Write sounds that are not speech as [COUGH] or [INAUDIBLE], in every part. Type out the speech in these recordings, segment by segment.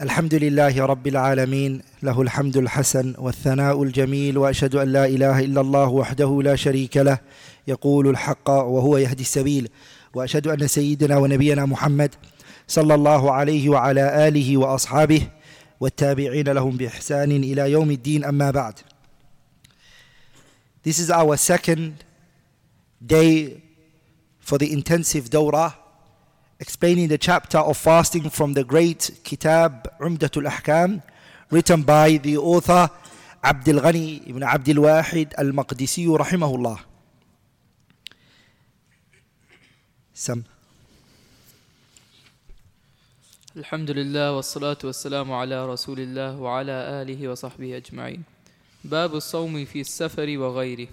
الحمد لله رب العالمين له الحمد الحسن والثناء الجميل وأشهد أن لا إله إلا الله وحده لا شريك له يقول الحق وهو يهدي السبيل وأشهد أن سيدنا ونبينا محمد صلى الله عليه وعلى آله وأصحابه والتابعين لهم بإحسان إلى يوم الدين أما بعد. This is our second day for the intensive dawrah explaining the chapter of fasting from the great Kitab Umdatul Ahkam, written by the author Abdul Ghani ibn Abdul Wahid al Maqdisi rahimahullah. Some. الحمد لله والصلاة والسلام على رسول الله وعلى آله وصحبه أجمعين باب الصوم في السفر وغيره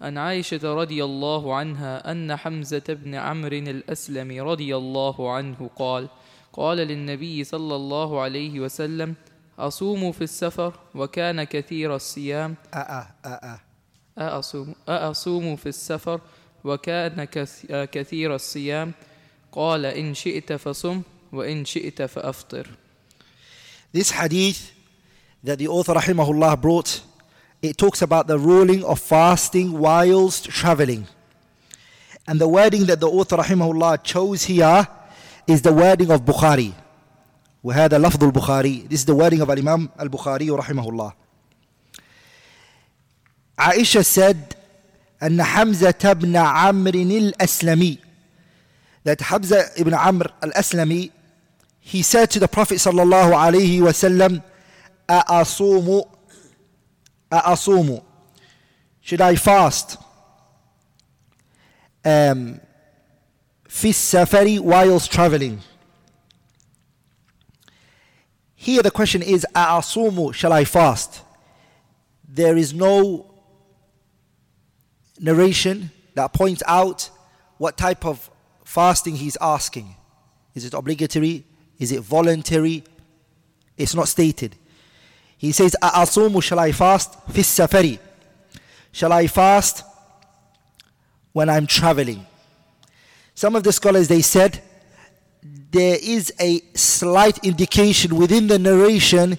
عن عائشة رضي الله عنها أن حمزة بن عمرو الأسلم رضي الله عنه قال قال للنبي صلى الله عليه وسلم أصوم في السفر وكان كثير الصيام. آه آه. أأصوم, أأصوم في السفر وكان كث- كثير الصيام. قال إن شئت فصم وإن شئت فأفطر. This hadith that the author rahimahullah brought, it talks about the ruling of fasting whilst traveling. And the wording that the author rahimahullah chose here is the wording of Bukhari. وهذا لفظ البخاري This is the wording of Imam al-Bukhari رحمه الله Aisha said أن حمزة بن عمرو الأسلمي that Hamza ibn Amr al-Aslami he said to the Prophet sallallahu alaihi wasallam أأصوم أأصوم should I fast um, في السفر whilst traveling here the question is أأصوم shall I fast there is no narration that points out what type of fasting he's asking. Is it obligatory? Is it voluntary? It's not stated. He says, أَأَصُومُ shall I fast? فِي السَّفَرِ Shall I fast when I'm traveling? Some of the scholars, they said, there is a slight indication within the narration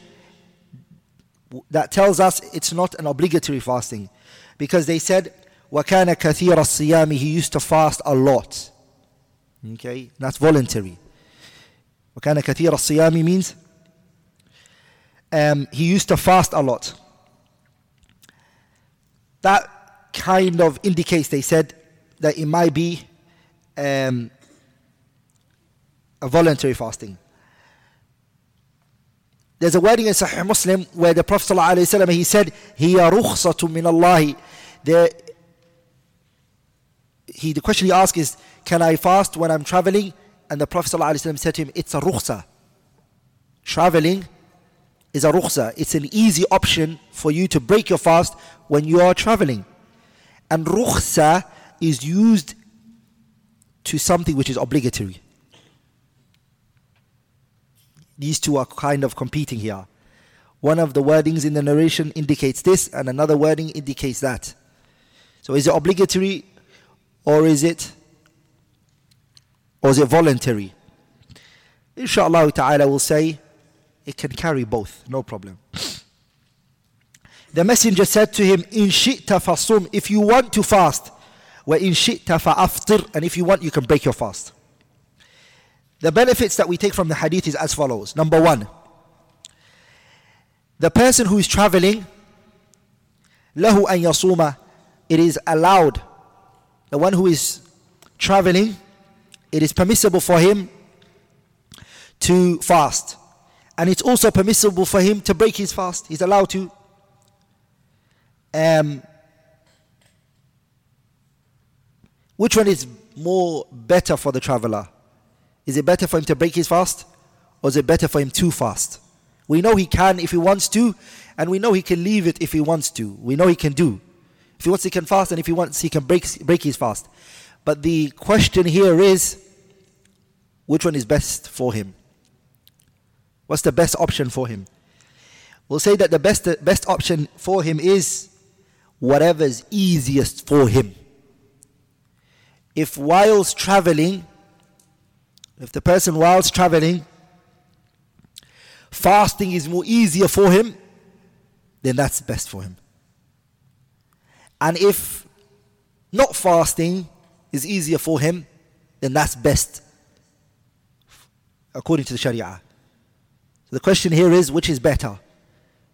that tells us it's not an obligatory fasting. Because they said, وَكَانَ كَثِيرَ الصِّيَامِ He used to fast a lot. Okay, that's voluntary. وَكَانَ كَثِيرَ الصِّيَامِ means um, he used to fast a lot. That kind of indicates, they said, that it might be um, a voluntary fasting. There's a wording in Sahih Muslim where the Prophet ﷺ, he said, هي رخصة من الله. There, he, the question he asked is, can I fast when I'm traveling? And the Prophet ﷺ said to him, it's a rukhsa. Traveling is a. It's an easy option for you to break your fast when you are traveling. And rukhsa is used to something which is obligatory. These two are kind of competing here. One of the wordings in the narration indicates this, and another wording indicates that. So is it obligatory or is it or is it voluntary? Inshallah ta'ala will say it can carry both, no problem. The messenger said to him, In shi'ta fasum, if you want to fast, wa in shi'ta fa'aftir, and if you want, you can break your fast. The benefits that we take from the hadith is as follows. Number one, the person who is traveling, lahu an yasuma, it is allowed. The one who is traveling, it is permissible for him to fast. And it's also permissible for him to break his fast. He's allowed to. Um, which one is more better for the traveler? Is it better for him to break his fast? Or is it better for him to fast? We know he can if he wants to, and we know he can leave it if he wants to. We know he can do. If he wants, he can fast, and if he wants, he can break, break his fast. But the question here is which one is best for him? What's the best option for him? We'll say that the best, best option for him is whatever's easiest for him. If whilst traveling, if the person whilst traveling fasting is more easier for him, then that's best for him. And if not fasting is easier for him, then that's best according to the Sharia. So the question here is which is better?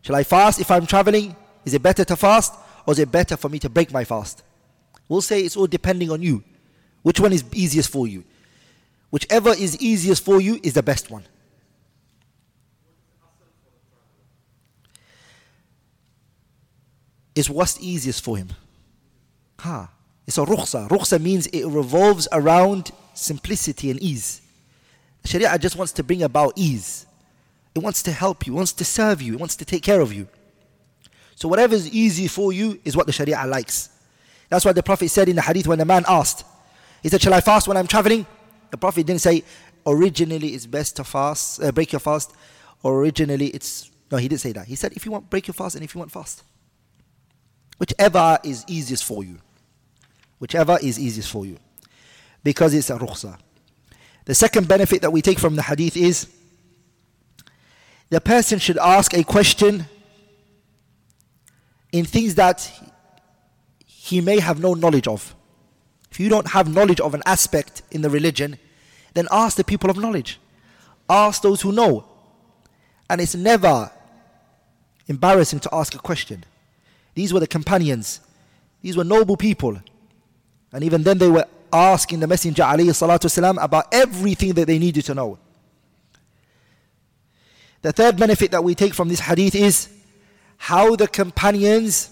Shall I fast if I'm traveling? Is it better to fast or is it better for me to break my fast? We'll say it's all depending on you. Which one is easiest for you? Whichever is easiest for you is the best one. Is what's easiest for him. Ha. It's a rukhsa. Rukhsa means it revolves around simplicity and ease. Sharia just wants to bring about ease. It wants to help you, it wants to serve you, it wants to take care of you. So whatever is easy for you is what the Sharia likes. That's why the Prophet said in the hadith when the man asked, he said, Shall I fast when I'm traveling? The Prophet didn't say, Originally it's best to fast, uh, break your fast. Originally it's, no, he didn't say that. He said, If you want, break your fast, and if you want, fast. Whichever is easiest for you. Whichever is easiest for you. Because it's a rukhsa. The second benefit that we take from the hadith is the person should ask a question in things that he may have no knowledge of. If you don't have knowledge of an aspect in the religion, then ask the people of knowledge. Ask those who know. And it's never embarrassing to ask a question. These were the companions. These were noble people. And even then they were asking the Messenger والسلام, about everything that they needed to know. The third benefit that we take from this hadith is how the companions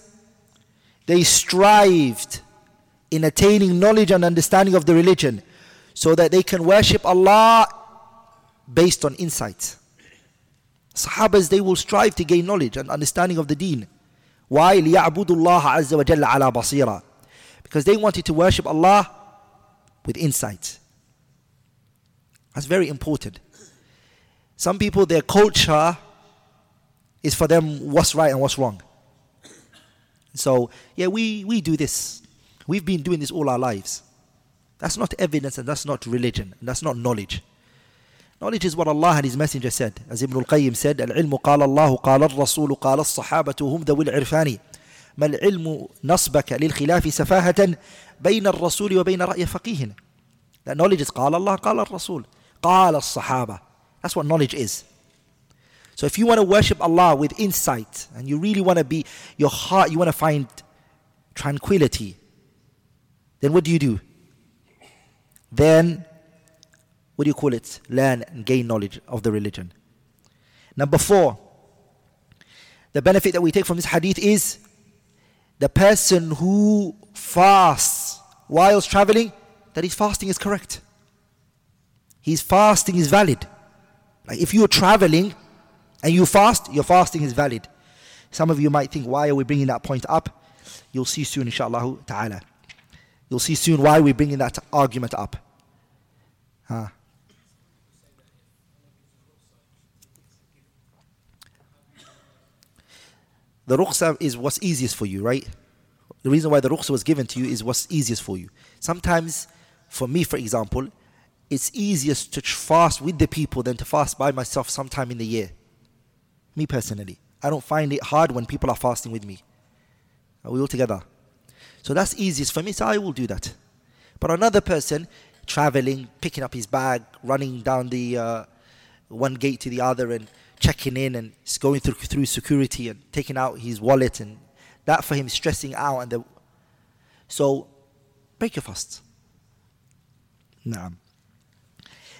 they strived in attaining knowledge and understanding of the religion so that they can worship Allah based on insight. Sahabas they will strive to gain knowledge and understanding of the deen. Why? لِيَعْبُدُوا اللَّهَ عَزَّ وَجَلَّ عَلَى بَصِيرًا Because they wanted to worship Allah with insight. That's very important. Some people, their culture is for them what's right and what's wrong. So, yeah, we, we do this. We've been doing this all our lives. That's not evidence and that's not religion. And that's not knowledge. Knowledge is what Allah and His Messenger said. As Ibn al-Qayyim said, العلم قال الله قال الرسول قال الصحابة هم ذوي العرفان ما العلم نصبك للخلاف سفاهة بين الرسول وبين رأي فقيه That knowledge is قال الله قال الرسول قال الصحابة that's what knowledge is. So if you want to worship Allah with insight and you really want to be, your heart, you want to find tranquility, then what do you do? Then, what do you call it? Learn and gain knowledge of the religion. Number four, the benefit that we take from this hadith is the person who fasts whilst traveling, that his fasting is correct. His fasting is valid. Like if you're traveling and you fast, your fasting is valid. Some of you might think, why are we bringing that point up? You'll see soon, inshallah ta'ala. You'll see soon why we're bringing that argument up. Huh. The ruqsa is what's easiest for you, right? The reason why the ruqsa was given to you is what's easiest for you. Sometimes, for me, for example, it's easiest to fast with the people than to fast by myself sometime in the year. Me personally. I don't find it hard when people are fasting with me. Are we all together? So that's easiest for me, so I will do that. But another person, traveling, picking up his bag, running down the uh, one gate to the other and checking in and going through, through security and taking out his wallet and that for him stressing out and the so break your fast. Nah.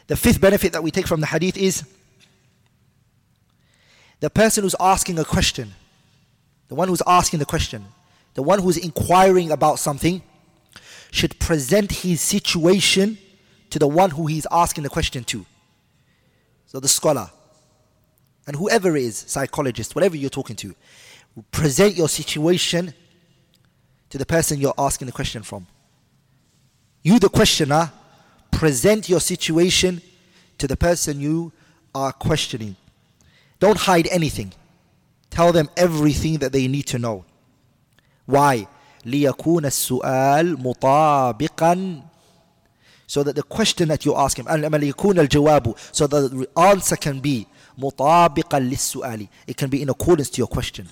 The fifth benefit that we take from the hadith is the person who's asking a question, the one who's asking the question, the one who's inquiring about something, should present his situation to the one who he's asking the question to. So the scholar, and whoever it is, psychologist, whatever you're talking to, present your situation to the person you're asking the question from. You, the questioner, present your situation to the person you are questioning. Don't hide anything. Tell them everything that they need to know. Why? ليكون السؤال مطابقا so that the question that you ask him الجواب so that the answer can be مطابقا للسؤال it can be in accordance to your question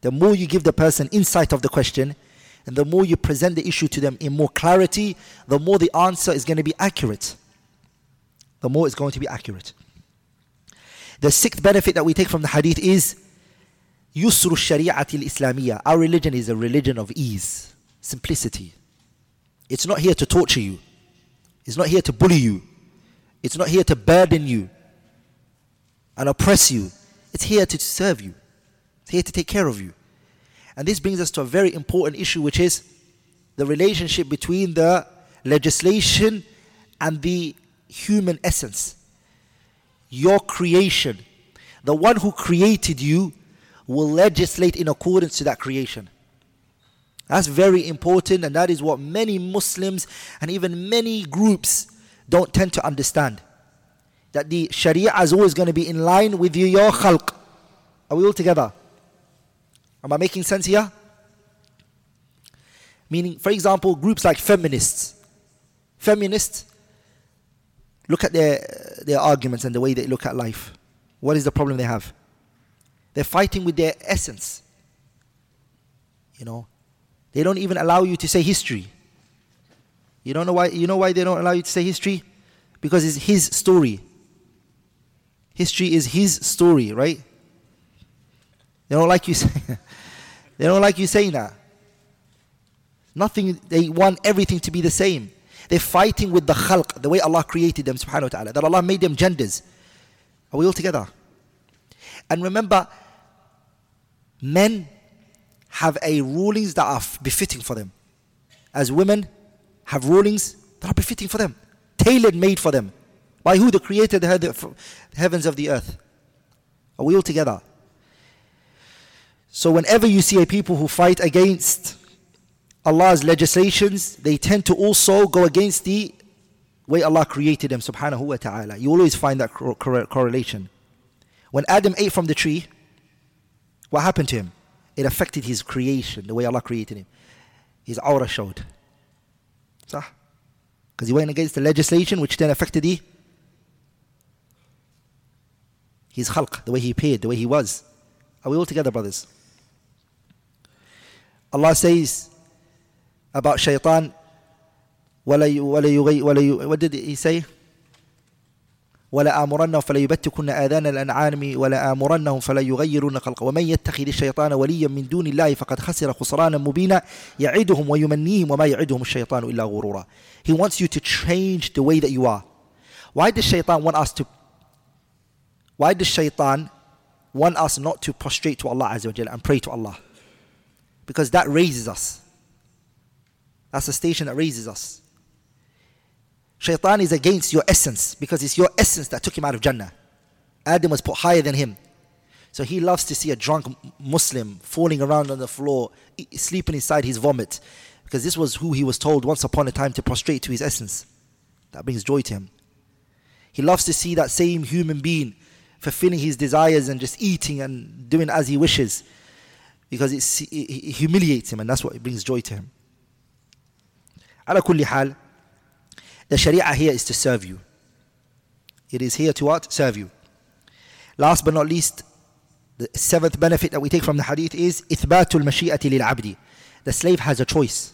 the more you give the person insight of the question and the more you present the issue to them in more clarity, the more the answer is going to be accurate. The more it's going to be accurate. The sixth benefit that we take from the hadith is Yusru Shari'ati Islamiyah. Our religion is a religion of ease, simplicity. It's not here to torture you, it's not here to bully you, it's not here to burden you and oppress you. It's here to serve you, it's here to take care of you. And this brings us to a very important issue, which is the relationship between the legislation and the human essence. Your creation. The one who created you will legislate in accordance to that creation. That's very important, and that is what many Muslims and even many groups don't tend to understand. That the Sharia is always going to be in line with your khalq. Are we all together? Am I making sense here? Meaning, for example, groups like feminists. Feminists look at their, their arguments and the way they look at life. What is the problem they have? They're fighting with their essence. You know, they don't even allow you to say history. You don't know why you know why they don't allow you to say history? Because it's his story. History is his story, right? They don't like you [LAUGHS] say, They don't like you saying that. Nothing they want everything to be the same. They're fighting with the khalq, the way Allah created them, subhanahu wa ta'ala. That Allah made them genders. Are we all together? And remember, men have a rulings that are befitting for them. As women have rulings that are befitting for them, tailored made for them. By who? The creator the heavens of the earth. Are we all together? So whenever you see a people who fight against Allah's legislations, they tend to also go against the way Allah created them, subhanahu wa ta'ala. You always find that correlation. When Adam ate from the tree, what happened to him? it affected his creation, the way Allah created him. His awrah showed. Because he went against the legislation which then affected the, his khalq, the way he appeared, the way he was. Are we all together, brothers? Allah says about shaitan, what did he say? ولا آمرنهم فلا يبتكن آذان الأنعام ولا آمرنهم فلا يغيرن خلق ومن يتخذ الشيطان وليا من دون الله فقد خسر خسرانا مبينا يعدهم ويمنيهم وما يعدهم الشيطان إلا غرورا He wants you to change the way that you are Why does shaitan want us to Why does shaitan want us not to prostrate to Allah Azza wa and pray to Allah? Because that raises us. That's a station that raises us. Shaitan is against your essence because it's your essence that took him out of Jannah. Adam was put higher than him. So he loves to see a drunk Muslim falling around on the floor, sleeping inside his vomit, because this was who he was told once upon a time to prostrate to his essence. That brings joy to him. He loves to see that same human being fulfilling his desires and just eating and doing as he wishes, because it, humiliates him, and that's what brings joy to him. على كل حال the Sharia here is to serve you. It is here to what? Serve you. Last but not least, the seventh benefit that we take from the hadith is إثبات المشيئة للعبد. The slave has a choice.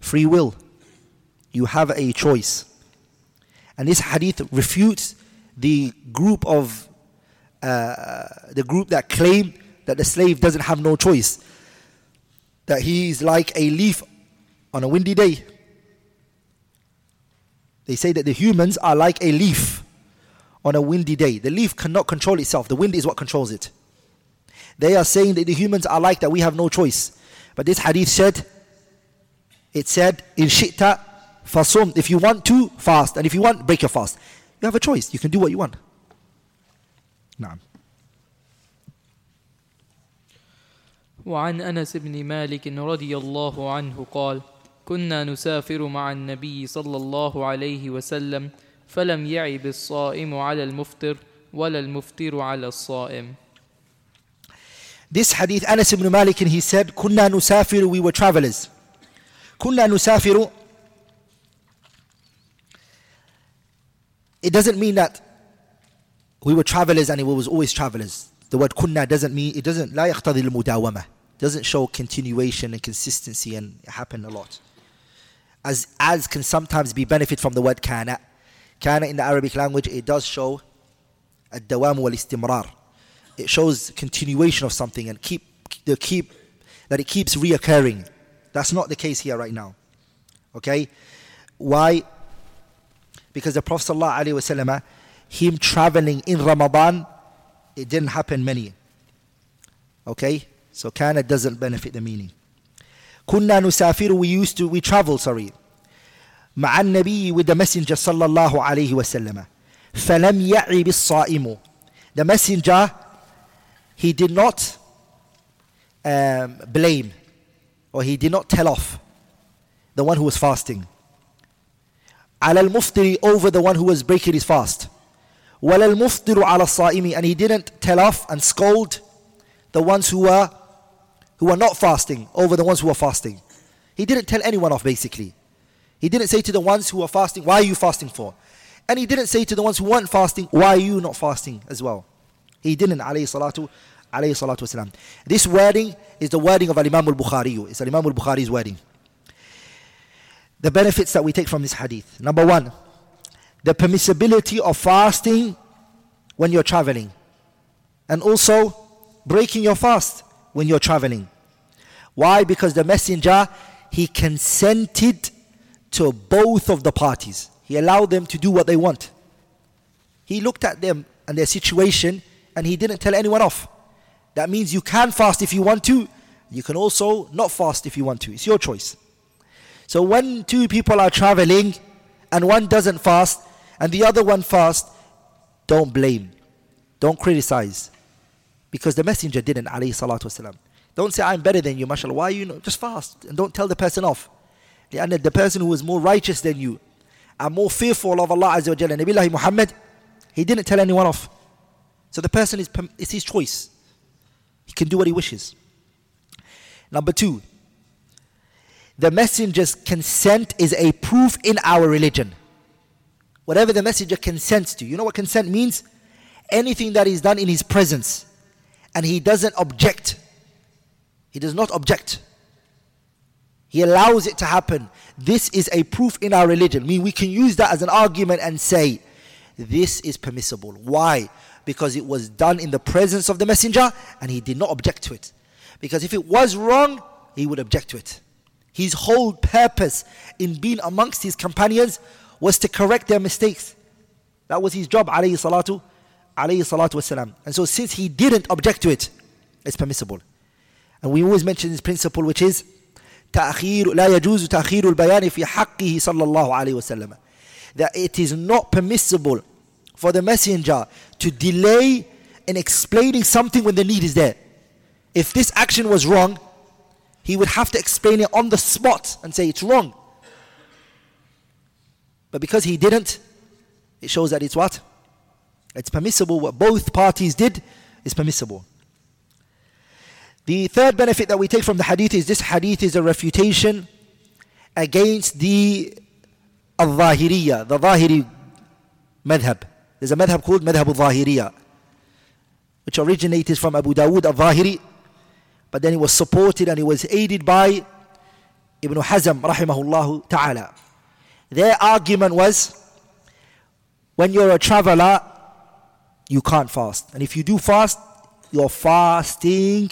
Free will. You have a choice. And this hadith refutes the group of uh, the group that claim that the slave doesn't have no choice, that he is like a leaf on a windy day. They say that the humans are like a leaf on a windy day. The leaf cannot control itself, the wind is what controls it. They are saying that the humans are like that, we have no choice. But this hadith said, it said, in shi'ta fasum, if you want to, fast, and if you want, break your fast. You have a choice, you can do what you want. Naam. وعن أنس بن مالك رضي الله عنه قال كنا نسافر مع النبي صلى الله عليه وسلم فلم يعب الصائم على المفطر ولا المفطر على الصائم This hadith, Anas ibn Malik, he said, كنا نسافر, we were travelers. كنا نسافر, it doesn't mean that we were travelers and we was always travelers. The word kunna doesn't mean, it doesn't, لا يقتضي المداومة. Doesn't show continuation and consistency and it happened a lot. As, as can sometimes be benefit from the word kana. Kana in the Arabic language, it does show الدوام والاستمرار. It shows continuation of something and keep the keep that it keeps reoccurring. That's not the case here right now. Okay? Why? Because the Prophet ﷺ, him traveling in Ramadan, it didn't happen many. Okay? So kana doesn't benefit the meaning. كنا نسافر we used to we travel sorry مع النبي with the messenger صلى الله عليه وسلم فلم يعب الصائم the messenger he did not um, blame or he did not tell off the one who was fasting على المفطر over the one who was breaking his fast ولا المفطر على الصائم and he didn't tell off and scold the ones who were who were not fasting over the ones who were fasting he didn't tell anyone off basically he didn't say to the ones who were fasting why are you fasting for and he didn't say to the ones who weren't fasting why are you not fasting as well he didn't alayhi salatu alayhi salatu wasalam this wording is the wording of al-imam al-bukhari it's al-imam al-bukhari's wording the benefits that we take from this hadith. Number one, the permissibility of fasting when you're traveling, and also breaking your fast when you're traveling. Why? Because the messenger he consented to both of the parties. He allowed them to do what they want. He looked at them and their situation and he didn't tell anyone off. That means you can fast if you want to. You can also not fast if you want to. It's your choice. So when two people are traveling and one doesn't fast and the other one fast, don't blame. Don't criticize. Because the messenger didn't, alayhi salatu wasalam. Don't say, I'm better than you, mashallah. Why you know? Just fast and don't tell the person off. The person who is more righteous than you and more fearful of Allah Azza wa Jalla, Nabi Muhammad, he didn't tell anyone off. So the person is it's his choice. He can do what he wishes. Number two, the messenger's consent is a proof in our religion. Whatever the messenger consents to. You know what consent means? Anything that is done in his presence and he doesn't object. He does not object. He allows it to happen. This is a proof in our religion. I mean, we can use that as an argument and say, this is permissible. Why? Because it was done in the presence of the messenger and he did not object to it. Because if it was wrong, he would object to it. His whole purpose in being amongst his companions was to correct their mistakes. That was his job, alayhi salatu, alayhi salatu wasalam. And so since he didn't object to it, it's permissible. And we always mention this principle which is تأخير لا يجوز تأخير البيان في حقه صلى الله عليه وسلم that it is not permissible for the messenger to delay in explaining something when the need is there. If this action was wrong, he would have to explain it on the spot and say it's wrong. But because he didn't, it shows that it's what? It's permissible. What both parties did is permissible. The third benefit that we take from the hadith is this hadith is a refutation against the al-Zahiriyya, the Zahiri madhab. There's a madhab called Madhab al-Zahiriyya, which originated from Abu Dawood al-Zahiri, but then it was supported and it was aided by Ibn Hazm rahimahullah ta'ala. Their argument was when you're a traveler, you can't fast. And if you do fast, your fasting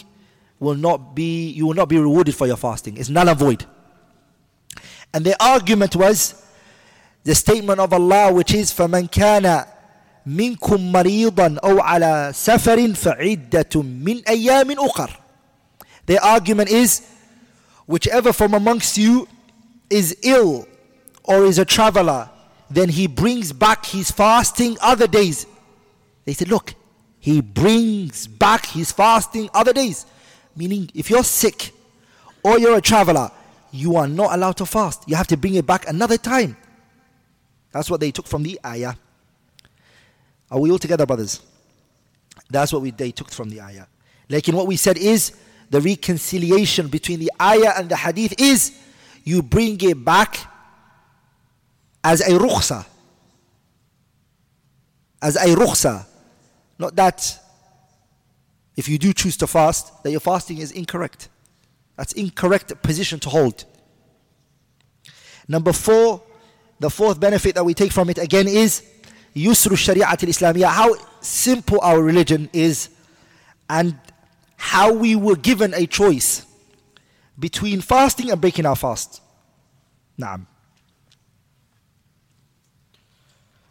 will not be, you will not be rewarded for your fasting. It's null and void. And their argument was the statement of Allah which is فَمَنْ كَانَ مِنْكُمْ مَرِيضًا أَوْ عَلَى سَفَرٍ فَعِدَّةٌ مِنْ أَيَّامٍ أُخَرٍ their argument is whichever from amongst you is ill or is a traveler, then he brings back his fasting other days. They said, Look, he brings back his fasting other days. Meaning, if you're sick or you're a traveler, you are not allowed to fast. You have to bring it back another time. That's what they took from the ayah. Are we all together, brothers? That's what we, they took from the ayah. Like in what we said is the reconciliation between the ayah and the hadith is you bring it back as a rukhsa. As a rukhsa. Not that if you do choose to fast, that your fasting is incorrect. That's incorrect position to hold. Number four, the fourth benefit that we take from it again is Yusru Shari'at al-Islamiyah, how simple our religion is and how we were given a choice between fasting and breaking our fast. Naam.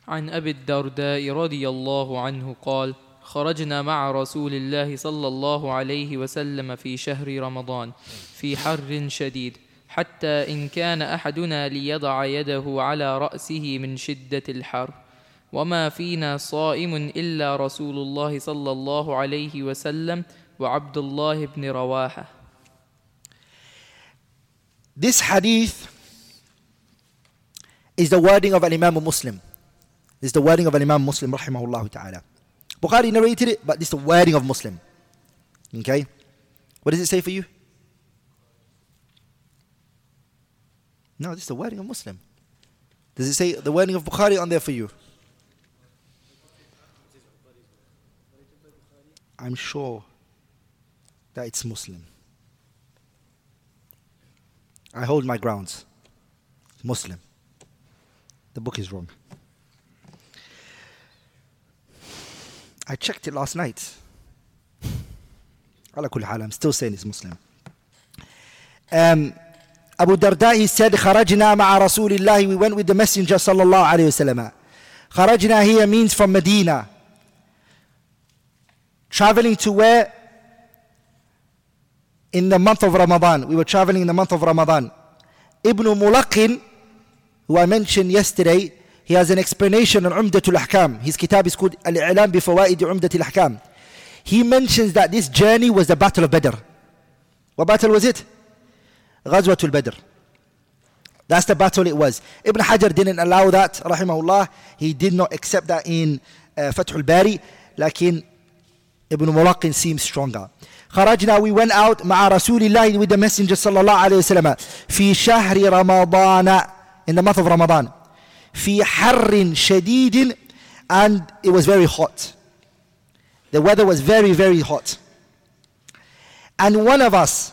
عن أبي الدرداء رضي الله عنه قال خرجنا مع رسول الله صلى الله عليه وسلم في شهر رمضان في حر شديد حتى إن كان أحدنا ليضع يده على رأسه من شدة الحر وما فينا صائم إلا رسول الله صلى الله عليه وسلم وعبد الله بن رواحة This hadith is the wording of an Imam Muslim. This is the wording of an Imam Muslim, rahimahullah ta'ala. Bukhari narrated it, but this is the wording of Muslim. Okay? What does it say for you? No, this is the wording of Muslim. Does it say the wording of Bukhari on there for you? I'm sure that it's Muslim. I hold my grounds. Muslim. The book is wrong. I checked it last night. Ala كل حال I'm still saying he's Muslim. Um, Abu Darda he said خرجنا مع Rasulillahi." we went with the messenger sallallahu alayhi عليه وسلم. here means from Medina. Traveling to where? In the month of Ramadan. We were traveling in the month of Ramadan. Ibn Mulaqqin, who I mentioned yesterday, he has an explanation on Umdatul Ahkam his kitab is called Al-I'lam bi Fawaid Umdatul Ahkam he mentions that this journey was the battle of Badr what battle was it Ghazwatul Badr. That's the battle it was. Ibn Hajar didn't allow that, rahimahullah. He did not accept that in uh, Fathul Bari. Lakin Ibn Mulaqin seems stronger. خرجنا we went out مع رسول الله with the messenger صلى الله عليه وسلم في شهر رمضان in the month of Ramadan في حر شديد and it was very hot the weather was very very hot and one of us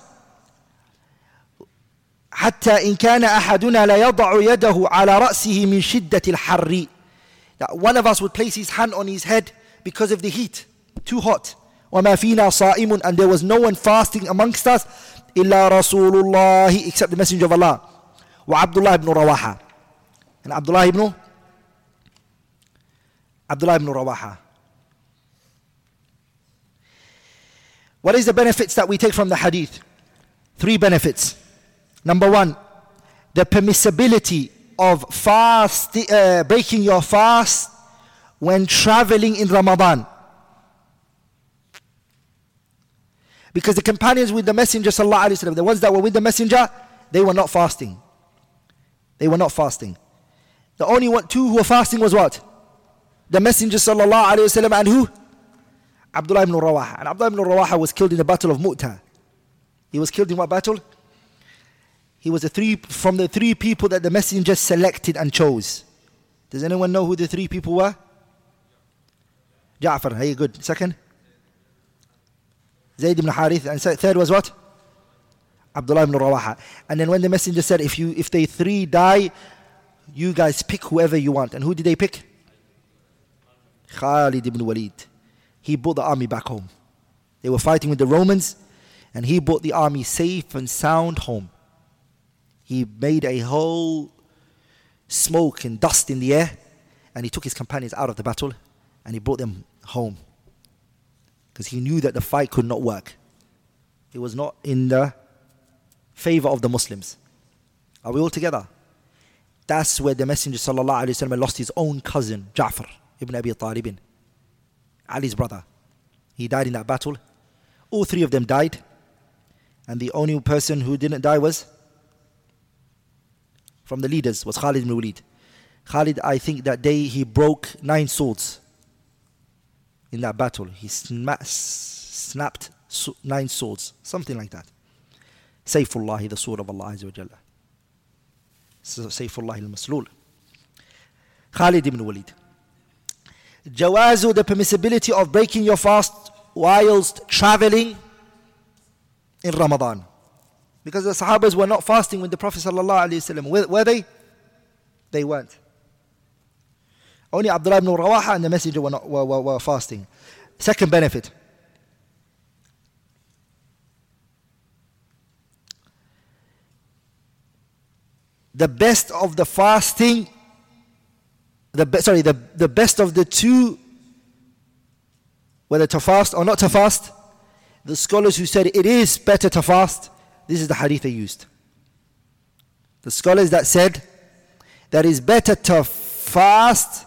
حتى إن كان أحدنا لا يضع يده على رأسه من شدة الحر that one of us would place his hand on his head because of the heat too hot وما فينا صائم and there was no one fasting amongst us إلا رسول الله except the messenger of Allah وعبد الله بن رواحة and عبد الله بن عبد الله بن رواحة What is the benefits that we take from the hadith? Three benefits. Number one, the permissibility of fast, uh, breaking your fast when traveling in Ramadan. Because the companions with the Messenger, وسلم, the ones that were with the Messenger, they were not fasting. They were not fasting. The only one, two who were fasting was what? The Messenger sallallahu alayhi wasallam and who? Abdullah ibn Rawaha. And Abdullah ibn Rawaha was killed in the Battle of Mu'tah. He was killed in what battle? He was the three, from the three people that the Messenger selected and chose. Does anyone know who the three people were? Ja'far, hey, good. Second? Zayd ibn Harith. And third was what? Abdullah ibn Rawaha. And then when the messenger said, if, you, if they three die, you guys pick whoever you want. And who did they pick? Khalid ibn Walid. He brought the army back home. They were fighting with the Romans, and he brought the army safe and sound home. He made a whole smoke and dust in the air, and he took his companions out of the battle and he brought them home. Because he knew that the fight could not work. It was not in the favor of the Muslims. Are we all together? That's where the Messenger وسلم, lost his own cousin, Ja'far ibn Abi Talib, Ali's brother. He died in that battle. All three of them died. And the only person who didn't die was from the leaders was Khalid ibn Walid. Khalid, I think that day he broke nine swords in that battle. He sma- snapped nine swords, something like that. Sayfullah, the sword of Allah Azza wa Jalla. Sayfullah al-Maslul. Khalid ibn Walid. Jawazu, the permissibility of breaking your fast whilst traveling in Ramadan. Because the Sahabas were not fasting when the Prophet ﷺ, wasallam were they? They weren't. Only Abdullah ibn Rawaha and the Messenger were, not, were, were, were fasting. Second benefit. The best of the fasting, the be, sorry, the, the best of the two, whether to fast or not to fast, the scholars who said it is better to fast, this is the hadith they used. The scholars that said that it's better to fast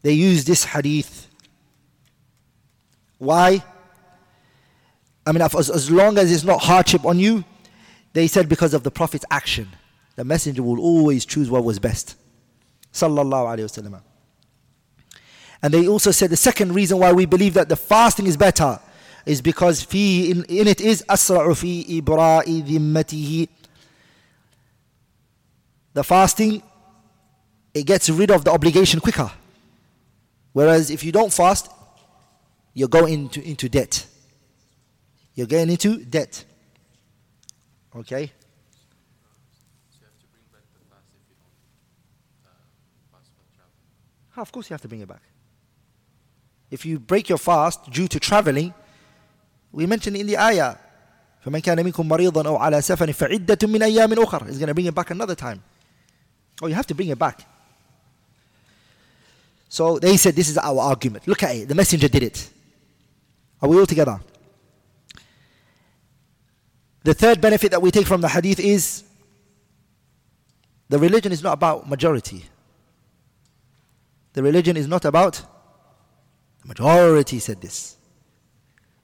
they use this hadith. Why? I mean, as, as long as it's not hardship on you, they said because of the Prophet's action. The Messenger will always choose what was best. Sallallahu Alaihi Wasallam. And they also said the second reason why we believe that the fasting is better is because in, in it is asra'u fi ibra'i dhimmatihi. The fasting, it gets rid of the obligation quicker. Whereas if you don't fast, you're going into, into debt. You're getting into debt. Okay? of course you have to bring it back. If you break your fast due to traveling, we mentioned in the ayah, فمن كان منكم مريضا أو على سفر فعدة من أيام أخر. He's going to bring it back another time. Oh, you have to bring it back. So they said, This is our argument. Look at it. The messenger did it. Are we all together? The third benefit that we take from the hadith is the religion is not about majority. The religion is not about the majority said this.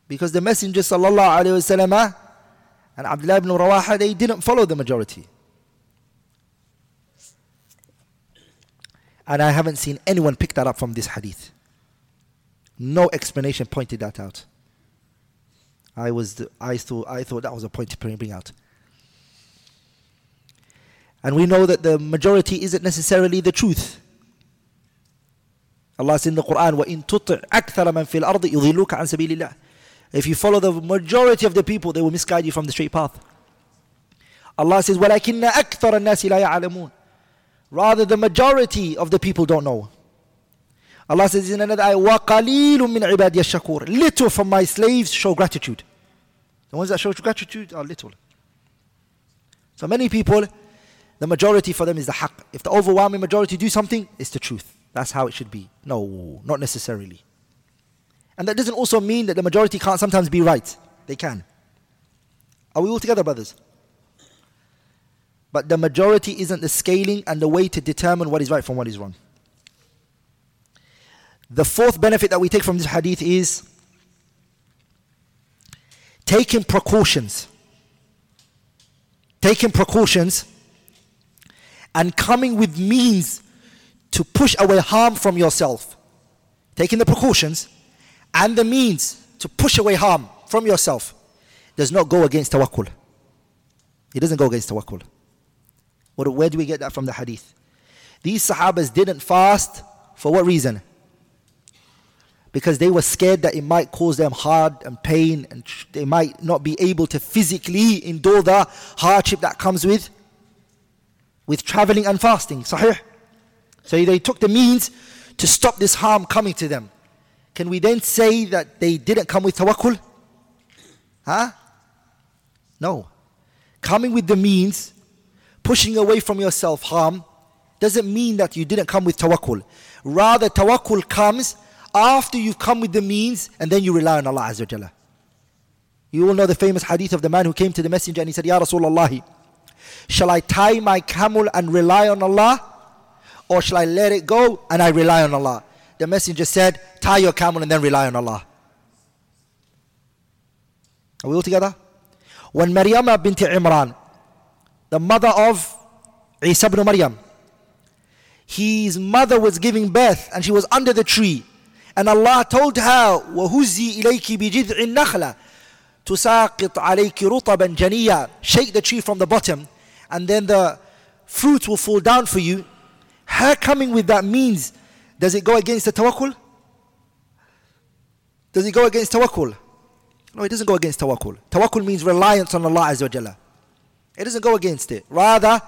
Because the Messenger sallallahu and Abdullah ibn Rawaha they didn't follow the majority. And I haven't seen anyone pick that up from this hadith. No explanation pointed that out. I was the, I thought I thought that was a point to bring out. And we know that the majority isn't necessarily the truth. Allah says in the Quran, وَإِن تُطِعْ أَكْثَرَ مَنْ فِي الْأَرْضِ يُضِلُّكَ عَنْ سَبِيلِ اللَّهِ If you follow the majority of the people, they will misguide you from the straight path. Allah says, وَلَكِنَّ أَكْثَرَ النَّاسِ لَا يَعْلَمُونَ Rather, the majority of the people don't know. Allah says in another ayah, وَقَلِيلٌ مِّنْ عِبَادِيَ الشَّكُورِ Little from my slaves show gratitude. The ones that show gratitude are little. So many people, the majority for them is the haqq. If the overwhelming majority do something, it's the truth. That's how it should be. No, not necessarily. And that doesn't also mean that the majority can't sometimes be right. They can. Are we all together, brothers? But the majority isn't the scaling and the way to determine what is right from what is wrong. The fourth benefit that we take from this hadith is taking precautions. Taking precautions and coming with means to push away harm from yourself. Taking the precautions and the means to push away harm from yourself does not go against tawakkul. It doesn't go against tawakkul. Where do we get that from the hadith? These Sahabas didn't fast for what reason? Because they were scared that it might cause them hard and pain and they might not be able to physically endure the hardship that comes with with traveling and fasting. Sahih? So they took the means to stop this harm coming to them. Can we then say that they didn't come with tawakkul? Huh? No. Coming with the means pushing away from yourself harm doesn't mean that you didn't come with tawakkul. Rather, tawakkul comes after you've come with the means and then you rely on Allah Azza wa You all know the famous hadith of the man who came to the messenger and he said, Ya Rasulullah, shall I tie my camel and rely on Allah? Or shall I let it go and I rely on Allah? The messenger said, tie your camel and then rely on Allah. Are we all together? When Maryam bint Imran, the mother of Isa ibn Maryam. His mother was giving birth and she was under the tree. And Allah told her, وَهُزِّي إِلَيْكِ بِجِذْعِ النَّخْلَةِ تُسَاقِطْ عَلَيْكِ رُطَبًا جَنِيًّا Shake the tree from the bottom and then the fruit will fall down for you. Her coming with that means Does it go against the tawakkul? Does it go against tawakkul? No, it doesn't go against tawakkul. Tawakkul means reliance on Allah Azza wa Jalla. It doesn't go against it. Rather,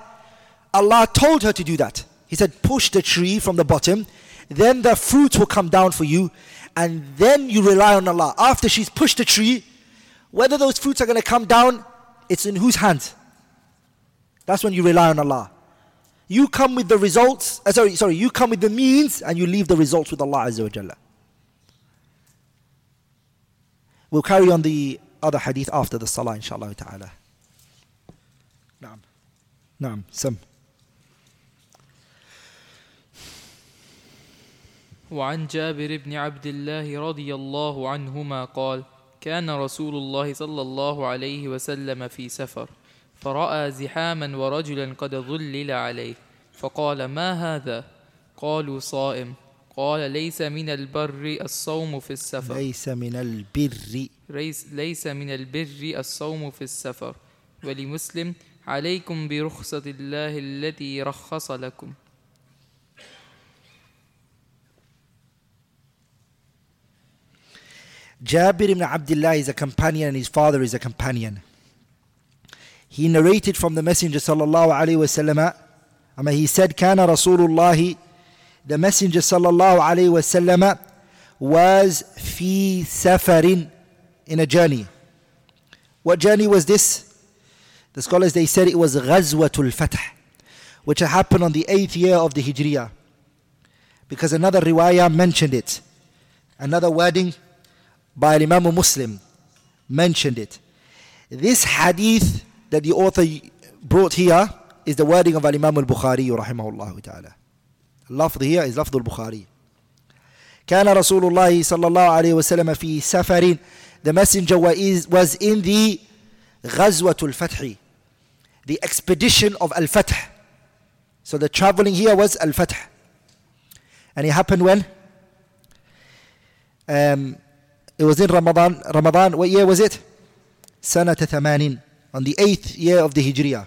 Allah told her to do that. He said, push the tree from the bottom, then the fruits will come down for you, and then you rely on Allah. After she's pushed the tree, whether those fruits are going to come down, it's in whose hands? That's when you rely on Allah. You come with the results, uh, sorry, sorry, you come with the means and you leave the results with Allah Azza wa Jalla. We'll carry on the other hadith after the salah, inshallah ta'ala. Naam. Naam, Sam. وعن جابر بن عبد الله رضي الله عنهما قال كان رسول الله صلى الله عليه وسلم في سفر فرأى زحاما ورجلا قد ظلل عليه فقال ما هذا؟ قالوا صائم. قال ليس من البر الصوم في السفر. ليس من البر. ليس, ليس من البر الصوم في السفر. ولمسلم عليكم برخصة الله التي رخص لكم. Jabir ibn Abdullah is a companion and his father is a companion. He narrated from the Messenger sallallahu alaihi wasallam. I mean, he said, "Kana Rasulullah." The Messenger sallallahu alaihi wasallam was fi safarin in a journey. What journey was this? The scholars they said it was Ghazwatul Fath, which happened on the eighth year of the Hijriyah, because another riwayah mentioned it. Another wording by Imam Muslim mentioned it. This hadith that the author brought here is the wording of Imam al-Bukhari rahimahullah ta'ala. اللفظ here is لفظ البخاري. كان رسول الله صلى الله عليه وسلم في سفر The messenger was in the غزوة الفتح The expedition of Al-Fath. So the traveling here was Al-Fath. And it happened when? Um, it was in Ramadan. Ramadan, what year was it? سنة ثمانين on the eighth year of the Hijriya.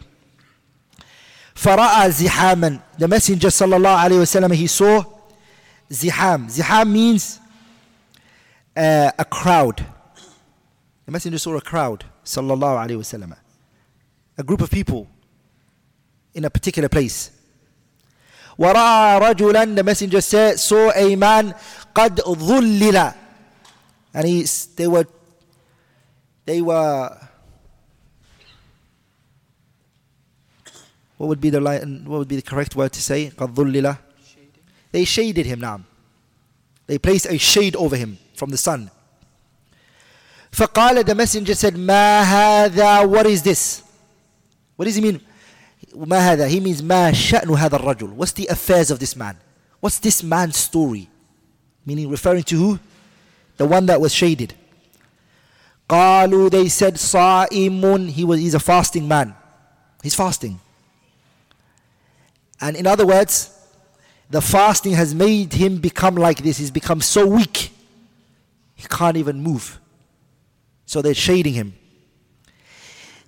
فرأى زحاما The Messenger صلى الله عليه وسلم he saw زحام. زحام means uh, a crowd. The Messenger saw a crowd صلى الله عليه وسلم. A group of people in a particular place. ورأى رجلا The Messenger said, saw a man قد ظلل and he, they were they were what would be the line, what would be the correct word to say قَضُّلِّلَ they shaded him now they placed a shade over him from the sun فقال the messenger said ما هذا what is this what does he mean ما هذا he means ما شأن هذا الرجل what's the affairs of this man what's this man's story meaning referring to who the one that was shaded. قالوا they said صائم he was he's a fasting man he's fasting and in other words the fasting has made him become like this he's become so weak he can't even move so they're shading him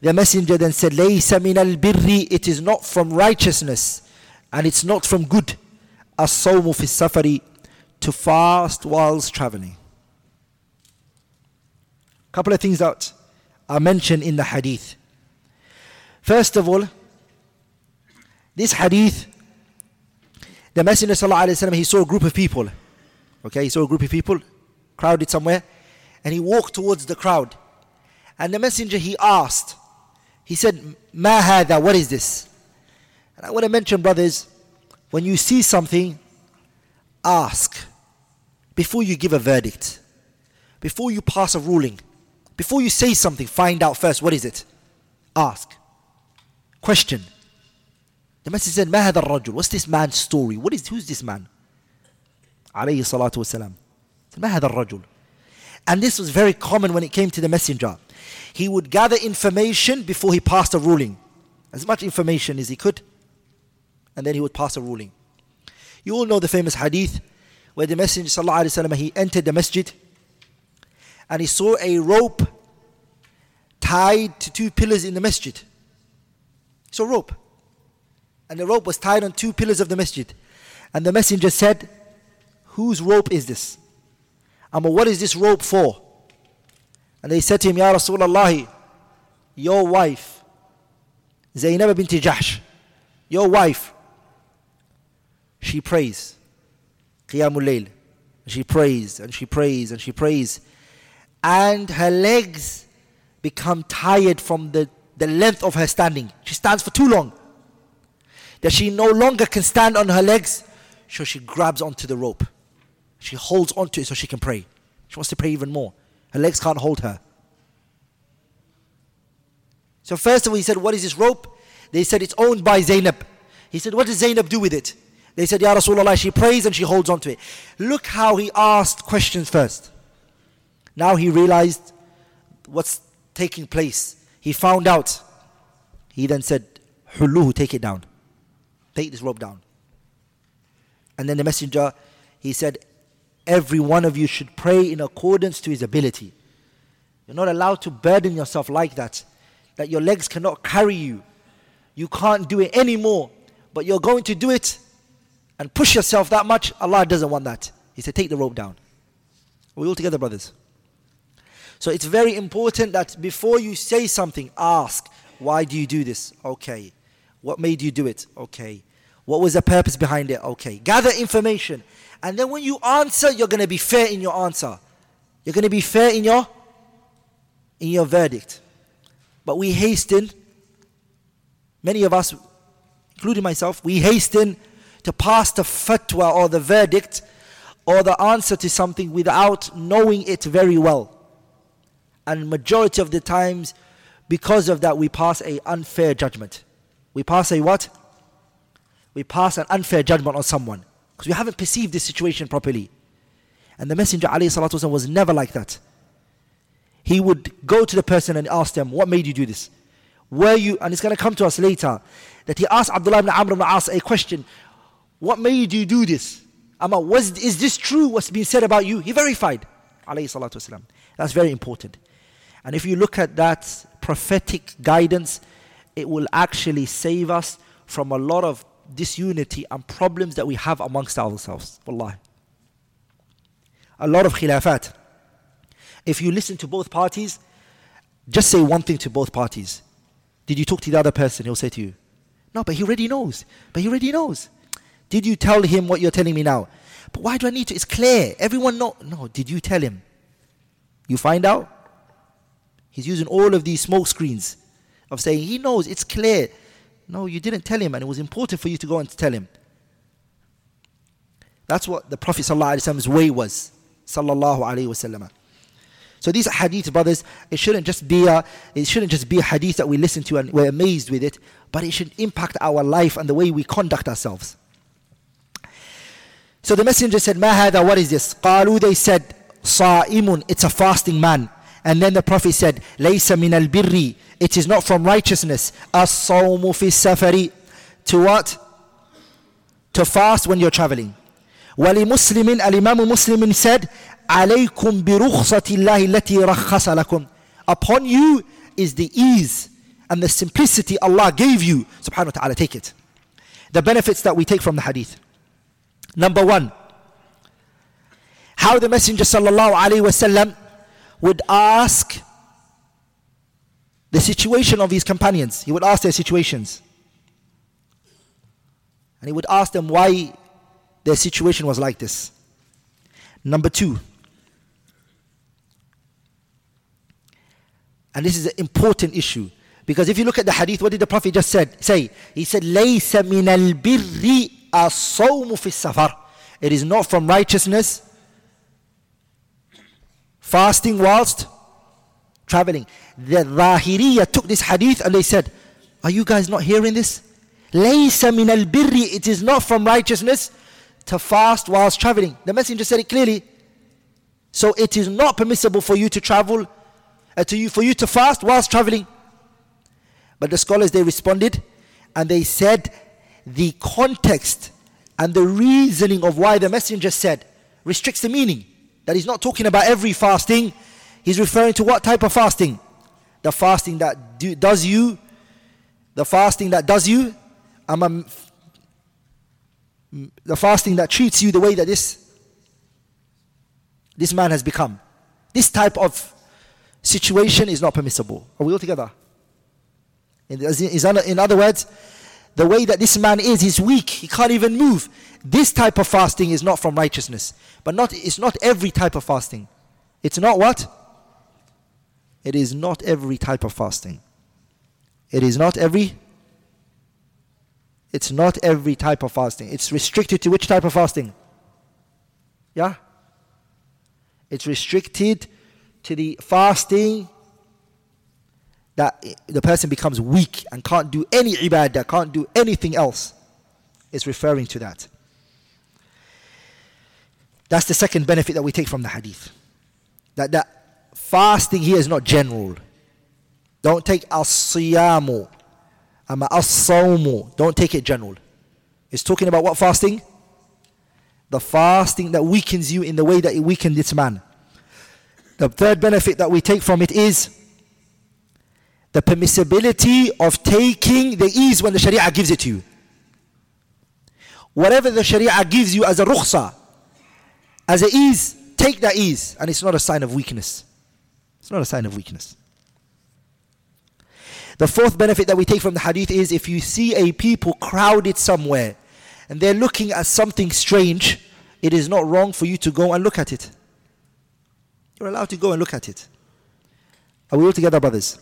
the messenger then said ليس من البر it is not from righteousness and it's not from good الصوم في السفر to fast whilst traveling couple of things that are mentioned in the hadith. First of all, this hadith, the Messenger وسلم, he saw a group of people. Okay, he saw a group of people crowded somewhere, and he walked towards the crowd. And the Messenger he asked, he said, Ma hada, what is this? And I want to mention, brothers, when you see something, ask before you give a verdict, before you pass a ruling. Before you say something, find out first what is it. Ask. Question. The Messenger said, ما هذا الرجل? What's this man's story? What is, who's this man? عليه الصلاة والسلام. ما هذا الرجل? And this was very common when it came to the messenger. He would gather information before he passed a ruling. As much information as he could. And then he would pass a ruling. You all know the famous hadith where the Messenger وسلم, he entered the masjid and he saw a rope tied to two pillars in the masjid. A rope. And the rope was tied on two pillars of the masjid. And the messenger said, Whose rope is this? Amma, what is this rope for? And they said to him, Ya Rasulullah, your wife, Zainab bint Jahsh, your wife, she prays. Qiyamul Layl. She prays and she prays and she prays. And her legs become tired from the, the length of her standing. She stands for too long. That she no longer can stand on her legs, so she grabs onto the rope. She holds onto it so she can pray. She wants to pray even more. Her legs can't hold her. So first of all, he said, what is this rope? They said, it's owned by Zainab. He said, what does Zainab do with it? They said, Ya Rasulullah, she prays and she holds on to it. Look how he asked questions first. Now he realized what's taking place. He found out. He then said, Huluhu, take it down. Take this rope down. And then the messenger, he said, Every one of you should pray in accordance to his ability. You're not allowed to burden yourself like that, that your legs cannot carry you. You can't do it anymore, but you're going to do it and push yourself that much, Allah doesn't want that. He said, take the rope down. Are we all together, brothers? So it's very important that before you say something, ask, why do you do this? Okay. What made you do it? Okay. What was the purpose behind it? Okay. Gather information. And then when you answer, you're going to be fair in your answer. You're going to be fair in your in your verdict. But we hasten, many of us, including myself, we hasten to pass the fatwa or the verdict or the answer to something without knowing it very well. And majority of the times, because of that, we pass a unfair judgment. We pass a what? We pass an unfair judgment on someone because we haven't perceived this situation properly. And the Messenger والسلام, was never like that. He would go to the person and ask them, What made you do this? Were you, and it's going to come to us later, that he asked Abdullah ibn Amr ibn As a question what made you do this? Amma, was, is this true what's been said about you? He verified. That's very important. And if you look at that prophetic guidance, it will actually save us from a lot of disunity and problems that we have amongst ourselves. Wallahi. A lot of khilafat. If you listen to both parties, just say one thing to both parties. Did you talk to the other person? He'll say to you, No, but he already knows. But he already knows. Did you tell him what you're telling me now? But why do I need to? It's clear. Everyone know. No, did you tell him? You find out? He's using all of these smoke screens of saying, He knows, it's clear. No, you didn't tell him, and it was important for you to go and tell him. That's what the Prophet Prophet's way was. Sallallahu Alaihi Wasallam. So these hadith, brothers, it shouldn't just be a, it shouldn't just be a hadith that we listen to and we're amazed with it, but it should impact our life and the way we conduct ourselves. So the messenger said, "Ma hada, what is this?" Qalu, they said, "Sa'imun, it's a fasting man." And then the Prophet said, Laysa min al birri, it is not from righteousness. As-sawmu fi safari. To what? To fast when you're traveling. Wali Muslimin, al-Imam Muslimin said, عليكم برخصة الله التي رخص لكم. Upon you is the ease and the simplicity Allah gave you. Subhanahu wa ta'ala, take it. The benefits that we take from the hadith. Number one, how the Messenger sallallahu alaihi wasallam would ask the situation of his companions. He would ask their situations. And he would ask them why their situation was like this. Number two, and this is an important issue because if you look at the hadith, what did the Prophet just said? Say he said, "Laysa min al birri as-sawm fi safar." It is not from righteousness fasting whilst traveling. The Zahiriya took this hadith and they said, Are you guys not hearing this? Laysa min al birri, it is not from righteousness to fast whilst traveling. The messenger said it clearly. So it is not permissible for you to travel, uh, to you, for you to fast whilst traveling. But the scholars they responded and they said the context and the reasoning of why the messenger said restricts the meaning. That he's not talking about every fasting, he's referring to what type of fasting? The fasting that do, does you, the fasting that does you, the fasting that treats you the way that this this man has become. This type of situation is not permissible. Are we all together? In, in other words, the way that this man is, he's weak, he can't even move. This type of fasting is not from righteousness. But not, it's not every type of fasting. It's not what? It is not every type of fasting. It is not every it's not every type of fasting. It's restricted to which type of fasting? Yeah? It's restricted to the fasting that the person becomes weak and can't do any ibadah, can't do anything else. It's referring to that. That's the second benefit that we take from the hadith. That, that fasting here is not general. Don't take as-siyamu, ama as-sawmu. Don't take it general. It's talking about what fasting? The fasting that weakens you in the way that it weakened this man. The third benefit that we take from it is the permissibility of taking the ease when the Sharia gives it to you. Whatever the Sharia gives you as a rukhsa, as it is, take that ease, and it's not a sign of weakness. It's not a sign of weakness. The fourth benefit that we take from the hadith is if you see a people crowded somewhere and they're looking at something strange, it is not wrong for you to go and look at it. You're allowed to go and look at it. Are we all together, brothers?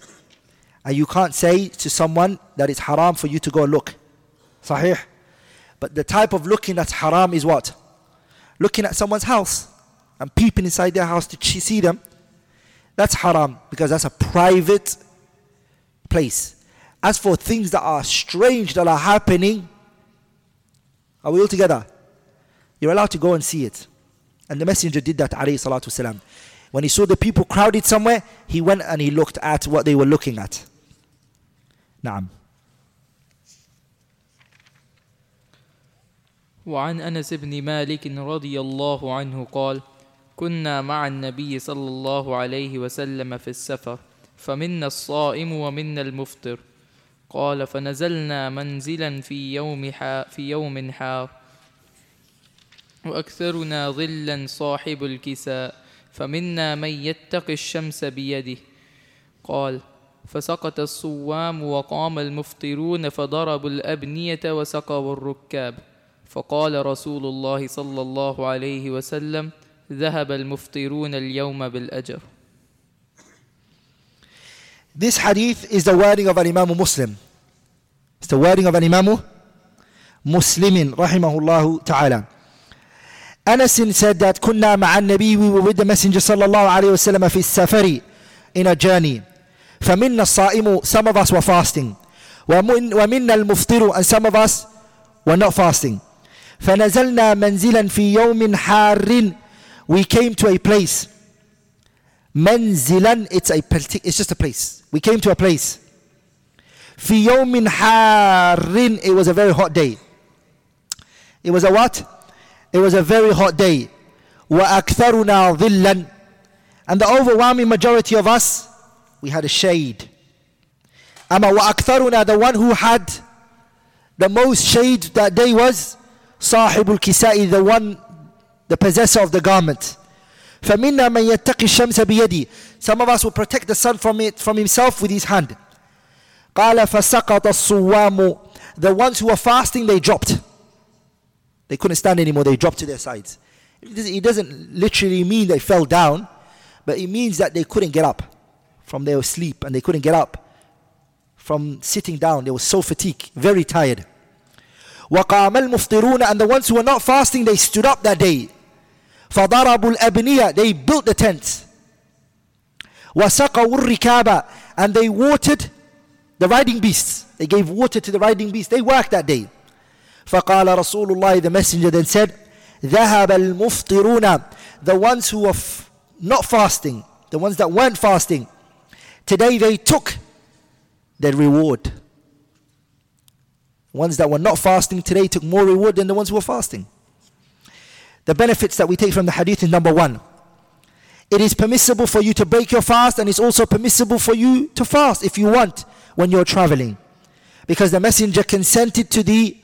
And you can't say to someone that it's haram for you to go and look. Sahih. But the type of looking that's haram is what? looking at someone's house and peeping inside their house to see them, that's haram because that's a private place. As for things that are strange that are happening, are we all together? You're allowed to go and see it. And the messenger did that, alayhi. When he saw the people crowded somewhere, he went and he looked at what they were looking at. Naam. وعن أنس بن مالك رضي الله عنه قال كنا مع النبي صلى الله عليه وسلم في السفر فمنا الصائم ومنا المفطر. قال فنزلنا منزلا في يوم في يوم حار. وأكثرنا ظلا صاحب الكساء فمنا من يتقي الشمس بيده. قال فسقط الصوام وقام المفطرون فضربوا الأبنية وسقوا الركاب. فقال رسول الله صلى الله عليه وسلم ذهب المفطرون اليوم بالأجر This hadith is the wording of Imam Muslim. It's the wording of Imam Muslimin, rahimahullah ta'ala. Anas said that كنا مع النبي we were with the Messenger صلى الله عليه وسلم في السفر in a journey. فمنا الصائم some of us were fasting. ومنا المفطر and some of us were not fasting. فنزلنا منزلا في يوم حار we came to a place منزلا it's a it's just a place we came to a place في يوم حار it was a very hot day it was a what it was a very hot day. وَأَكْثَرُنَا ظِلًّا And the overwhelming majority of us, we had a shade. أما وأكثرنا, the one who had the most shade that day was صاحب الكساء, the one, the possessor of the garment. فمنا من يتقي الشمس بيدي. Some of us will protect the sun from it, from himself with his hand. قال فسقط الصوام. The ones who were fasting, they dropped. They couldn't stand anymore, they dropped to their sides. It doesn't literally mean they fell down, but it means that they couldn't get up from their sleep and they couldn't get up from sitting down. They were so fatigued, very tired. وقام المفطرون and the ones who were not fasting they stood up that day فضربوا الأبنية they built the tents وسقوا الركاب and they watered the riding beasts they gave water to the riding beasts they worked that day فقال رسول الله the messenger then said ذهب المفطرون the ones who were f- not fasting the ones that weren't fasting today they took their reward ones that were not fasting today took more reward than the ones who were fasting. The benefits that we take from the hadith is number one. It is permissible for you to break your fast and it's also permissible for you to fast if you want when you're traveling. Because the messenger consented to the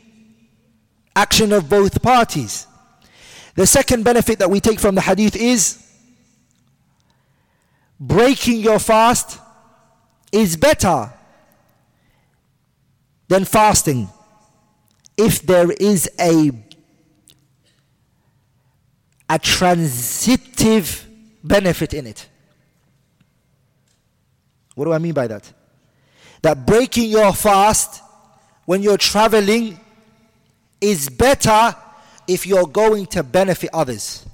action of both parties. The second benefit that we take from the hadith is breaking your fast is better than fasting if there is a a transitive benefit in it. What do I mean by that? That breaking your fast when you're traveling is better if you're going to benefit others.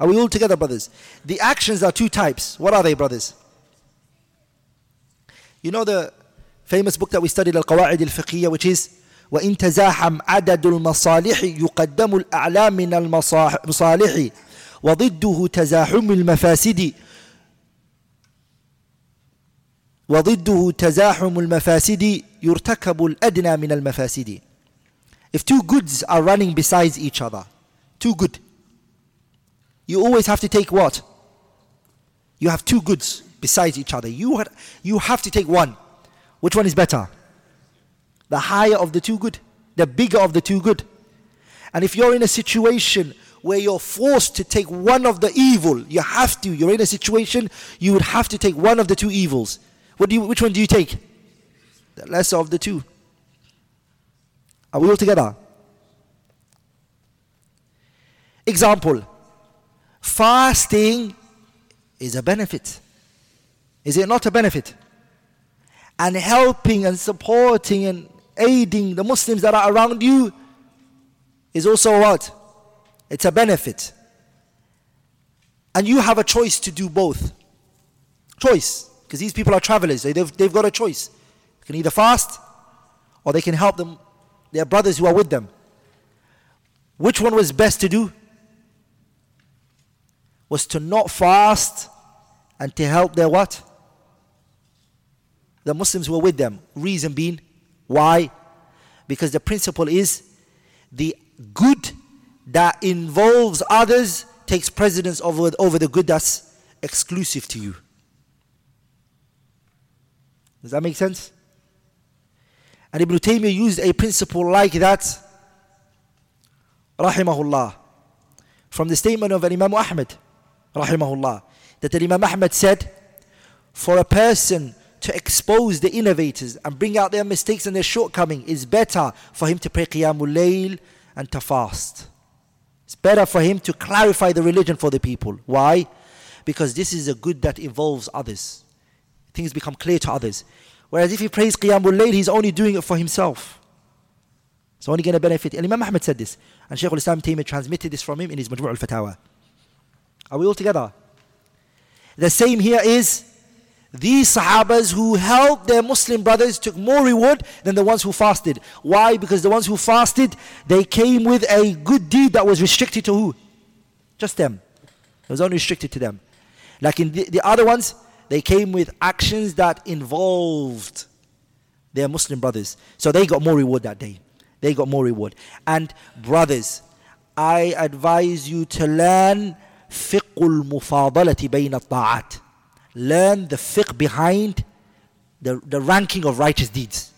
Are we all together, brothers? The actions are two types. What are they, brothers? You know the famous book that we studied, Al-Qawa'id al-Fiqhiyya, which is وإن تزاحم عدد المصالح يقدم الأعلى من المصالح وضده تزاحم المفاسد وضده تزاحم المفاسد يرتكب الأدنى من المفاسد If two goods are running besides each other, two good, you always have to take what? You have two goods besides each other. You, you have to take one. Which one is better? The higher of the two good, the bigger of the two good. And if you're in a situation where you're forced to take one of the evil, you have to, you're in a situation, you would have to take one of the two evils. What do you, which one do you take? The lesser of the two. Are we all together? Example fasting is a benefit. Is it not a benefit? And helping and supporting and aiding the Muslims that are around you is also what? It's a benefit. And you have a choice to do both. Choice. Because these people are travelers. They've, they've got a choice. They can either fast or they can help them, their brothers who are with them. Which one was best to do? Was to not fast and to help their what? The Muslims were with them. Reason being, why? Because the principle is the good that involves others takes precedence over, over the good that's exclusive to you. Does that make sense? And Ibn Taymiyyah used a principle like that, rahimahullah, from the statement of Imam Ahmad, rahimahullah, that Imam Ahmad said, for a person to expose the innovators and bring out their mistakes and their shortcomings. is better for him to pray Qiyamul Layl and to fast. It's better for him to clarify the religion for the people. Why? Because this is a good that involves others things become clear to others. Whereas if he prays Qiyamul Layl, he's only doing it for himself. It's only going to benefit. And Imam Ahmad said this. And Shaykh al-Islam Taymiyyah transmitted this from him in his Majmu' al-Fatawa. Are we all together? The same here is these Sahabas who helped their Muslim brothers took more reward than the ones who fasted. Why? Because the ones who fasted, they came with a good deed that was restricted to who? Just them. It was only restricted to them. Like in the, the other ones, they came with actions that involved their Muslim brothers. So they got more reward that day. They got more reward. And brothers, I advise you to learn fiqhul mufadalati bayna ta'at. Learn the fiqh behind the, the ranking of righteous deeds.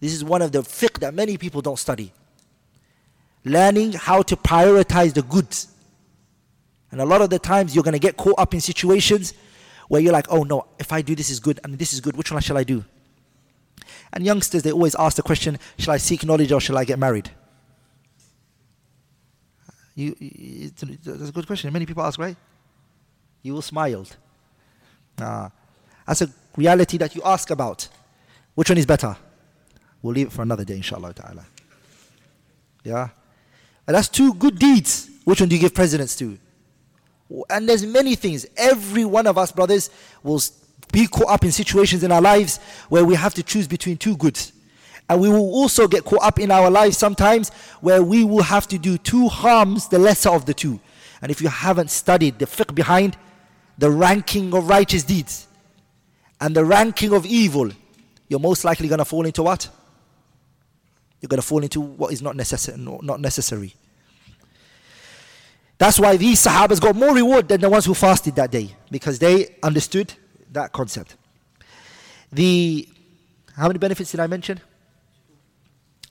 This is one of the fiqh that many people don't study. Learning how to prioritize the goods. And a lot of the times you're going to get caught up in situations where you're like, oh no, if I do this is good and this is good, which one shall I do? And youngsters, they always ask the question, shall I seek knowledge or shall I get married? You, that's a good question. Many people ask, right? You smiled. Ah, that's a reality that you ask about. Which one is better? We'll leave it for another day, inshallah ta'ala. Yeah? And that's two good deeds. Which one do you give precedence to? And there's many things. Every one of us, brothers, will be caught up in situations in our lives where we have to choose between two goods. And we will also get caught up in our lives sometimes where we will have to do two harms, the lesser of the two. And if you haven't studied the fiqh behind the ranking of righteous deeds and the ranking of evil, you're most likely going to fall into what? You're going to fall into what is not, necess- not necessary. That's why these Sahabas got more reward than the ones who fasted that day because they understood that concept. The how many benefits did I mention?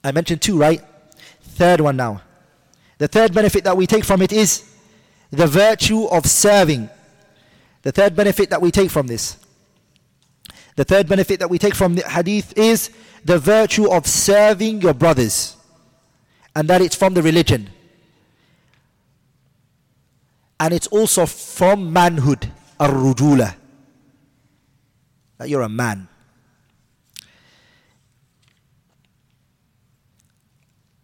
I mentioned two, right? Third one now. The third benefit that we take from it is the virtue of serving. The third benefit that we take from this. The third benefit that we take from the hadith is the virtue of serving your brothers. And that it's from the religion. And it's also from manhood, ar-rujula. That you're a man.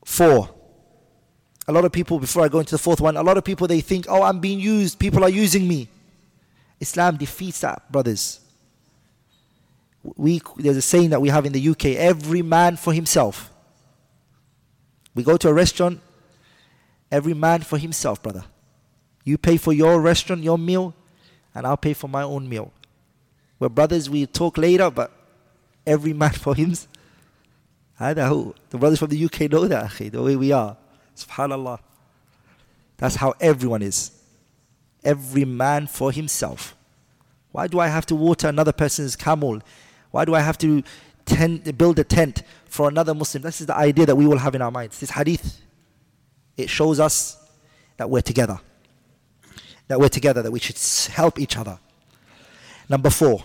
Four. A lot of people, before I go into the fourth one, a lot of people they think, oh, I'm being used, people are using me. Islam defeats that, brothers. We, there's a saying that we have in the UK every man for himself. We go to a restaurant, every man for himself, brother. You pay for your restaurant, your meal, and I'll pay for my own meal. We're brothers, we talk later, but every man for himself. I know. The brothers from the UK know that, the way we are. Subhanallah. That's how everyone is. Every man for himself. Why do I have to water another person's camel? Why do I have to tent, build a tent for another Muslim? This is the idea that we will have in our minds. This hadith, it shows us that we're together. That we're together, that we should help each other. Number four,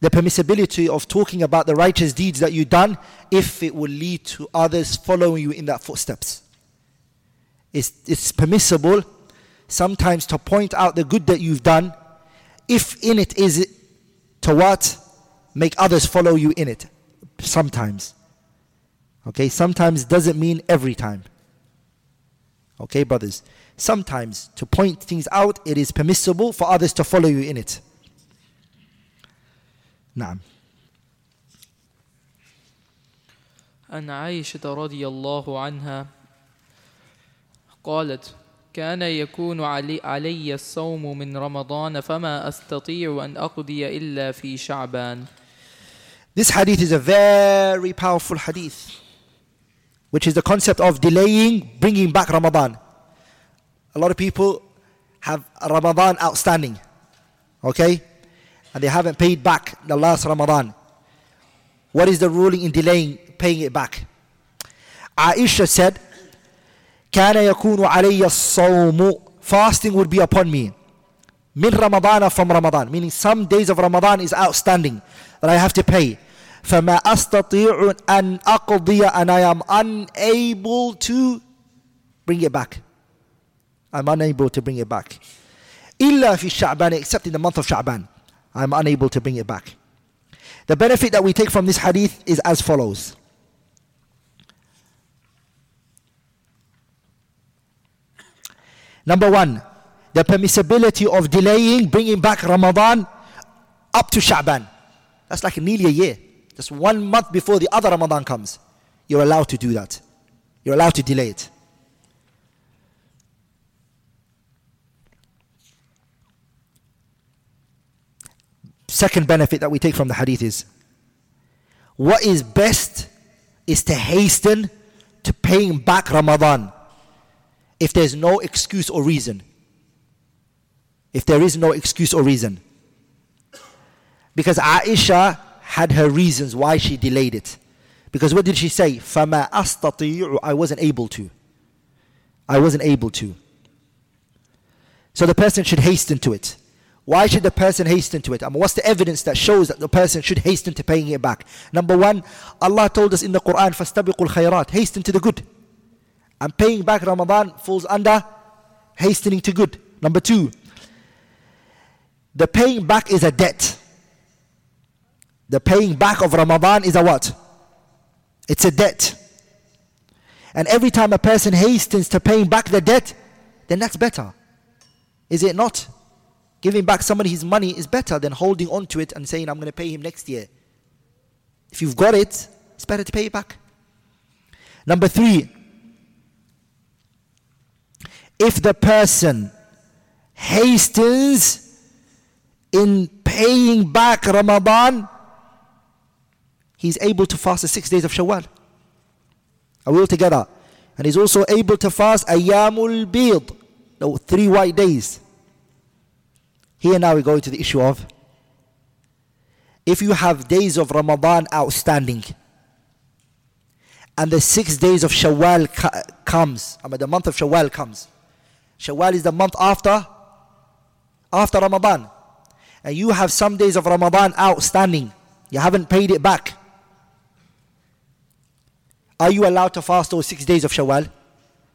the permissibility of talking about the righteous deeds that you've done if it will lead to others following you in that footsteps. It's, it's permissible sometimes to point out the good that you've done if in it is to what? Make others follow you in it. Sometimes. Okay, sometimes doesn't mean every time. Okay, brothers. Sometimes to point things out, it is permissible for others to follow you in it. نعم عن عائشة رضي الله عنها قالت كان يكون علي, علي الصوم من رمضان فما أستطيع أن أقضي إلا في شعبان This hadith is a very powerful hadith which is the concept of delaying bringing back Ramadan. A lot of people have Ramadan outstanding. Okay? and they haven't paid back the last Ramadan. What is the ruling in delaying paying it back? Aisha said, كان يكون علي الصوم fasting would be upon me min Ramadan from Ramadan meaning some days of Ramadan is outstanding that I have to pay فما أستطيع أن أقضي and I am unable to bring it back I'm unable to bring it back إلا في شعبان except in the month of Sha'ban I'm unable to bring it back. The benefit that we take from this hadith is as follows. Number one, the permissibility of delaying bringing back Ramadan up to Sha'ban. That's like nearly a year. Just one month before the other Ramadan comes. You're allowed to do that. You're allowed to delay it. Second benefit that we take from the hadith is what is best is to hasten to paying back Ramadan if there's no excuse or reason. If there is no excuse or reason. Because Aisha had her reasons why she delayed it. Because what did she say? فَمَا أَسْتَطِيعُ I wasn't able to. I wasn't able to. So the person should hasten to it. Why should the person hasten to it? I mean, what's the evidence that shows that the person should hasten to paying it back? Number one, Allah told us in the Quran, فَاسْتَبِقُوا الْخَيْرَاتِ Hasten to the good. And paying back Ramadan falls under hastening to good. Number two, the paying back is a debt. The paying back of Ramadan is a what? It's a debt. And every time a person hastens to paying back the debt, then that's better. Is it not? Giving back somebody his money is better than holding on to it and saying, I'm going to pay him next year. If you've got it, it's better to pay it back. Number three, if the person hastens in paying back Ramadan, he's able to fast the six days of Shawwal. Are we all together? And he's also able to fast Ayyamul Bid, no, three white days. Here now we go to the issue of if you have days of Ramadan outstanding and the six days of Shawwal comes, I mean the month of Shawwal comes, Shawwal is the month after after Ramadan. And you have some days of Ramadan outstanding. You haven't paid it back. Are you allowed to fast those six days of Shawwal?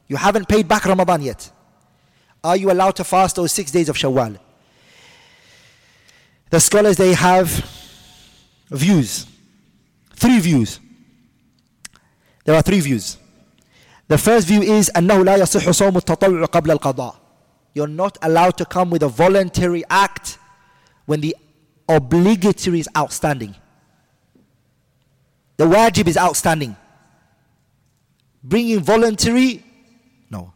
You haven't paid back Ramadan yet. Are you allowed to fast those six days of Shawwal? The scholars they have views. Three views. There are three views. The first view is أنه لا يصح صوم التطوع قبل القضاء. You're not allowed to come with a voluntary act when the obligatory is outstanding. The wajib is outstanding. Bringing voluntary, no.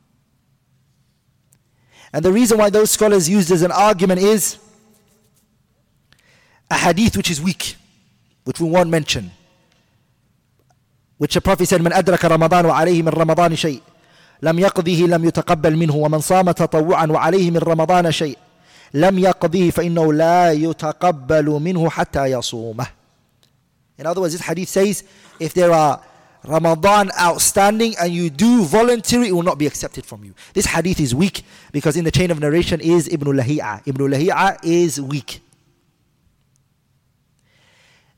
And the reason why those scholars used as an argument is a hadith which is weak, which we won't mention. Which the Prophet said, من أدرك رمضان وعليه من رمضان شيء لم يقضه لم يتقبل منه ومن صام تطوعا وعليه من رمضان شيء لم يقضه فإنه لا يتقبل منه حتى يصومه In other words, this hadith says, if there are Ramadan outstanding and you do voluntary, it will not be accepted from you. This hadith is weak because in the chain of narration is Ibn Lahi'a. Ibn Lahi'a is weak.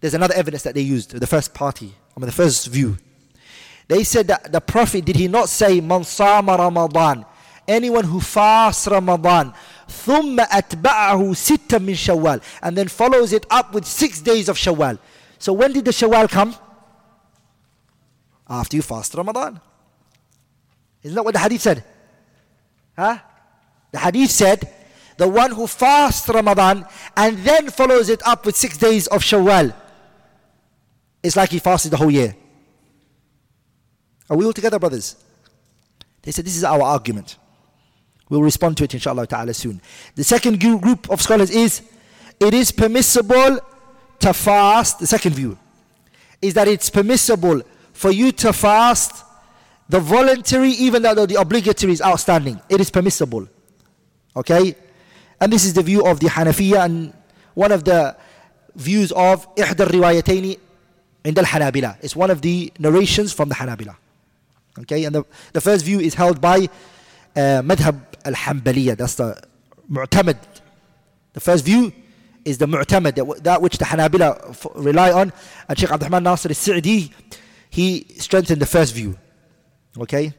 There's another evidence that they used, the first party, I mean the first view. They said that the Prophet, did he not say, Man sama Ramadan? Anyone who fasts Ramadan, ثم أتبعه ستة من شوال, and then follows it up with six days of Shawwal. So when did the Shawwal come? After you fast Ramadan. Isn't that what the hadith said? Huh? The hadith said, the one who fasts Ramadan and then follows it up with six days of Shawwal. It's like he fasted the whole year. Are we all together, brothers? They said, This is our argument. We'll respond to it, inshallah ta'ala, soon. The second group of scholars is it is permissible to fast. The second view is that it's permissible for you to fast the voluntary, even though the obligatory is outstanding. It is permissible. Okay? And this is the view of the Hanafiya and one of the views of إحدى الروايتين in the Hanabila. It's one of the narrations from the Hanabila. Okay, and the, the first view is held by uh, Madhab al Hanbaliya, that's the Mu'tamid. The first view is the Mu'tamid, that which the Hanabila rely on. And Sheikh Abdurrahman Nasir al Sa'di, he strengthened the first view. Okay,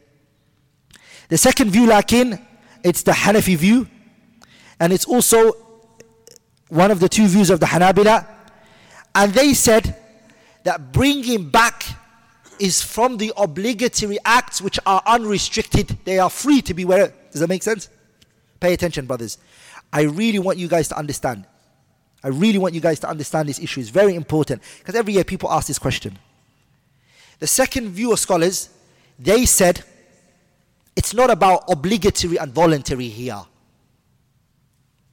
the second view, lakin, it's the Hanafi view, and it's also one of the two views of the Hanabila. And they said that bringing back is from the obligatory acts which are unrestricted. They are free to be where. Does that make sense? Pay attention, brothers. I really want you guys to understand. I really want you guys to understand this issue. It's very important because every year people ask this question. The second view of scholars, they said it's not about obligatory and voluntary here.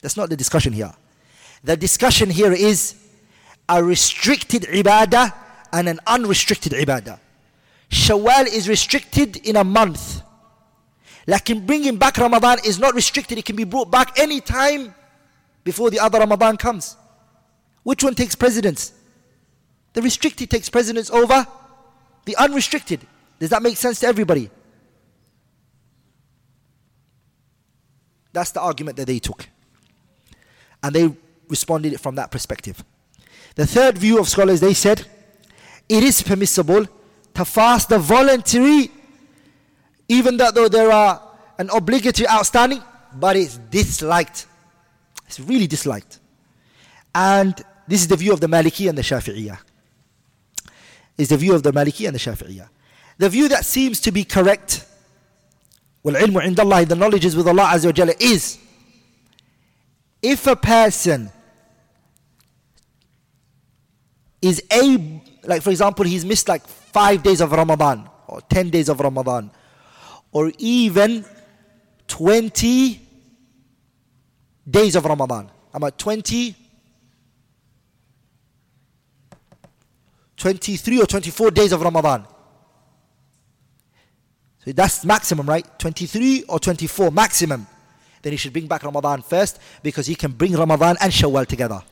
That's not the discussion here. The discussion here is a restricted ibadah and an unrestricted ibadah. Shawwal is restricted in a month. Like bringing back Ramadan is not restricted, it can be brought back any time before the other Ramadan comes. Which one takes precedence? The restricted takes precedence over the unrestricted. Does that make sense to everybody? That's the argument that they took. And they responded from that perspective. The third view of scholars, they said, it is permissible to fast the voluntary, even though there are an obligatory outstanding, but it's disliked. It's really disliked. And this is the view of the Maliki and the Shafi'iyah. Is the view of the Maliki and the Shafi'iyah. The view that seems to be correct, well, ilmu indallah, the knowledge is with Allah Azza wa Jalla, is if a person is able, like for example, he's missed like five days of Ramadan or 10 days of Ramadan or even 20 days of Ramadan. I'm at 20, 23 or 24 days of Ramadan. So that's maximum, right? 23 or 24 maximum. Then he should bring back Ramadan first because he can bring Ramadan and Shawwal together.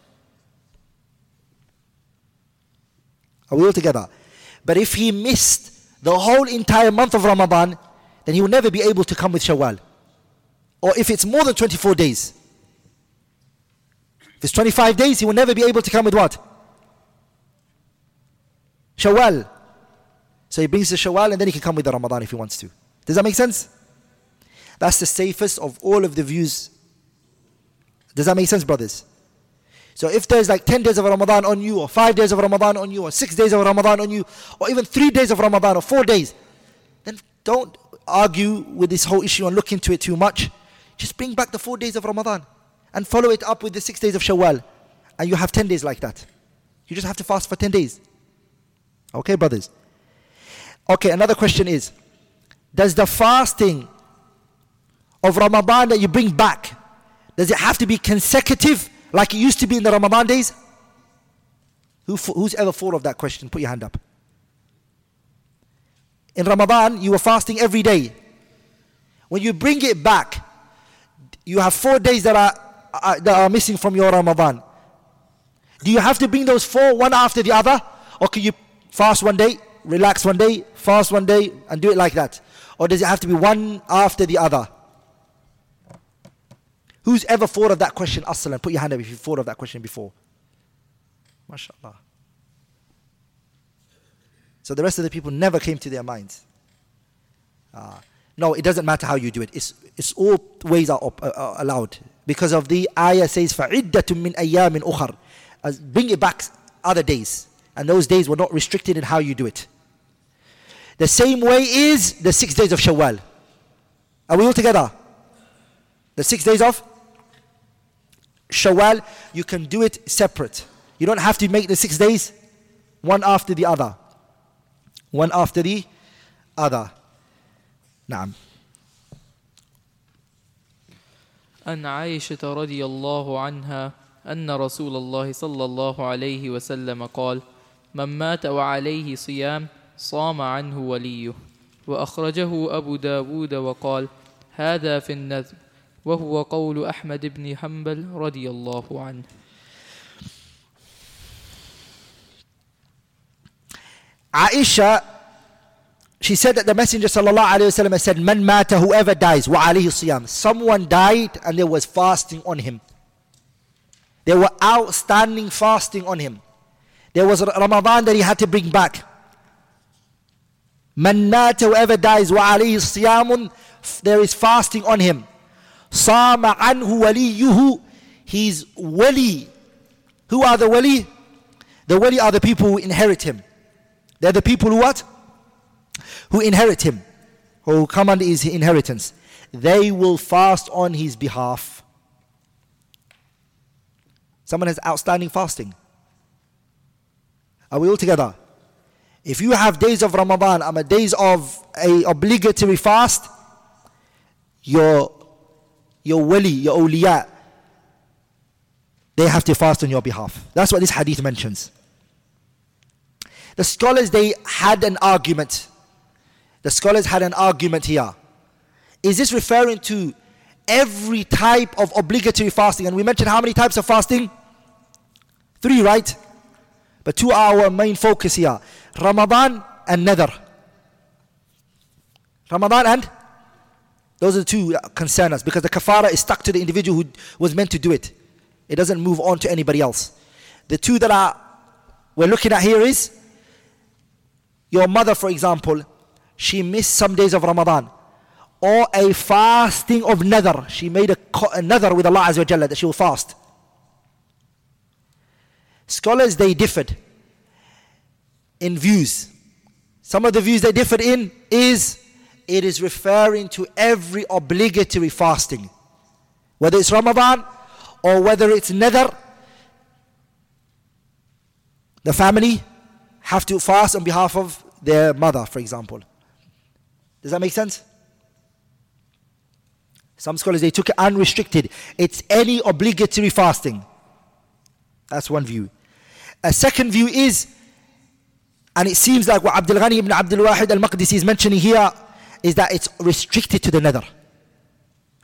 Are we all together? But if he missed the whole entire month of Ramadan, then he will never be able to come with Shawwal. or if it's more than 24 days. If it's 25 days, he will never be able to come with what? Shawwal. So he brings the Shawwal and then he can come with the Ramadan if he wants to. Does that make sense? That's the safest of all of the views. Does that make sense, brothers? So if there's like 10 days of Ramadan on you, or 5 days of Ramadan on you, or 6 days of Ramadan on you, or even 3 days of Ramadan, or 4 days, then don't argue with this whole issue and look into it too much. Just bring back the 4 days of Ramadan and follow it up with the 6 days of Shawwal. And you have 10 days like that. You just have to fast for 10 days. Okay, brothers? Okay, another question is Does the fasting of Ramadan that you bring back, does it have to be consecutive like it used to be in the Ramadan days? Who, who's ever thought of that question? Put your hand up. In Ramadan, you were fasting every day. When you bring it back, you have four days that are, are, that are missing from your Ramadan. Do you have to bring those four one after the other? Or can you fast one day, relax one day, fast one day, and do it like that? Or does it have to be one after the other? Who's ever thought of that question? Aslan, put your hand up if you've thought of that question before. MashaAllah. So the rest of the people never came to their minds. Uh, no, it doesn't matter how you do it. It's, it's all ways are up, uh, uh allowed. Because of the ayah says, فَعِدَّةٌ مِّنْ أَيَّامٍ أُخَرٍ As Bring it back other days. And those days were not restricted in how you do it. The same way is the six days of Shawwal. Are we all together? The six days of Shawwal, you can do it separate. You don't have to make the six days one after the other. One after the other. نعم. أن عائشة رضي الله عنها أن رسول الله صلى الله عليه وسلم قال: من مات وعليه صيام صام عنه وليه وأخرجه أبو داود وقال هذا في النذر وهو قول أحمد بن حنبل رضي الله عنه Aisha, she said that the Messenger sallallahu alayhi wasallam said, "Man mata, whoever dies, wa alayhi siyam." Someone died and there was fasting on him. There were outstanding fasting on him. There was Ramadan that he had to bring back. Man mata, whoever dies, wa alayhi siyamun. There is fasting on him. Sama anhu waliyuhu. He's wali. Who are the wali? The wali are the people who inherit him. They're the people who what? Who inherit him. Who come under his inheritance. They will fast on his behalf. Someone has outstanding fasting. Are we all together? If you have days of Ramadan, I mean days of a obligatory fast, your your wali, your awliya, they have to fast on your behalf. That's what this hadith mentions. The scholars they had an argument. The scholars had an argument here. Is this referring to every type of obligatory fasting? And we mentioned how many types of fasting? Three, right? But two are our main focus here Ramadan and Nadr. Ramadan and those are the two that concern us because the kafara is stuck to the individual who was meant to do it. It doesn't move on to anybody else. The two that are we're looking at here is your mother, for example, she missed some days of Ramadan. Or a fasting of nadr. She made a, a with Allah Azza wa Jalla that she will fast. Scholars they differed in views. Some of the views they differed in is it is referring to every obligatory fasting. Whether it's Ramadan or whether it's nadr, the family have to fast on behalf of their mother, for example. Does that make sense? Some scholars they took it unrestricted. It's any obligatory fasting. That's one view. A second view is, and it seems like what Abdul Ghani ibn Abdul Wahid al Maqdisi is mentioning here, is that it's restricted to the nadr.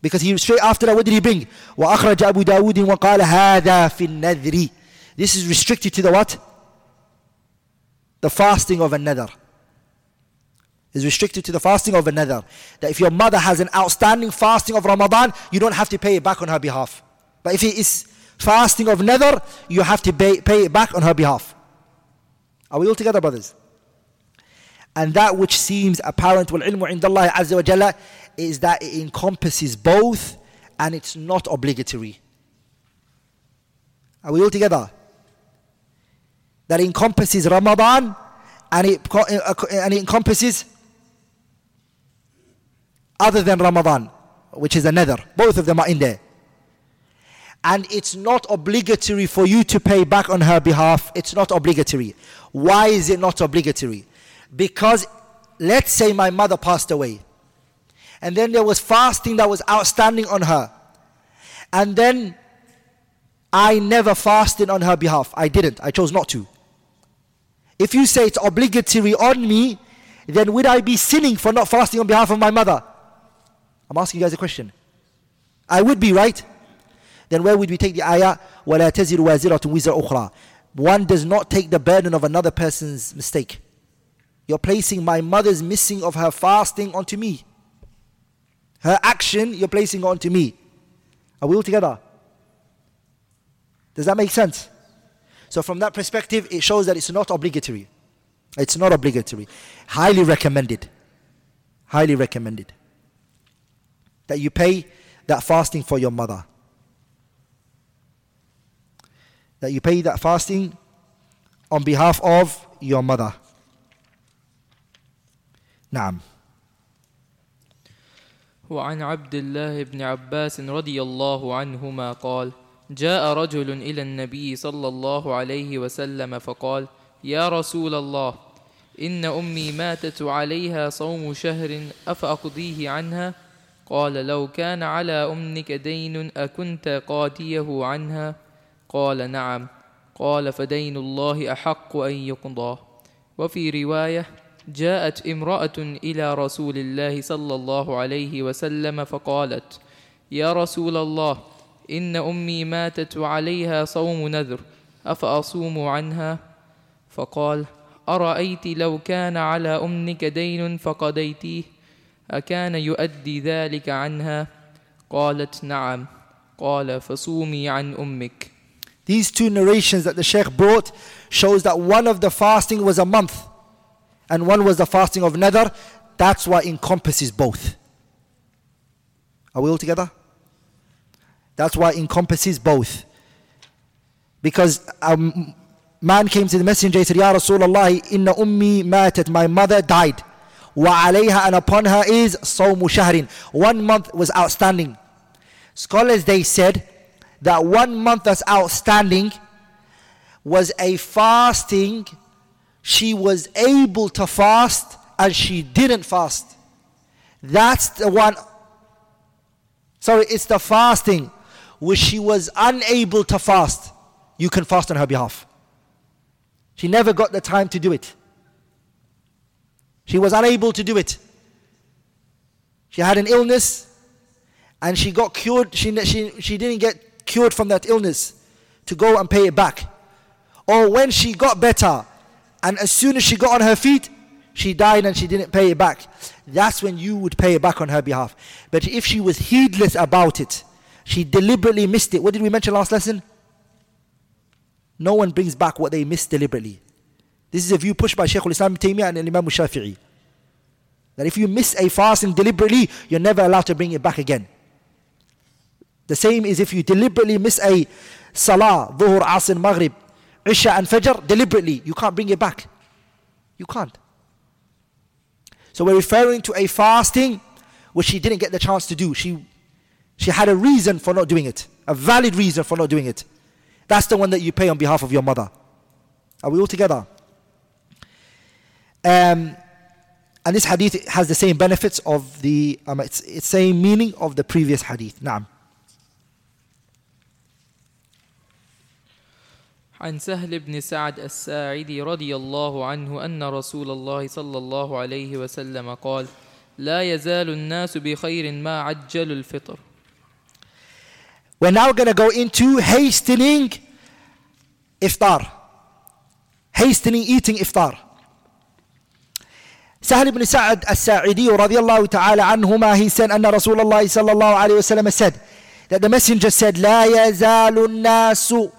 Because he straight after that, what did he bring? وَأَخْرَجَ أَبُو دَاوُدٍ وَقَالَ هَذَا فِي النَّذْرِ This is restricted to the what? The fasting of a nadr. Is restricted to the fasting of a nadr. That if your mother has an outstanding fasting of Ramadan, you don't have to pay it back on her behalf. But if it is fasting of nadr, you have to pay, pay it back on her behalf. Are we all together, brothers? And that which seems apparent, وَالْعِلْمُ عِنْدَ اللَّهِ عَزَّ وَجَلَّ is that it encompasses both and it's not obligatory. Are we all together? That encompasses Ramadan and it, and it encompasses other than Ramadan, which is another. Both of them are in there. And it's not obligatory for you to pay back on her behalf. It's not obligatory. Why is it not obligatory? Because let's say my mother passed away, and then there was fasting that was outstanding on her, and then I never fasted on her behalf. I didn't, I chose not to. If you say it's obligatory on me, then would I be sinning for not fasting on behalf of my mother? I'm asking you guys a question. I would be, right? Then where would we take the ayah? One does not take the burden of another person's mistake. You're placing my mother's missing of her fasting onto me. Her action, you're placing onto me. Are we all together? Does that make sense? So, from that perspective, it shows that it's not obligatory. It's not obligatory. Highly recommended. Highly recommended. That you pay that fasting for your mother. That you pay that fasting on behalf of your mother. نعم. وعن عبد الله بن عباس رضي الله عنهما قال جاء رجل إلى النبي صلى الله عليه وسلم فقال يا رسول الله إن أمي ماتت عليها صوم شهر أفأقضيه عنها؟ قال لو كان على أمك دين أكنت قاضيه عنها؟ قال نعم. قال فدين الله أحق أن يقضى وفي رواية جاءت امرأة إلى رسول الله صلى الله عليه وسلم فقالت يا رسول الله إن أمي ماتت وعليها صوم نذر أفأصوم عنها؟ فقال أرأيت لو كان على أمك دين فقضيتيه أكان يؤدي ذلك عنها؟ قالت نعم. قال فصومي عن أمك. These two narrations that the Sheikh brought shows that one of the fasting was a month. And one was the fasting of Nadr. That's why encompasses both. Are we all together? That's why encompasses both. Because a man came to the messenger and said, Ya Rasulullah, inna ummi matat, my mother died. Wa alayha, and upon her is sawmu shahrin. One month was outstanding. Scholars, they said that one month that's outstanding was a fasting she was able to fast and she didn't fast. That's the one. Sorry, it's the fasting which she was unable to fast. You can fast on her behalf. She never got the time to do it. She was unable to do it. She had an illness and she got cured. She, she, she didn't get cured from that illness to go and pay it back. Or when she got better, and as soon as she got on her feet, she died and she didn't pay it back. That's when you would pay it back on her behalf. But if she was heedless about it, she deliberately missed it. What did we mention last lesson? No one brings back what they missed deliberately. This is a view pushed by Shaykh al-Islam Taymiyyah and Imam Shafi'i. That if you miss a fasting deliberately, you're never allowed to bring it back again. The same is if you deliberately miss a salah, dhuhr, asr, maghrib, Isha and Fajr deliberately. You can't bring it back. You can't. So we're referring to a fasting which she didn't get the chance to do. She, she had a reason for not doing it, a valid reason for not doing it. That's the one that you pay on behalf of your mother. Are we all together? Um, and this hadith has the same benefits of the, um, it's, it's same meaning of the previous hadith. Naam. عن سهل بن سعد الساعدي رضي الله عنه أن رسول الله صلى الله عليه وسلم قال لا يزال الناس بخير ما عجل الفطر We're now going to go into hastening iftar. Hastening eating iftar. Sahal ibn Sa'ad as-Sa'idi radiyallahu ta'ala anhuma, he said, Anna Rasulullah sallallahu alayhi wasallam said, that the messenger said, La yazalu nasu.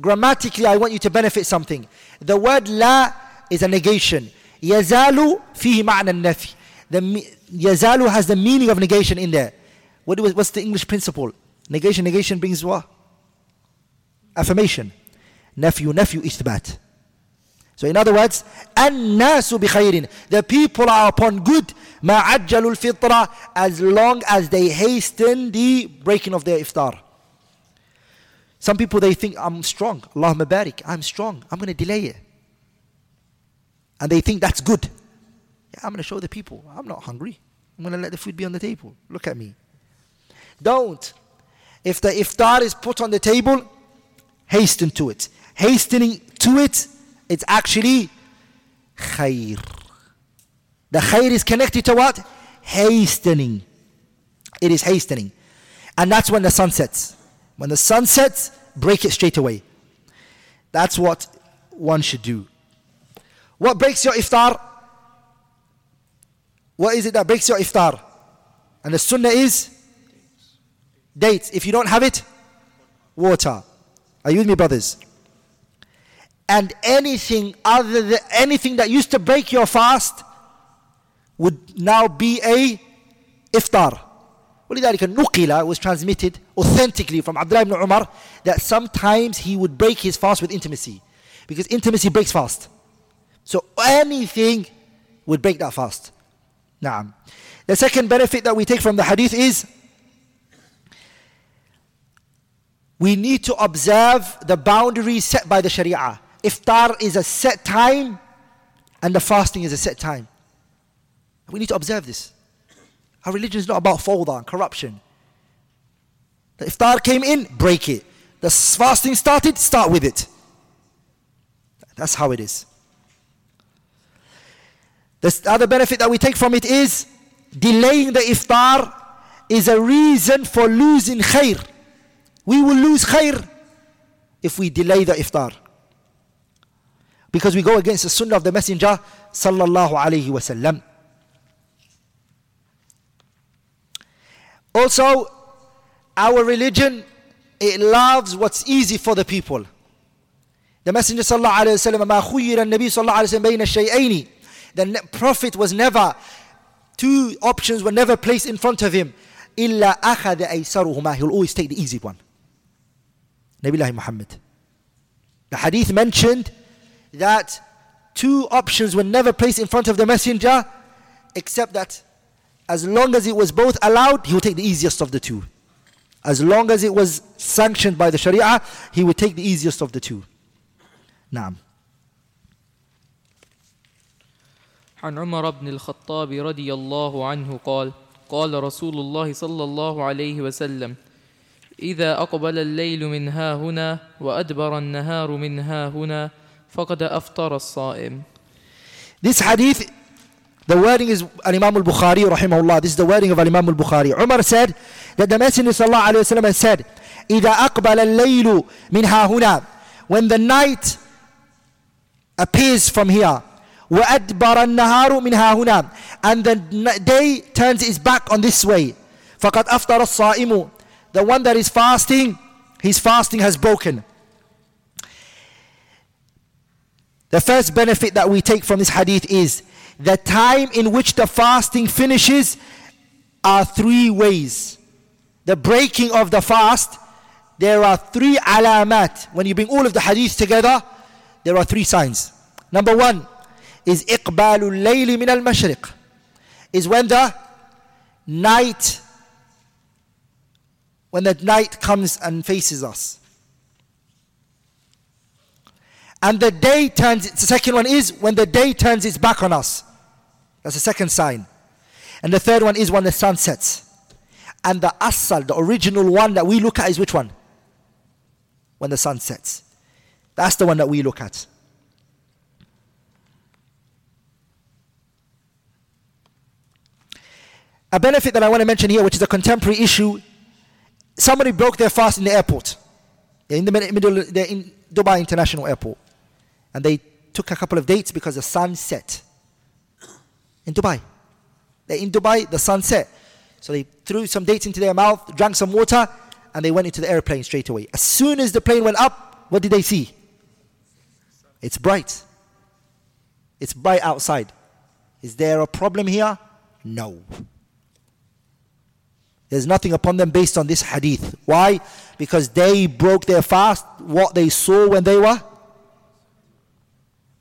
Grammatically, I want you to benefit something. The word la is a negation. Yazalu fihi ma'na nafi. The yazalu has the meaning of negation in there. What, what's the English principle? Negation, negation brings what? Affirmation. Nephew, nephew, ithbat. So in other words, الناس بخير. The people are upon good. ما عجلوا الفطرة as long as they hasten the breaking of their iftar. Some people they think I'm strong. Allahumma barik. I'm strong. I'm going to delay it. And they think that's good. Yeah, I'm going to show the people I'm not hungry. I'm going to let the food be on the table. Look at me. Don't. If the iftar is put on the table, hasten to it. Hastening to it it's actually khair. The khair is connected to what? Hastening. It is hastening. And that's when the sun sets. When the sun sets, break it straight away. That's what one should do. What breaks your iftar? What is it that breaks your iftar? And the sunnah is dates. If you don't have it, water. Are you with me, brothers? and anything other than anything that used to break your fast would now be a iftar. ولذلك النقل was transmitted authentically from Abdullah ibn Umar that sometimes he would break his fast with intimacy because intimacy breaks fast. So anything would break that fast. Naam. The second benefit that we take from the hadith is we need to observe the boundaries set by the Sharia iftar is a set time and the fasting is a set time. We need to observe this. Our religion is not about fawda and corruption. The iftar came in, break it. The fasting started, start with it. That's how it is. The other benefit that we take from it is delaying the iftar is a reason for losing khair. We will lose khair if we delay the iftar because we go against the sunnah of the messenger sallallahu alaihi wasallam also our religion it loves what's easy for the people. The messenger sallallahu shay'ain the prophet was never two options were never placed in front of him. Aysaruhuma. He'll always take the easy one. Nabi muhammad. The hadith mentioned that two options were never placed in front of the messenger except that as long as it was both allowed, he would take the easiest of the two. As long as it was sanctioned by the Sharia, he would take the easiest of the two. نعم. عن عمر بن الخطاب رضي الله عنه قال قال رسول الله صلى الله عليه وسلم إذا أقبل الليل من ها هنا وأدبر النهار من ها هنا فقد أفطر الصائم This hadith, the wording is Al-Imam al-Bukhari rahimahullah. This is the wording of Al-Imam al-Bukhari. Umar said that the Messenger sallallahu alayhi wa sallam said, إذا أقبل الليل من ها هنا When the night appears from here وأدبر النهار من ها هنا And the day turns its back on this way فقد أفطر الصائم The one that is fasting, his fasting has broken. The first benefit that we take from this hadith is the time in which the fasting finishes are three ways. The breaking of the fast, there are three alamat. When you bring all of the hadith together, there are three signs. Number one is iqbalul layli min al-mashriq. Is when the night when the night comes and faces us. And the day turns, the second one is when the day turns its back on us. That's the second sign. And the third one is when the sun sets. And the asal, the original one that we look at is which one? When the sun sets. That's the one that we look at. A benefit that I want to mention here, which is a contemporary issue, somebody broke their fast in the airport. In the middle, in Dubai International Airport and they took a couple of dates because the sun set. In Dubai. They're in Dubai, the sun set. So they threw some dates into their mouth, drank some water, and they went into the airplane straight away. As soon as the plane went up, what did they see? It's bright. It's bright outside. Is there a problem here? No. There's nothing upon them based on this hadith. Why? Because they broke their fast, what they saw when they were.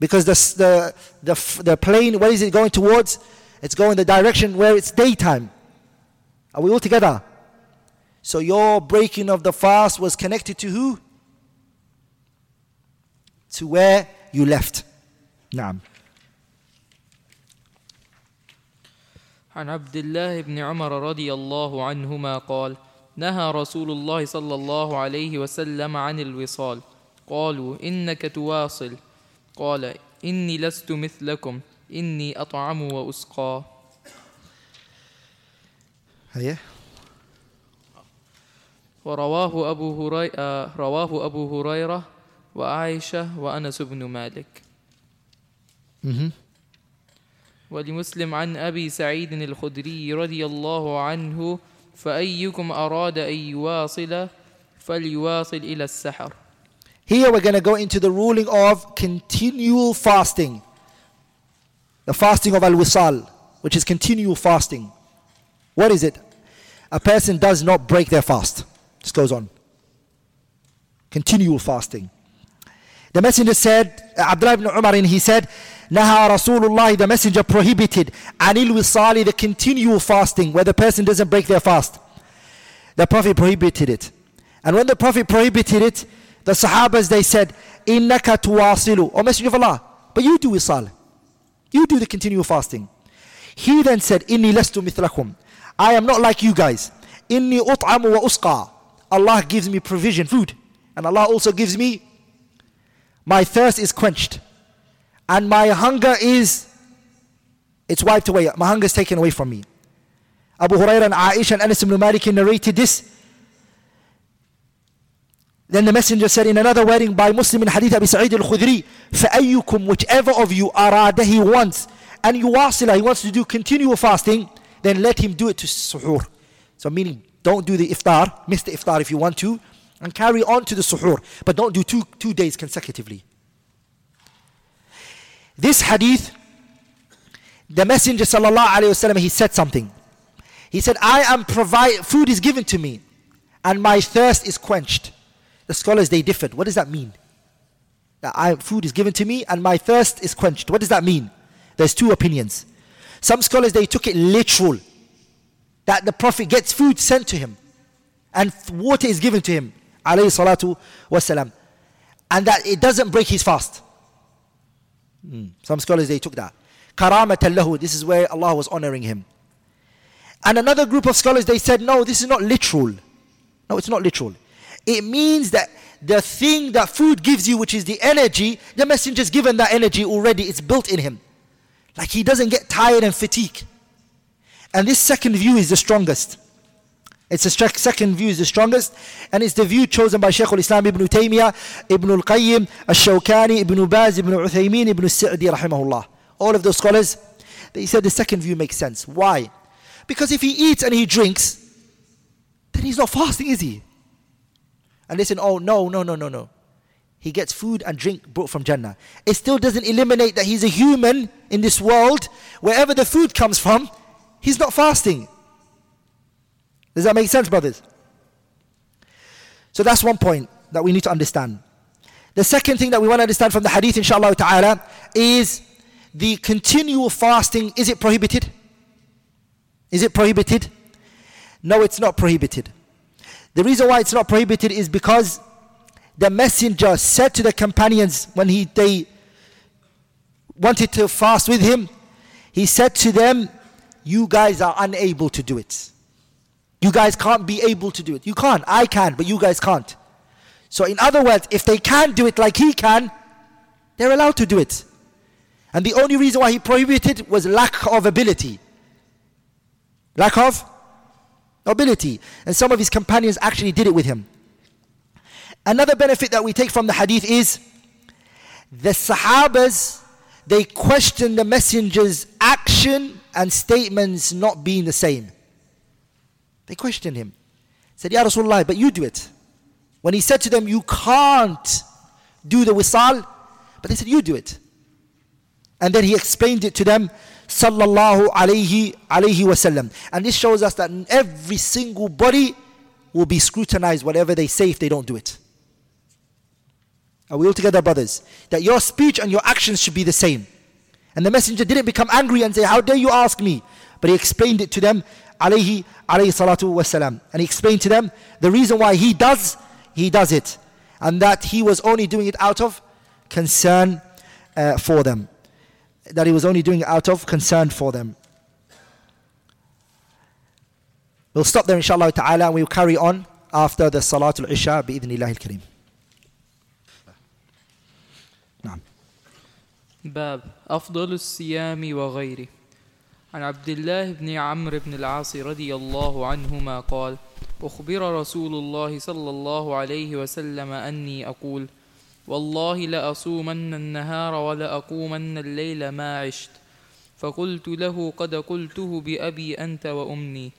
Because the, the, the, the plane, where is it going towards? It's going the direction where it's daytime. Are we all together? So your breaking of the fast was connected to who? To where you left. Naam. عن عبد الله بن عمر رضي الله عنهما قال نهى رسول الله صلى الله عليه وسلم عن الوصال قالوا إنك تواصل قال إني لست مثلكم. إني أطعم وأسقى. هيا. ورواه أبو هريرة رواه أبو هريرة وعائشة وأنس بن مالك. ولمسلم عن أبي سعيد الخدري رضي الله عنه فأيكم أراد أن يواصل فليواصل إلى السحر. Here we're going to go into the ruling of continual fasting. The fasting of al-wisal, which is continual fasting. What is it? A person does not break their fast. This goes on. Continual fasting. The messenger said, Abdullah ibn Umar, and he said, Naha Rasulullah, the messenger prohibited anil wisali, the continual fasting, where the person doesn't break their fast. The Prophet prohibited it. And when the Prophet prohibited it, the Sahabas they said, Innaka tuwasilu. O Messenger of Allah, but you do wisal. You do the continual fasting. He then said, Inni lastu mithlakum. I am not like you guys. Inni ut'amu wa usqa. Allah gives me provision, food. And Allah also gives me, my thirst is quenched. And my hunger is, it's wiped away. My hunger is taken away from me. Abu Hurairah and Aisha and Anas ibn Malik narrated this. Then the messenger said in another wording by Muslim in Hadith Abi Sa'id al-Khudri, فَأَيُّكُمْ Whichever of you arada he wants, and yuwasila, he wants to do continual fasting, then let him do it to suhoor. So meaning, don't do the iftar, miss the iftar if you want to, and carry on to the suhoor. But don't do two, two days consecutively. This hadith, the Messenger sallallahu alaihi wasallam, he said something. He said, I am provide, food is given to me, and my thirst is quenched. The scholars, they differed. What does that mean? That I, food is given to me, and my thirst is quenched. What does that mean? There's two opinions. Some scholars, they took it literal. That the Prophet gets food sent to him, and water is given to him, alayhi salatu wasalam. And that it doesn't break his fast. Hmm. Some scholars, they took that. Karamatan lahu, this is where Allah was honoring him. And another group of scholars, they said, no, this is not literal. No, it's not literal. It means that the thing that food gives you, which is the energy, the messenger's given that energy already, it's built in him. Like he doesn't get tired and fatigued. And this second view is the strongest. It's the sec- second view is the strongest, and it's the view chosen by Shaykh al-Islam Ibn Taymiyyah, Ibn al-Qayyim, al-Shawkani, Ibn Baz, Ibn Uthaymin, Ibn al-Sa'di, rahimahullah. All of those scholars, they said the second view makes sense. Why? Because if he eats and he drinks, then he's not fasting, is he? And said, oh, no, no, no, no, no. He gets food and drink brought from Jannah. It still doesn't eliminate that he's a human in this world. Wherever the food comes from, he's not fasting. Does that make sense, brothers? So that's one point that we need to understand. The second thing that we want to understand from the hadith, inshallah ta'ala, is the continual fasting. Is it prohibited? Is it prohibited? No, it's not prohibited. The reason why it's not prohibited is because the messenger said to the companions when he, they wanted to fast with him, he said to them, You guys are unable to do it. You guys can't be able to do it. You can't. I can, but you guys can't. So, in other words, if they can do it like he can, they're allowed to do it. And the only reason why he prohibited was lack of ability. Lack of ability. And some of his companions actually did it with him. Another benefit that we take from the hadith is the Sahabas, they questioned the messenger's action and statements not being the same. They questioned him. Said, Ya Rasulullah, but you do it. When he said to them, You can't do the wisal, but they said, You do it. And then he explained it to them, sallallahu alayhi alayhi wasallam. And this shows us that every single body will be scrutinized whatever they say if they don't do it. Are we all together, brothers? That your speech and your actions should be the same. And the messenger didn't become angry and say, How dare you ask me? But he explained it to them, alayhi, alayhi salatu wasalam. And he explained to them the reason why he does, he does it. And that he was only doing it out of concern uh, for them. That he was only doing it out of concern for them. We'll stop there inshallah ta'ala and we'll carry on after the Salatul Isha bi'idhnillahi al-Kareem. نعم باب أفضل الصيام وغيره عن عبد الله بن عمرو بن العاص رضي الله عنهما قال أخبر رسول الله صلى الله عليه وسلم أني أقول والله لأصومن النهار ولأقومن الليل ما عشت. فقلت له قد قلته بأبي أنت وأمي.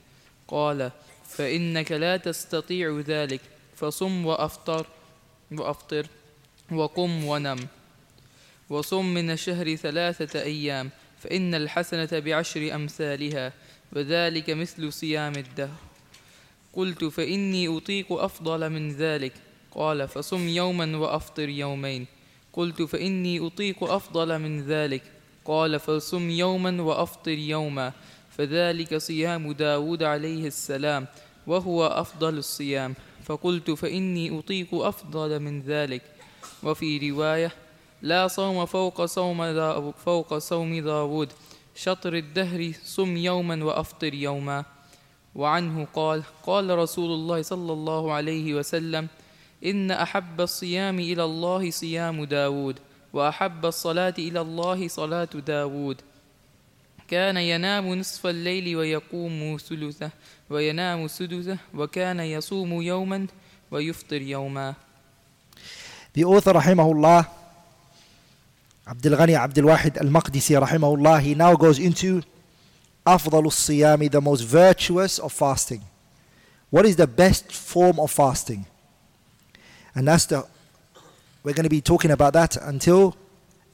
قال فإنك لا تستطيع ذلك. فصم وأفطر وأفطر وقم ونم. وصم من الشهر ثلاثة أيام فإن الحسنة بعشر أمثالها وذلك مثل صيام الدهر. قلت فإني أطيق أفضل من ذلك. قال فصم يوما وأفطر يومين. قلت فإني أطيق أفضل من ذلك. قال فصم يوما وأفطر يوما. فذلك صيام داود عليه السلام وهو أفضل الصيام. فقلت فإني أطيق أفضل من ذلك. وفي رواية لا صوم فوق صوم فوق صوم داود. شطر الدهر صم يوما وأفطر يوما. وعنه قال قال رسول الله صلى الله عليه وسلم إن أحب الصيام إلى الله صيام داود وأحب الصلاة إلى الله صلاة داود كان ينام نصف الليل ويقوم ثلثه وينام سدسه وكان يصوم يوما ويفطر يوما The author rahimahullah Abdul Ghani Abdul Wahid Al-Maqdisi rahimahullah he now goes into أفضل الصيام the most virtuous of fasting What is the best form of fasting? And that's the, we're going to be talking about that until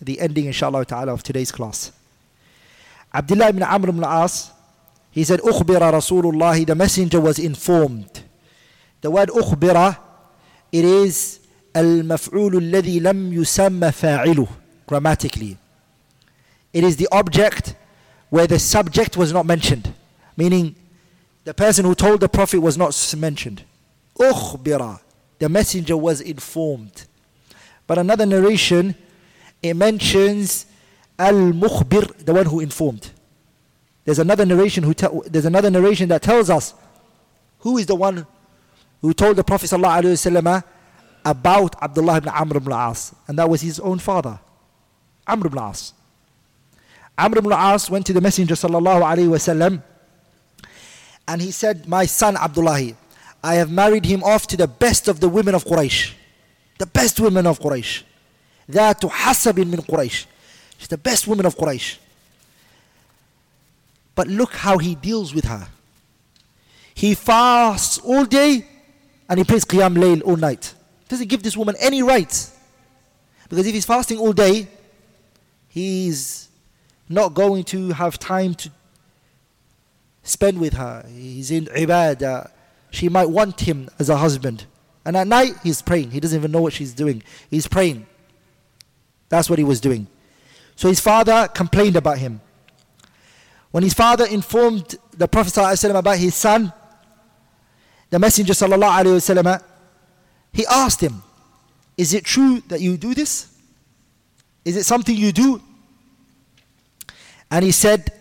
the ending, inshallah ta'ala, of today's class. Abdullah ibn Amr ibn as, he said, Ukhbira Rasulullah, the messenger was informed. The word ukhbira, it is al-maf'ul alladhi lam yusamma fa'iluh, grammatically. It is the object where the subject was not mentioned, meaning the person who told the Prophet was not mentioned. Ukhbira the messenger was informed. But another narration it mentions al-mukhbir the one who informed. There's another narration who te- there's another narration that tells us who is the one who told the prophet wasallam about Abdullah ibn Amr ibn al-As and that was his own father Amr ibn al-As. Amr ibn al-As went to the messenger sallallahu alaihi wasallam and he said my son Abdullah I have married him off to the best of the women of Quraysh the best women of Quraysh ذات حسب من قريش she's the best woman of Quraysh but look how he deals with her he fasts all day and he prays Qiyam Layl all night doesn't give this woman any rights. Because if he's fasting all day, he's not going to have time to spend with her. He's in ibadah. She might want him as a husband. And at night, he's praying. He doesn't even know what she's doing. He's praying. That's what he was doing. So his father complained about him. When his father informed the Prophet ﷺ about his son, the Messenger ﷺ he asked him, Is it true that you do this? Is it something you do? And he said,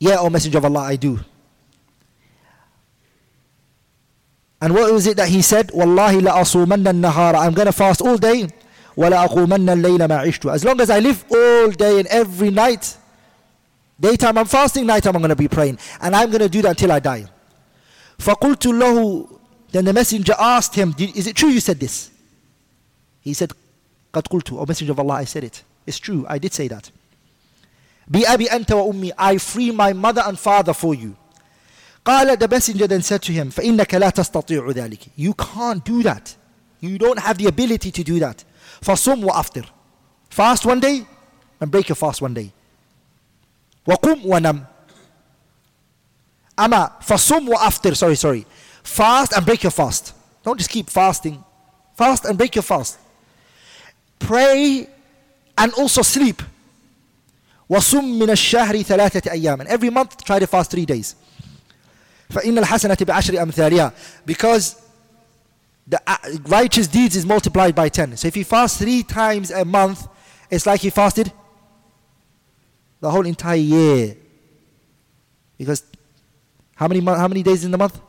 Yeah, O Messenger of Allah, I do. And what was it that he said? Wallahi la asumanna nahara. I'm going to fast all day. Wala aqumanna layla ma ishtu. As long as I live all day and every night, daytime I'm fasting, nighttime I'm going to be praying. And I'm going to do that until I die. فَقُلْتُ لَهُ Then the messenger asked him, Is it true you said this? He said, قَدْ قُلْتُ O messenger of Allah, I said it. It's true, I did say that. بِأَبِي أَنْتَ وَأُمِّي I free my mother and father for you. قال the messenger then said to him فإنك لا تستطيع ذلك you can't do that you don't have the ability to do that فصم وأفطر fast one day and break your fast one day وقم ونم أما فصم وأفطر sorry sorry fast and break your fast don't just keep fasting fast and break your fast pray and also sleep وصم من الشهر ثلاثة أيام and every month try to fast three days فإن الحسنة بعشر أمثالها because the uh, righteous deeds is multiplied by 10 so if you fast three times a month it's like you fasted the whole entire year because how many how many days in the month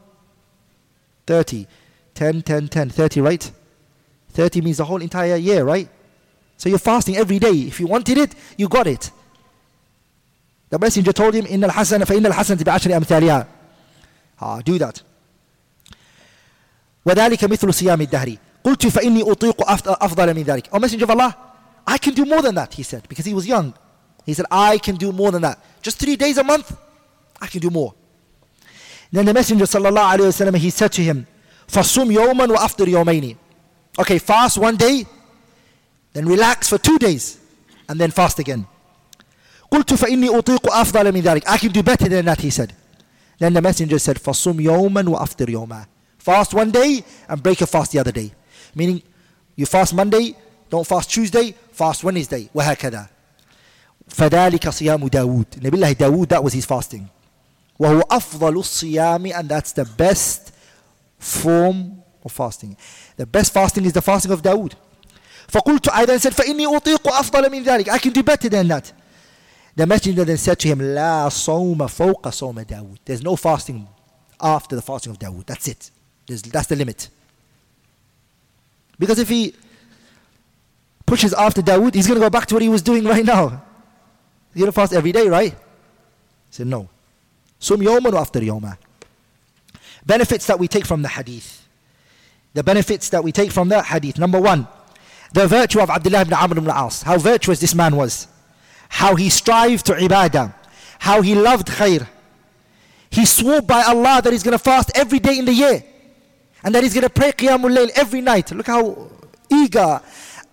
30 10 10 10 30 right 30 means the whole entire year right so you're fasting every day if you wanted it you got it the messenger told him إن الحسنة فإن الحسنة بعشر أمثالها Ah, do that. وذلك مثل صيام الدهر قلت فإني أطيق أفضل من ذلك Oh Messenger of Allah I can do more than that he said because he was young he said I can do more than that just three days a month I can do more then the Messenger صلى الله عليه وسلم he said to him فصوم يوما وأفطر يومين okay fast one day then relax for two days and then fast again قلت فإني أطيق أفضل من ذلك I can do better than that he said then the messenger said, فَصُمْ يَوْمًا وَأَفْطِرْ يَوْمًا Fast one day and break a fast the other day. Meaning, you fast Monday, don't fast Tuesday, fast Wednesday, وهكذا. فذلك صيام داود نبي الله داود that was his fasting. وهو أفضل الصيام and that's the best form of fasting. The best fasting is the fasting of Dawood. فقلت I then said فإني أطيق أفضل من ذلك I can do better than that. the messenger then said to him, La sawma fawqa sawma Dawood. There's no fasting after the fasting of Dawood. That's it. There's, that's the limit. Because if he pushes after Dawood, he's going to go back to what he was doing right now. He's going to fast every day, right? He said, no. Sum yawman after yawma. Benefits that we take from the hadith. The benefits that we take from the hadith. Number one, the virtue of Abdullah ibn Amr ibn al-As. How virtuous this man was how he strived to ibadah, how he loved khair. He swore by Allah that he's going to fast every day in the year and that he's going to pray Qiyamul Layl every night. Look how eager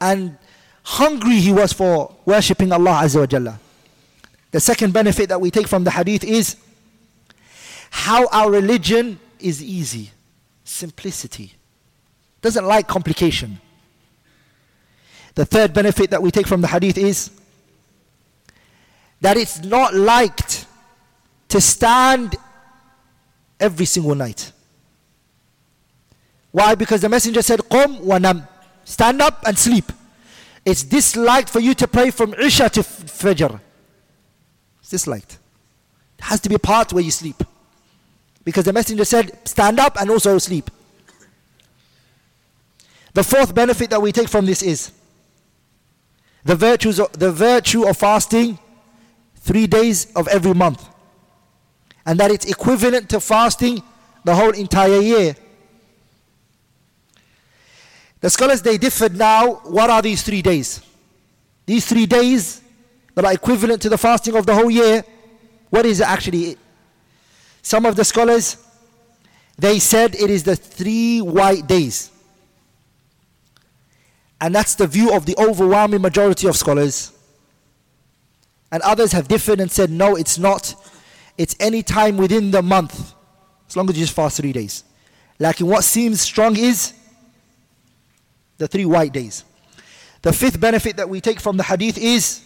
and hungry he was for worshipping Allah Azza wa Jalla. The second benefit that we take from the hadith is how our religion is easy, simplicity. Doesn't like complication. The third benefit that we take from the hadith is that it's not liked to stand every single night. Why? Because the messenger said, Qum wanam. Stand up and sleep. It's disliked for you to pray from Isha to Fajr. It's disliked. It has to be a part where you sleep. Because the messenger said, stand up and also sleep. The fourth benefit that we take from this is the virtues of, the virtue of fasting three days of every month. And that it's equivalent to fasting the whole entire year. The scholars they differed now. What are these three days? These three days that are equivalent to the fasting of the whole year. What is actually? Some of the scholars they said it is the three white days. And that's the view of the overwhelming majority of scholars. And others have differed and said, no, it's not. It's any time within the month, as long as you just fast three days. Like in what seems strong is the three white days. The fifth benefit that we take from the hadith is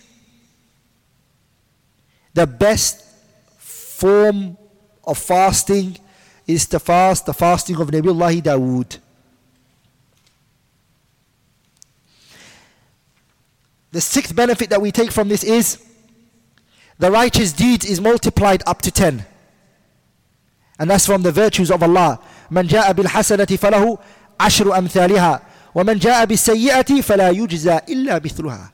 the best form of fasting is to fast the fasting of Nabiullah Dawood. The sixth benefit that we take from this is the righteous deeds is multiplied up to 10. And that's from the virtues of Allah. من جاء بالحسنة فله عشر أمثالها ومن جاء بالسيئة فلا يجزى إلا مثلها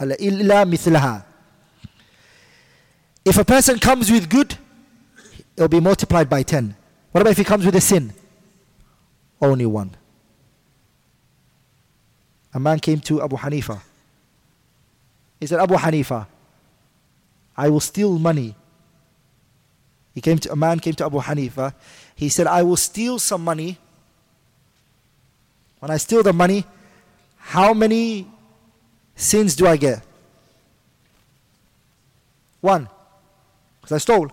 إلا مثلها If a person comes with good, it will be multiplied by 10. What about if he comes with a sin? Only one. A man came to Abu Hanifa He said, Abu Hanifa, I will steal money. He came to, a man came to Abu Hanifa. He said, I will steal some money. When I steal the money, how many sins do I get? One. Because I stole.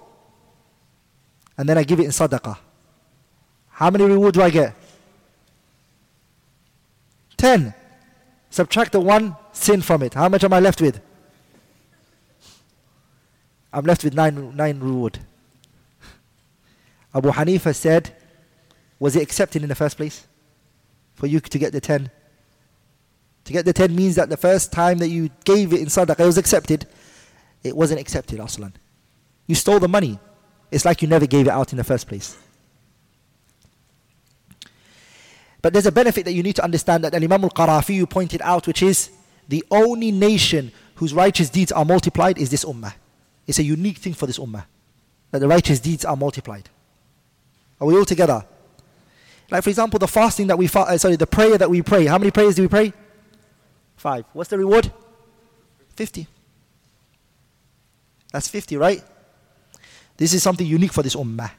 And then I give it in sadaqah. How many reward do I get? Ten. Subtract the one sin from it. How much am I left with? I'm left with nine, nine reward. Abu Hanifa said, Was it accepted in the first place? For you to get the ten? To get the ten means that the first time that you gave it in sadaqah, it was accepted. It wasn't accepted, aslan. You stole the money. It's like you never gave it out in the first place. But there's a benefit that you need to understand that Imam al-Qarafi pointed out, which is the only nation whose righteous deeds are multiplied is this ummah. It's a unique thing for this ummah, that the righteous deeds are multiplied. Are we all together? Like for example, the fasting that we, fa- uh, sorry, the prayer that we pray. How many prayers do we pray? Five. What's the reward? 50. That's 50, right? This is something unique for this ummah.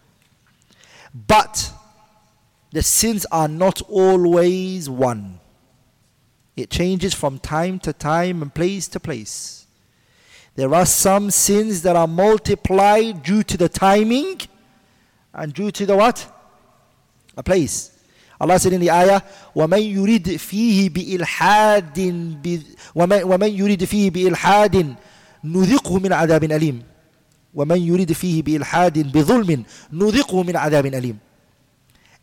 But the sins are not always one. It changes from time to time and place to place. There are some sins that are multiplied due to the timing and due to the what? A place. Allah said in the ayah, وَمَنْ يُرِدْ فِيهِ بِإِلْحَادٍ وَمَنْ, ومن يُرِدْ فِيهِ بِإِلْحَادٍ نُذِقْهُ مِنْ عَذَابٍ أَلِيمٍ وَمَنْ يُرِدْ فِيهِ بِإِلْحَادٍ بِظُلْمٍ نُذِقْهُ مِنْ عَذَابٍ أَلِيمٍ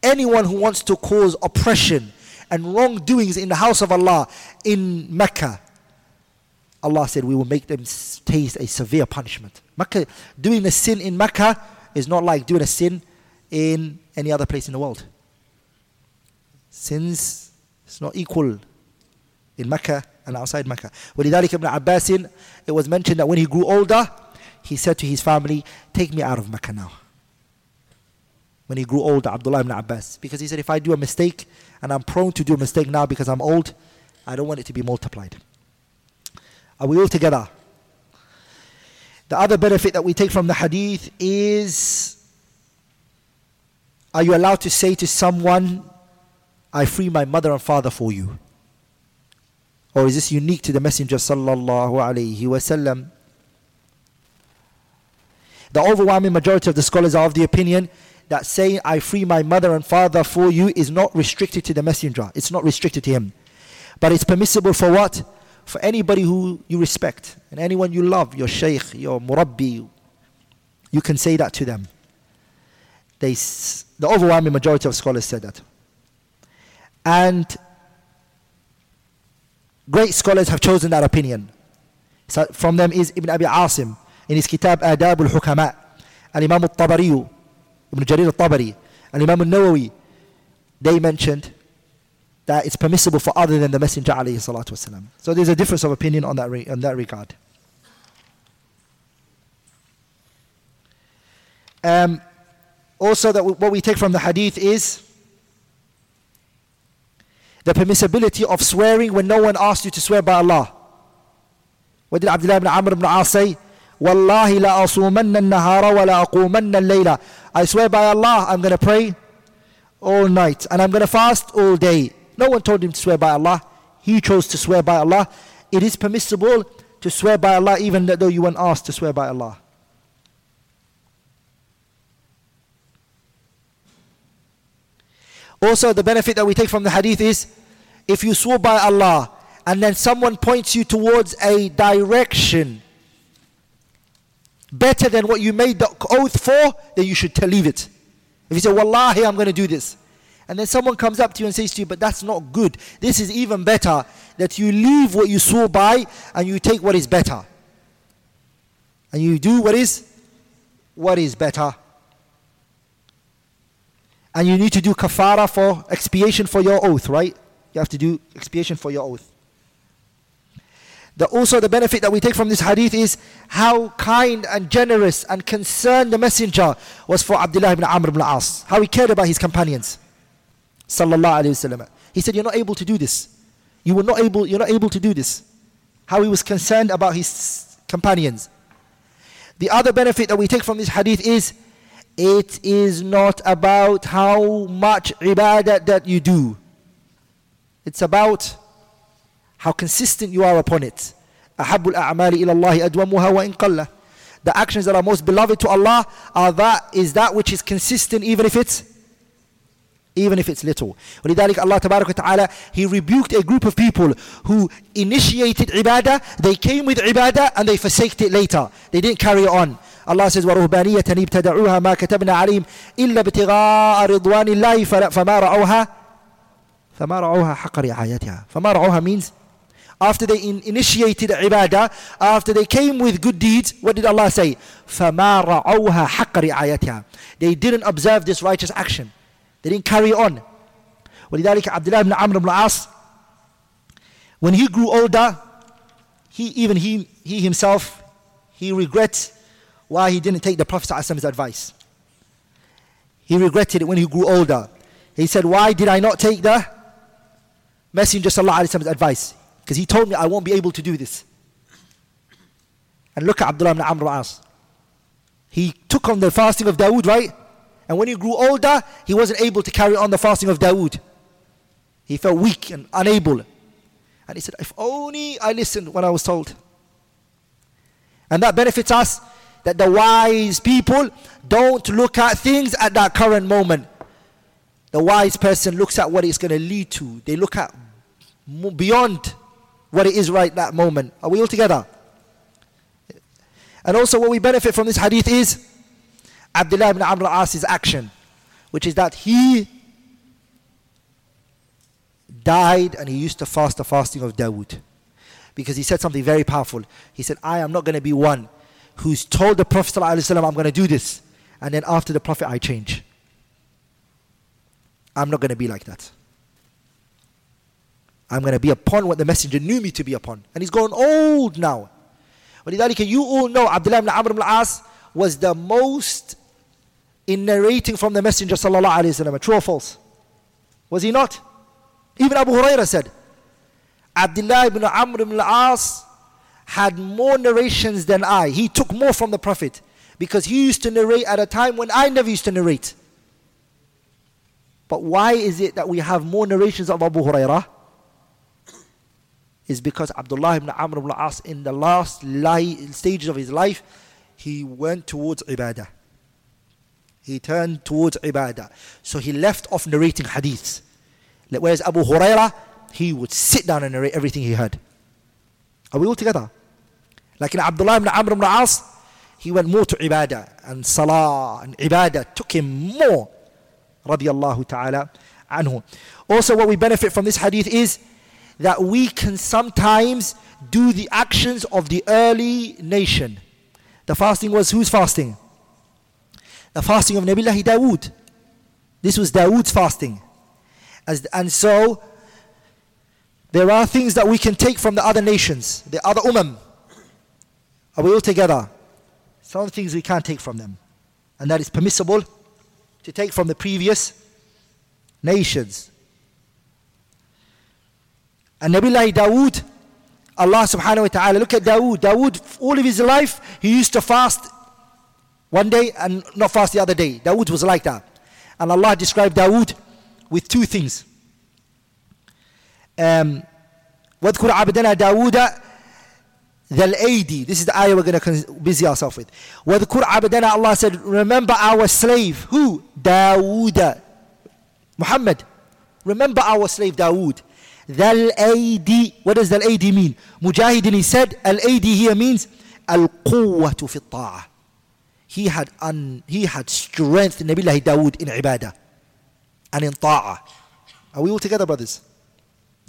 anyone who wants to cause oppression and wrongdoings in the house of Allah in Mecca, Allah said, We will make them taste a severe punishment. Mecca, doing a sin in Mecca is not like doing a sin in any other place in the world. Sins is not equal in Mecca and outside Mecca. ولذلك Ibn Abbas, it was mentioned that when he grew older, he said to his family, Take me out of Mecca now when he grew older, Abdullah ibn Abbas. Because he said, if I do a mistake, and I'm prone to do a mistake now because I'm old, I don't want it to be multiplied. Are we all together? The other benefit that we take from the hadith is Are you allowed to say to someone, I free my mother and father for you? Or is this unique to the Messenger sallallahu alaihi wasallam? The overwhelming majority of the scholars are of the opinion that saying, I free my mother and father for you is not restricted to the messenger. It's not restricted to him. But it's permissible for what? For anybody who you respect and anyone you love, your shaykh, your murabbi, you can say that to them. They, the overwhelming majority of scholars said that. And great scholars have chosen that opinion. So from them is Ibn Abi Asim in his kitab Adab al-Hukama, Al-Imam al-Tabari, Ibn Jarir al-Tabari, and Imam al-Nawawi, they mentioned that it's permissible for other than the Messenger alayhi salatu wasalam. So there's a difference of opinion on that, re- on that regard. Um, also, that w- what we take from the hadith is the permissibility of swearing when no one asks you to swear by Allah. What did Abdullah ibn Amr ibn As say? Wallahi la asumanna nahara wa la aqumanna layla. I swear by Allah, I'm going to pray all night and I'm going to fast all day. No one told him to swear by Allah. He chose to swear by Allah. It is permissible to swear by Allah even though you weren't asked to swear by Allah. Also, the benefit that we take from the hadith is if you swore by Allah and then someone points you towards a direction better than what you made the oath for, then you should leave it. If you say, Wallahi, I'm going to do this. And then someone comes up to you and says to you, but that's not good. This is even better that you leave what you swore by and you take what is better. And you do what is what is better. And you need to do kafara for expiation for your oath, right? You have to do expiation for your oath. The, also, the benefit that we take from this hadith is how kind and generous and concerned the messenger was for Abdullah ibn Amr ibn al-As. How he cared about his companions Sallallahu alayhi wasallam. He said, "You're not able to do this. You were not able. You're not able to do this. how he was concerned about his companions. The other benefit that we take from this hadith is it is not about how much ibadah that you do. It's about how consistent you are upon it. أحب الأعمال إلى الله أدومها وإن قل. The actions that are most beloved to Allah are that is that which is consistent even if it's even if it's little. ولذلك Allah تبارك وتعالى He rebuked a group of people who initiated ibadah, they came with ibadah and they forsaked it later. They didn't carry it on. Allah says ورهبانية ابتدعوها ما كتبنا عليهم إلا ابتغاء رضوان الله فما رعوها فما رعوها حق رعايتها فما رعوها means after they in initiated ibadah, after they came with good deeds, what did Allah say? فَمَا رَعَوْهَا حَقَّ رِعَايَتِهَا They didn't observe this righteous action. They didn't carry on. ولذلك عبد الله بن عمرو بن العاص when he grew older, he even he, he himself, he regrets why he didn't take the Prophet's advice. He regretted it when he grew older. He said, Why did I not take the Messenger Sallallahu advice? Because he told me I won't be able to do this. And look at Abdullah ibn Amr al-As. He took on the fasting of Dawood, right? And when he grew older, he wasn't able to carry on the fasting of Dawood. He felt weak and unable. And he said, If only I listened when I was told. And that benefits us that the wise people don't look at things at that current moment. The wise person looks at what it's going to lead to, they look at beyond what it is right that moment. Are we all together? And also, what we benefit from this hadith is Abdullah ibn Amr al-As's action, which is that he died and he used to fast the fasting of Dawood. Because he said something very powerful. He said, I am not going to be one who's told the Prophet ﷺ, I'm going to do this. And then after the Prophet, I change. I'm not going to be like that. I'm going to be upon what the messenger knew me to be upon. And he's grown old now. ولذلك you all know Abdullah ibn Amr ibn al-As was the most in narrating from the messenger sallallahu alayhi wasallam. True or false? Was he not? Even Abu Huraira said, Abdullah ibn Amr ibn al-As had more narrations than I. He took more from the Prophet because he used to narrate at a time when I never used to narrate. But why is it that we have more narrations of Abu Hurairah? is because Abdullah ibn Amr ibn al-As in the last stages of his life, he went towards ibadah. He turned towards ibadah. So he left off narrating hadiths. Whereas Abu Huraira, he would sit down and narrate everything he heard. Are we all together? Like in Abdullah ibn Amr ibn al-As, he went more to ibadah and salah and ibadah took him more. Radiallahu ta'ala anhu. Also what we benefit from this hadith is that we can sometimes do the actions of the early nation. The fasting was whose fasting? The fasting of Nabillahi Dawood. This was Dawood's fasting. As, and so, there are things that we can take from the other nations, the other umam. Are we all together? Some things we can't take from them. And that is permissible to take from the previous nations. And Nabi Dawood, Allah subhanahu wa ta'ala, look at Dawood. Dawood, all of his life, he used to fast one day and not fast the other day. Dawood was like that. And Allah described Dawood with two things. Um, واذكر عبدنا داود ذا الأيدي This is the ayah we're going to busy ourselves with. واذكر عبدنا Allah said, remember our slave. Who? Dawood. Muhammad. Remember our slave Dawood. Dhal aidi. What does Dhal aidi mean? Mujahidin he said, Al aidi here means Al quwwatu fi ta'ah. He had, un, he had strength, Nabillahi Dawood, in ibadah and in ta'ah. Are we all together, brothers?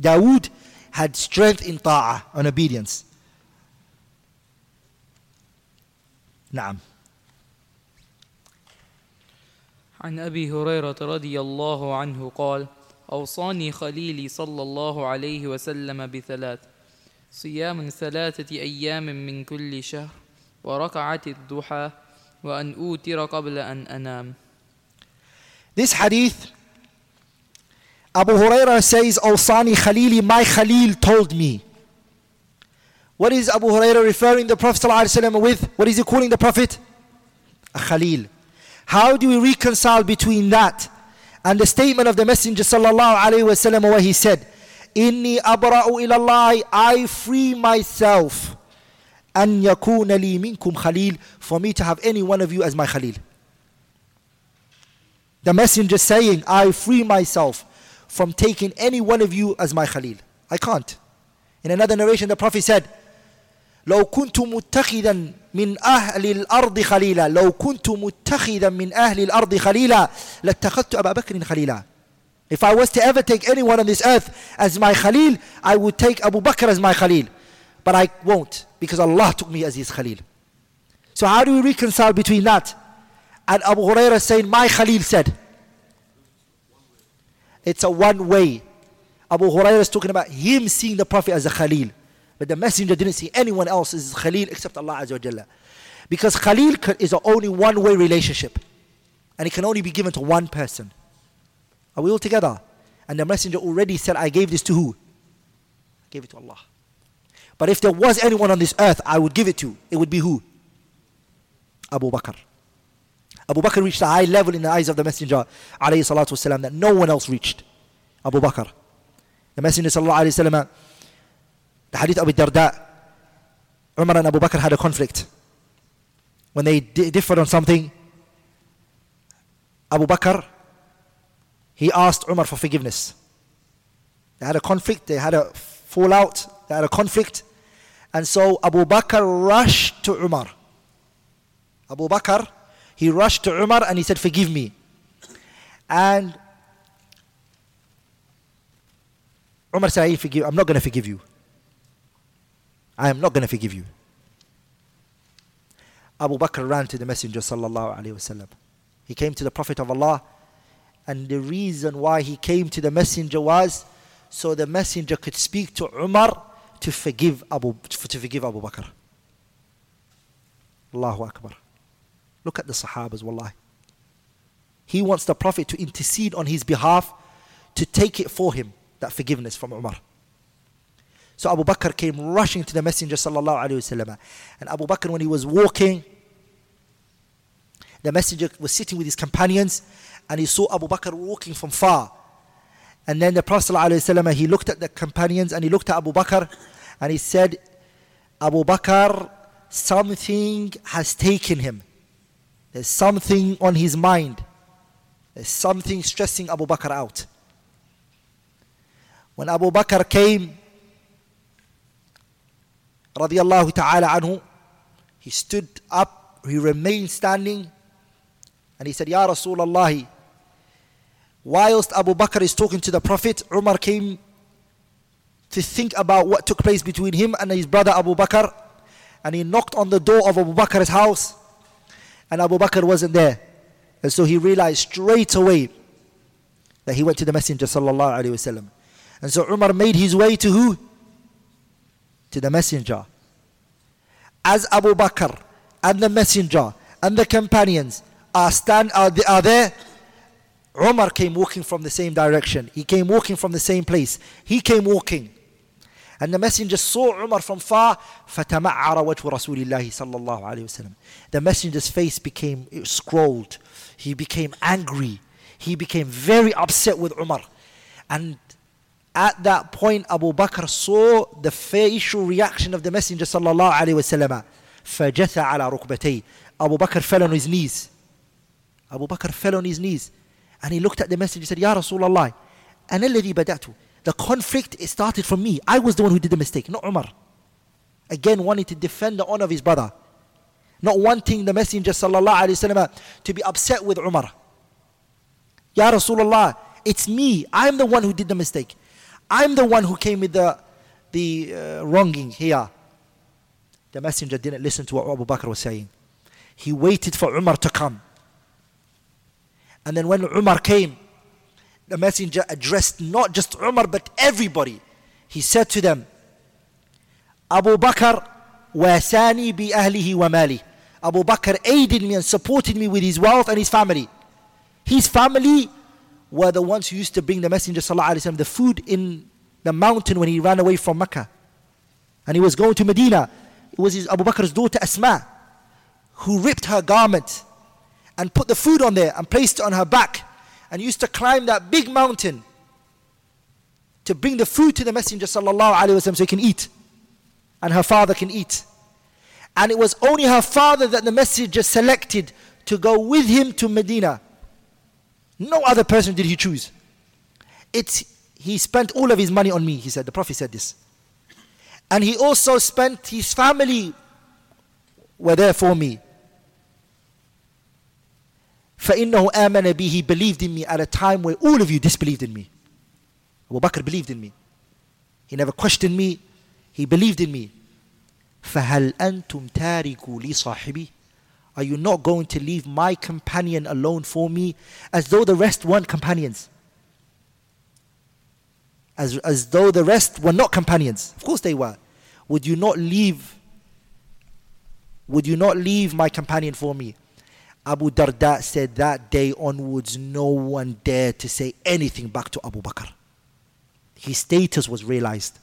Dawood had strength in ta'ah, and obedience. نعم. عن أبي هريرة رضي الله عنه قال أوصاني خليلي صلى الله عليه وسلم بثلاث صيام ثلاثة أيام من كل شهر وركعة الضحى وأن أوتر قبل أن أنام This hadith, Abu Huraira says, Awsani Khalili, my Khalil told me. What is Abu Huraira referring the Prophet ﷺ with? What is he calling the Prophet? A Khalil. How do we reconcile between that and the statement of the Messenger sallallahu alaihi wasallam where he said, "Inni abra'u ilallah, I free myself, an yakuna li minkum khalil, for me to have any one of you as my Khalil." The Messenger saying, "I free myself from taking any one of you as my Khalil." I can't. In another narration, the Prophet said, لو كنت متخذا من أهل الأرض خليلا لو كنت متخذا من أهل الأرض خليلا لاتخذت أبا بكر خليلا If I was to ever take anyone on this earth as my Khalil, I would take Abu Bakr as my Khalil. But I won't because Allah took me as his Khalil. So how do we reconcile between that? And Abu Hurairah saying, my Khalil said. It's a one way. Abu Hurairah is talking about him seeing the Prophet as a Khalil. But the messenger didn't see anyone else as Khalil except Allah Azza wa Jalla. Because Khalil is only one way relationship. And it can only be given to one person. Are we all together? And the messenger already said, I gave this to who? I gave it to Allah. But if there was anyone on this earth I would give it to, it would be who? Abu Bakr. Abu Bakr reached a high level in the eyes of the Messenger والسلام, that no one else reached. Abu Bakr. The Messenger وسلم, the hadith of Abu Darda, Umar and Abu Bakr had a conflict. When they differed on something, Abu Bakr, he asked Umar for forgiveness. They had a conflict, they had a fallout, they had a conflict. And so Abu Bakr rushed to Umar. Abu Bakr, he rushed to Umar and he said, Forgive me. And Umar said, I forgive, I'm not going to forgive you. I am not going to forgive you. Abu Bakr ran to the Messenger sallallahu alaihi. He came to the Prophet of Allah, and the reason why he came to the Messenger was so the Messenger could speak to Umar to forgive Abu to forgive Abu Bakr. Allahu Akbar. Look at the Sahabas, wallahi. He wants the Prophet to intercede on his behalf to take it for him, that forgiveness from Umar. So Abu Bakr came rushing to the Messenger sallallahu alaihi wasallam. And Abu Bakr, when he was walking, the Messenger was sitting with his companions, and he saw Abu Bakr walking from far. And then the Prophet ﷺ, he looked at the companions and he looked at Abu Bakr and he said, Abu Bakr, something has taken him. There's something on his mind. There's something stressing Abu Bakr out. When Abu Bakr came radiallahu ta'ala anhu, he stood up, he remained standing, and he said, Ya Rasulullah, whilst Abu Bakr is talking to the Prophet, Umar came to think about what took place between him and his brother Abu Bakr, and he knocked on the door of Abu Bakr's house, and Abu Bakr wasn't there. And so he realized straight away that he went to the Messenger. And so Umar made his way to who? to the messenger. As Abu Bakr and the messenger and the companions are, stand, are, are there, Umar came walking from the same direction. He came walking from the same place. He came walking. And the messenger saw Umar from far. فَتَمَعَّرَ وَجْهُ رَسُولِ اللَّهِ صَلَّى اللَّهُ عَلَيْهِ وسلم. The messenger's face became scrolled. He became angry. He became very upset with Umar. And at that point, Abu Bakr saw the facial reaction of the Messenger sallallahu alaihi wasallam. فَجَثَ عَلَى رُكْبَتَيْهِ Abu Bakr fell on his knees. Abu Bakr fell on his knees. And he looked at the Messenger and said, Ya Rasulullah, أَنَا الَّذِي بَدَأْتُ The conflict it started from me. I was the one who did the mistake, not Umar. Again, wanting to defend the honor of his brother. Not wanting the Messenger sallallahu alaihi wasallam to be upset with Umar. Ya Rasulullah, it's me. I'm the one who did the mistake. I'm the one who came with the, the uh, wronging here. The messenger didn't listen to what Abu Bakr was saying. He waited for Umar to come. And then when Umar came, the messenger addressed not just Umar but everybody. He said to them, Abu Bakr wasani bi ahlihi wa mali. Abu Bakr aided me and supported me with his wealth and his family. His family were the ones who used to bring the Messenger وسلم, the food in the mountain when he ran away from Mecca. And he was going to Medina. It was his Abu Bakr's daughter Asma who ripped her garment and put the food on there and placed it on her back and used to climb that big mountain to bring the food to the Messenger sallallahu alaihi wasallam so he can eat and her father can eat. And it was only her father that the Messenger selected to go with him to Medina. No other person did he choose. It's, he spent all of his money on me, he said. The Prophet said this. And he also spent his family were there for me. فإنه آمن بي He believed in me at a time where all of you disbelieved in me. Abu Bakr believed in me. He never questioned me. He believed in me. فهل أنتم تاركوا لي صاحبي Are you not going to leave my companion alone for me as though the rest weren't companions? As, as though the rest were not companions. Of course they were. Would you not leave would you not leave my companion for me? Abu Darda said that day onwards, no one dared to say anything back to Abu Bakr. His status was realized.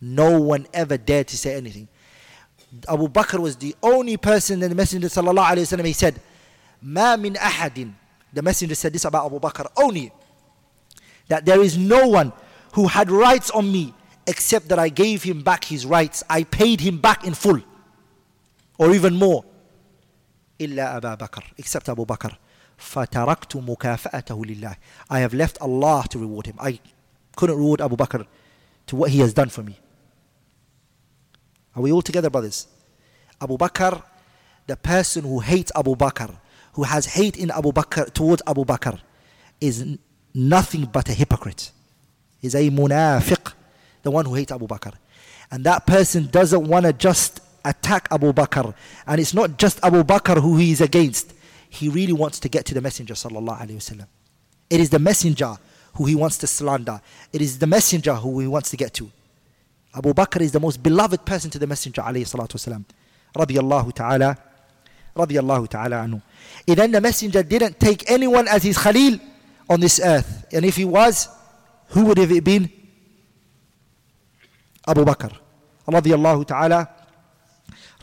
No one ever dared to say anything. Abu Bakr was the only person in the Messenger sallallahu alaihi wasallam. He said, "Ma min ahadin." The Messenger said this about Abu Bakr only that there is no one who had rights on me except that I gave him back his rights. I paid him back in full or even more إلا أبا بكر except Abu Bakr فتركت مكافأته لله I have left Allah to reward him I couldn't reward Abu Bakr to what he has done for me are we all together brothers Abu Bakr the person who hates Abu Bakr who has hate in Abu Bakr towards Abu Bakr is nothing but a hypocrite is a munafiq the one who hates Abu Bakr and that person doesn't want to just attack Abu Bakr. And it's not just Abu Bakr who he is against. He really wants to get to the Messenger sallallahu wasallam. It is the Messenger who he wants to slander. It is the Messenger who he wants to get to. Abu Bakr is the most beloved person to the Messenger alayhi ta'ala. Ta'ala anhu. And then the Messenger didn't take anyone as his Khalil on this earth. And if he was, who would have it been? Abu Bakr. Radiyallahu ta'ala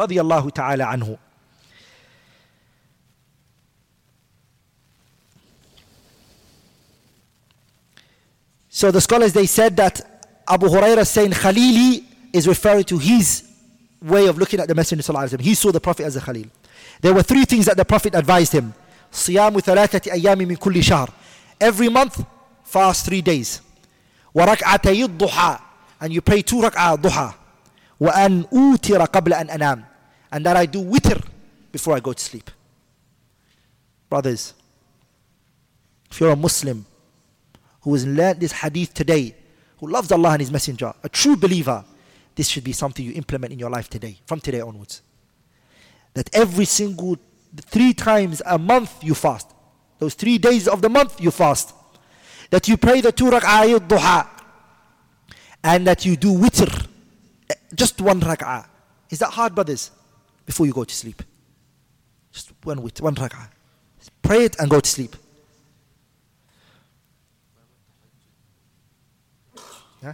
رضي الله تعالى عنه So the scholars they said that Abu Hurairah saying Khalili is referring to his way of looking at the Messenger ﷺ. He saw the Prophet as a Khalil. There were three things that the Prophet advised him. صيام ثلاثة أيام من كل شهر. Every month, fast three days. وركعتي الضحى. And you pray two rak'ah duha. وأن أوتر قبل أن أنام and that I do witr before I go to sleep. Brothers, if you're a Muslim who has learned this hadith today, who loves Allah and His Messenger, a true believer, this should be something you implement in your life today, from today onwards. That every single three times a month you fast. Those three days of the month you fast. That you pray the two rak'ah duha. And that you do witr just one rak'ah. Is that hard, brothers? Before you go to sleep. Just one with one rak'ah. Pray it and go to sleep. Yeah?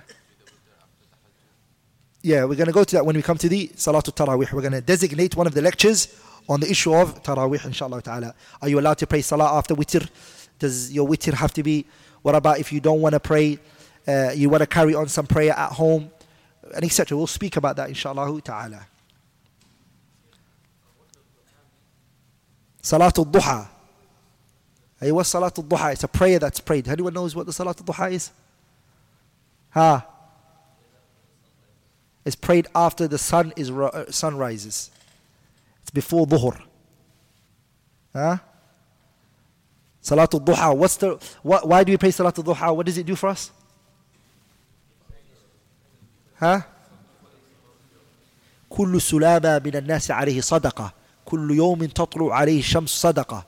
Yeah, we're going to go to that when we come to the Salatul Taraweeh. We're going to designate one of the lectures on the issue of Taraweeh, inshallah ta'ala. Are you allowed to pray Salah after witr? Does your witr have to be? What about if you don't want to pray? Uh, you want to carry on some prayer at home? And etc. We'll speak about that inshallah ta'ala. Salatul Duha. Hey, what's Salatul Duha? It's a prayer that's prayed. Anyone knows what the Salatul Duha is? Ha. Huh? It's prayed after the sun is uh, sun rises. It's before Dhuhr. Huh? Salatul Duha. What's the why do we pray Salatul Duha? What does it do for us? ها كل سلامة من الناس عليه صدقة كل يوم تطلع عليه الشمس صدقة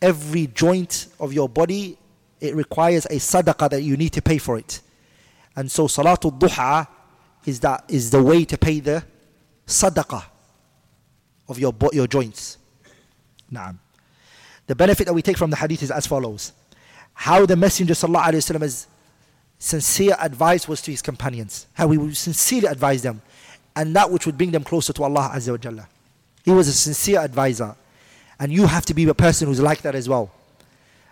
every joint of your body it requires a sadaqah that you need to pay for it and so salatul duha is that is the way to pay the sadaqah of your your joints نعم the benefit that we take from the hadith is as follows how the messenger sallallahu alaihi wasallam has sincere advice was to his companions, how he would sincerely advise them, and that which would bring them closer to Allah Azza wa Jalla. He was a sincere advisor, and you have to be a person who's like that as well.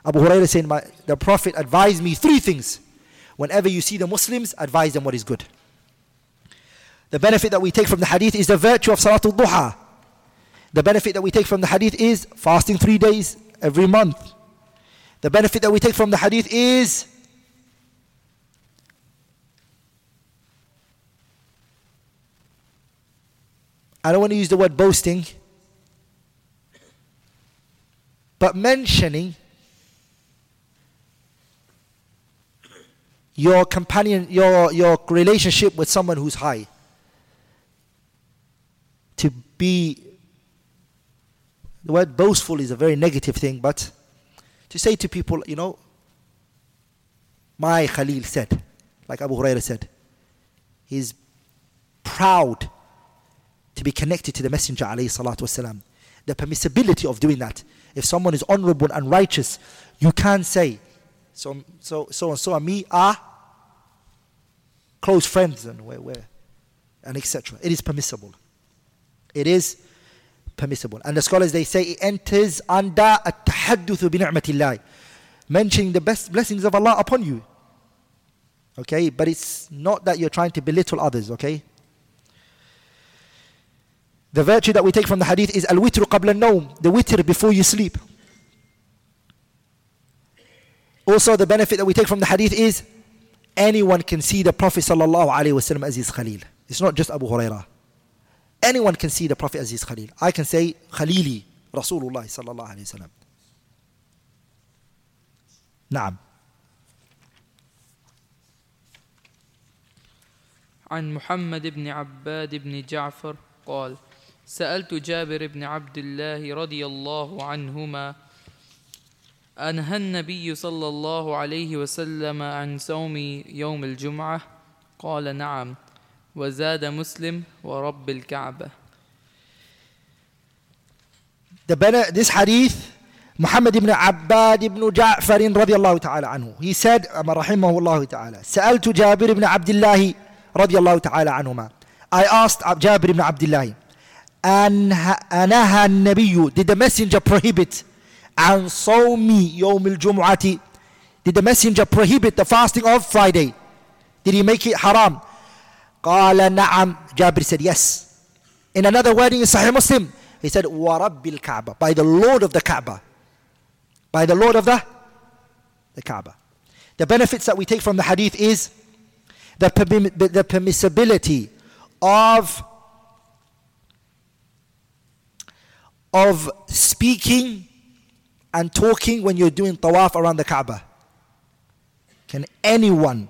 Abu Hurairah saying, The Prophet advised me three things. Whenever you see the Muslims, advise them what is good. The benefit that we take from the hadith is the virtue of Salatul Duha. The benefit that we take from the hadith is fasting three days every month. The benefit that we take from the hadith is I don't want to use the word boasting, but mentioning your companion, your, your relationship with someone who's high. To be, the word boastful is a very negative thing, but to say to people, you know, my Khalil said, like Abu Hurairah said, he's proud to be connected to the Messenger alayhi The permissibility of doing that. If someone is honorable and righteous, you can say, so, so, so and so and me are close friends and where, where and etc. It is permissible. It is permissible. And the scholars they say it enters under at-tahadduthu bi ni'matillah. Mentioning the best blessings of Allah upon you. Okay, but it's not that you're trying to belittle others, okay? The virtue that we take from the hadith is al-witr qabla al-nawm, the witr before you sleep. Also the benefit that we take from the hadith is anyone can see the Prophet sallallahu alaihi wasallam as his khalil. It's not just Abu Hurairah. Anyone can see the Prophet as his khalil. I can say khalili Rasulullah sallallahu alaihi wasallam. نعم. عن محمد بن عباد بن جعفر قال سألت جابر بن عبد الله رضي الله عنهما أنهى النبي صلى الله عليه وسلم عن صوم يوم الجمعة؟ قال نعم وزاد مسلم ورب الكعبة. This hadith Muhammad ibn Abbad ibn Ja'far رضي الله تعالى عنه He said رحمه الله تعالى سألت جابر بن عبد الله رضي الله تعالى عنهما I asked Jabir ibn Abdullah أنهى النبي Did the messenger prohibit عن صوم يوم الجمعة Did the messenger prohibit the fasting of Friday? Did he make it haram? قال نعم Jabir said yes. In another wording in Sahih Muslim, he said وَرَبِّ الْكَعْبَةِ By the Lord of the Kaaba. By the Lord of the, the Kaaba. The benefits that we take from the hadith is the, the permissibility of of speaking and talking when you're doing tawaf around the Kaaba? Can anyone,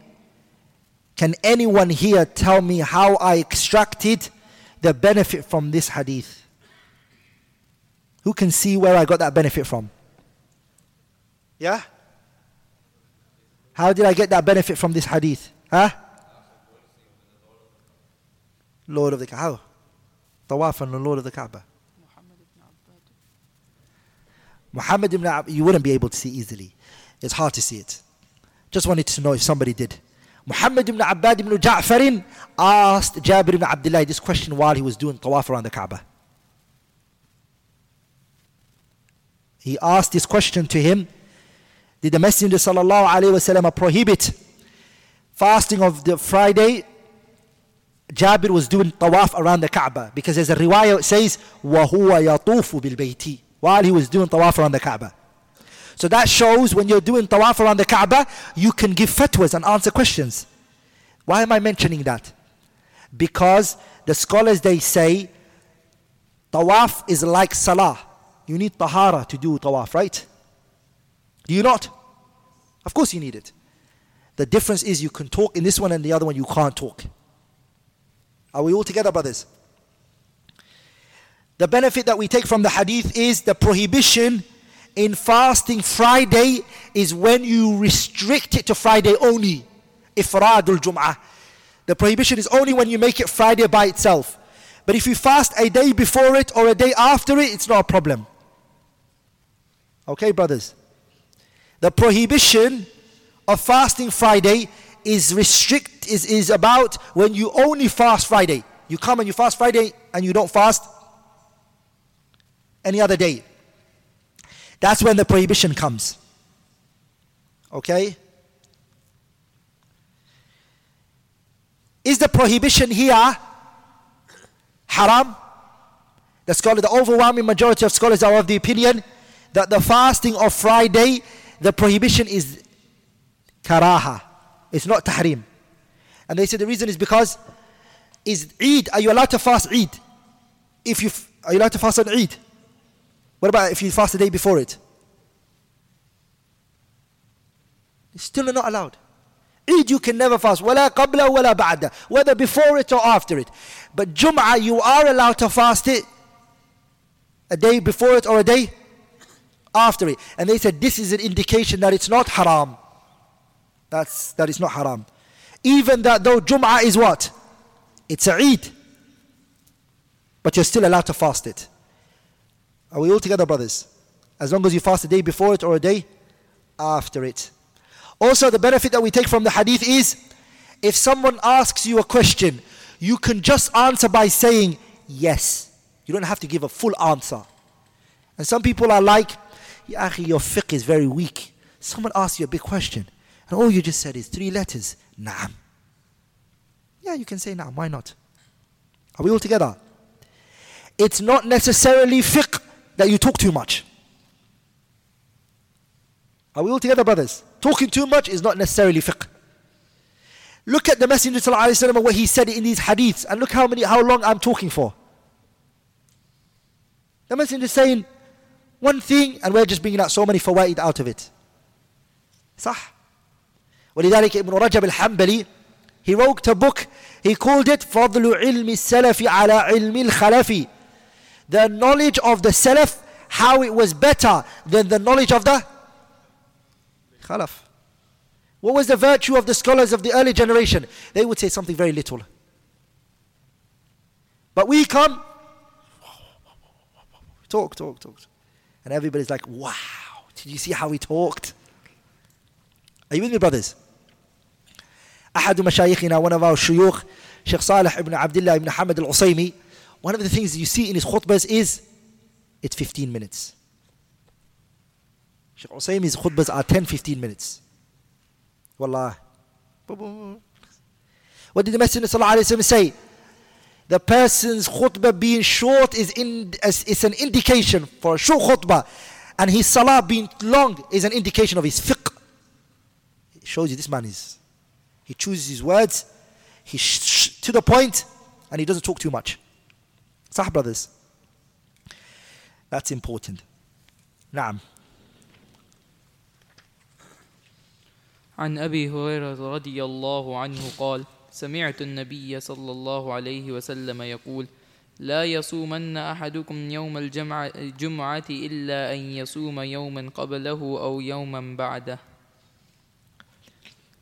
can anyone here tell me how I extracted the benefit from this hadith? Who can see where I got that benefit from? Yeah? How did I get that benefit from this hadith? Huh? Lord of the Kaaba. Tawaf and the Lord of the Kaaba. Muhammad ibn Ab- you wouldn't be able to see easily. It's hard to see it. Just wanted to know if somebody did. Muhammad ibn Abbad ibn Ja'farin asked Jabir ibn Abdullah this question while he was doing tawaf around the Kaaba. He asked this question to him Did the Messenger sallallahu alayhi wasallam prohibit fasting of the Friday? Jabir was doing tawaf around the Kaaba because there's a riwayah that says وَهُوَ يَطُوفُ بِالْبَيْتِ while he was doing tawaf around the Kaaba. So that shows when you're doing tawaf around the Kaaba, you can give fatwas and answer questions. Why am I mentioning that? Because the scholars they say tawaf is like salah. You need tahara to do tawaf, right? Do you not? Of course you need it. The difference is you can talk in this one and the other one you can't talk. Are we all together, brothers? The benefit that we take from the hadith is the prohibition in fasting Friday is when you restrict it to Friday only. Ifradul Jum'ah. The prohibition is only when you make it Friday by itself. But if you fast a day before it or a day after it, it's not a problem. Okay, brothers? The prohibition of fasting Friday is restrict is, is about when you only fast Friday. You come and you fast Friday and you don't fast any other day. That's when the prohibition comes. Okay? Is the prohibition here haram? The scholar, the overwhelming majority of scholars are of the opinion that the fasting of Friday, the prohibition is karaha. It's not tahrim. And they say the reason is because is Eid, are you allowed to fast Eid? If you are you allowed to fast on Eid? What about if you fast the day before it? It's still not allowed. Eid you can never fast. ولا قبل ولا بعد. Whether before it or after it. But Jum'ah you are allowed to fast it a day before it or a day after it. And they said this is an indication that it's not haram. That's that is not haram. Even that though Jum'ah is what? It's a Eid. But you're still allowed to fast it. Are we all together, brothers? As long as you fast a day before it or a day after it. Also, the benefit that we take from the hadith is if someone asks you a question, you can just answer by saying yes. You don't have to give a full answer. And some people are like, Ya your fiqh is very weak. Someone asks you a big question, and all you just said is three letters. Naam. Yeah, you can say naam. Why not? Are we all together? It's not necessarily fiqh that you talk too much. Are we all together, brothers? Talking too much is not necessarily fiqh. Look at the Messenger ﷺ where he said it in these hadiths, and look how many, how long I'm talking for. The Messenger is saying one thing, and we're just bringing out so many fawaid out of it. صح ولذلك ابن رجب الحنبلي he wrote a book he called it فضل علم السلف على علم الخلف the knowledge of the Salaf, how it was better than the knowledge of the Khalaf. What was the virtue of the scholars of the early generation? They would say something very little. But we come, talk, talk, talk. And everybody's like, wow, did you see how he talked? Are you with me, brothers? أحد مشايخنا one of our شيوخ Sheikh Salih ibn Abdullah ibn Hamad al-Usaymi one of the things you see in his khutbahs is it's 15 minutes. Sheikh Usaymi's khutbahs are 10 15 minutes. Wallah. What did the Messenger say? The person's khutbah being short is, in, an indication for a short khutbah, and his salah being long is an indication of his fiqh. It shows you this man is. He chooses his words, he's to the point, and he doesn't talk too much. صح brothers that's important نعم عن أبي هريرة رضي الله عنه قال سمعت النبي صلى الله عليه وسلم يقول لا يصومن أحدكم يوم الجمعة إلا أن يصوم يوما قبله أو يوما بعده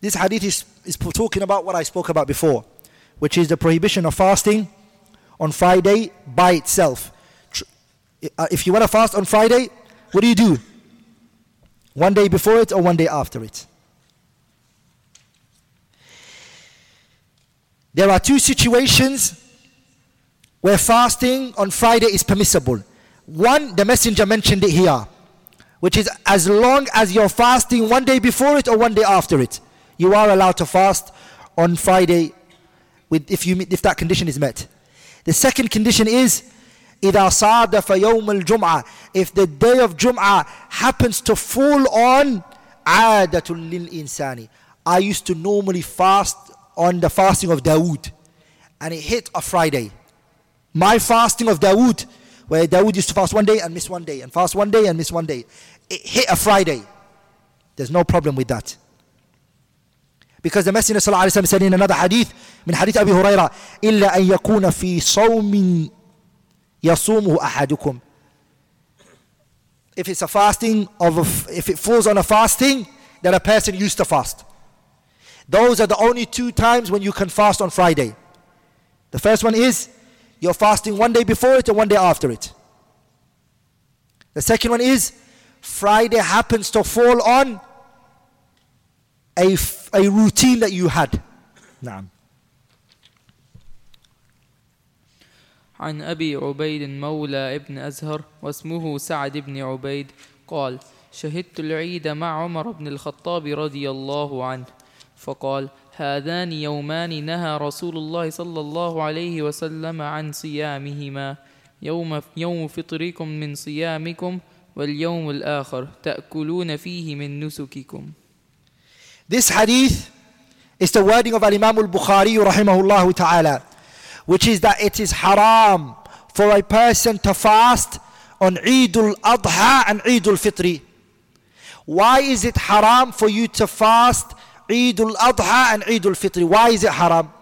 This hadith is, is talking about what I spoke about before, which is the prohibition of fasting on Friday by itself. Uh, if you want to fast on Friday, what do you do? One day before it or one day after it? There are two situations where fasting on Friday is permissible. One, the messenger mentioned it here, which is as long as you're fasting one day before it or one day after it, you are allowed to fast on Friday with, if, you, if that condition is met. The second condition is إذا صادف يوم الجمعة if the day of Jum'ah happens to fall on عادة للإنسان I used to normally fast on the fasting of Dawood and it hit a Friday my fasting of Dawood where Dawood used to fast one day and miss one day and fast one day and miss one day it hit a Friday there's no problem with that because the Messenger صلى الله عليه وسلم said in another hadith من حديث أبي هريرة إلا أن يكون في صوم يصومه أحدكم If it's a fasting of a, if it falls on a fasting that a person used to fast. Those are the only two times when you can fast on Friday. The first one is you're fasting one day before it and one day after it. The second one is Friday happens to fall on a a routine that you had. نعم. عن أبي عبيد مولى ابن أزهر واسمه سعد بن عبيد قال شهدت العيد مع عمر بن الخطاب رضي الله عنه فقال هذان يومان نهى رسول الله صلى الله عليه وسلم عن صيامهما يوم يوم فطركم من صيامكم واليوم الآخر تأكلون فيه من نسككم this hadith is the wording of Imam al-Bukhari rahimahullah ta'ala which is that it is haram for a person to fast on Eid al-Adha and Eid al-Fitri. Why is it haram for you to fast Eid al-Adha and Eid al-Fitri? Why is it haram?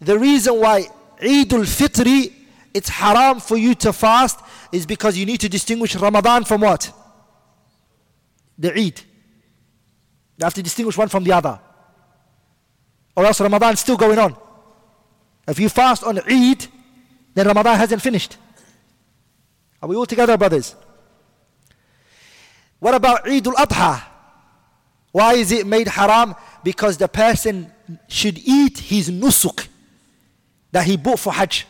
The reason why Eid al-Fitri it's haram for you to fast is because you need to distinguish Ramadan from what? The Eid. You have to distinguish one from the other. Or else Ramadan is still going on. If you fast on Eid, then Ramadan hasn't finished. Are we all together, brothers? What about Eid al Adha? Why is it made haram? Because the person should eat his nusuk that he bought for Hajj.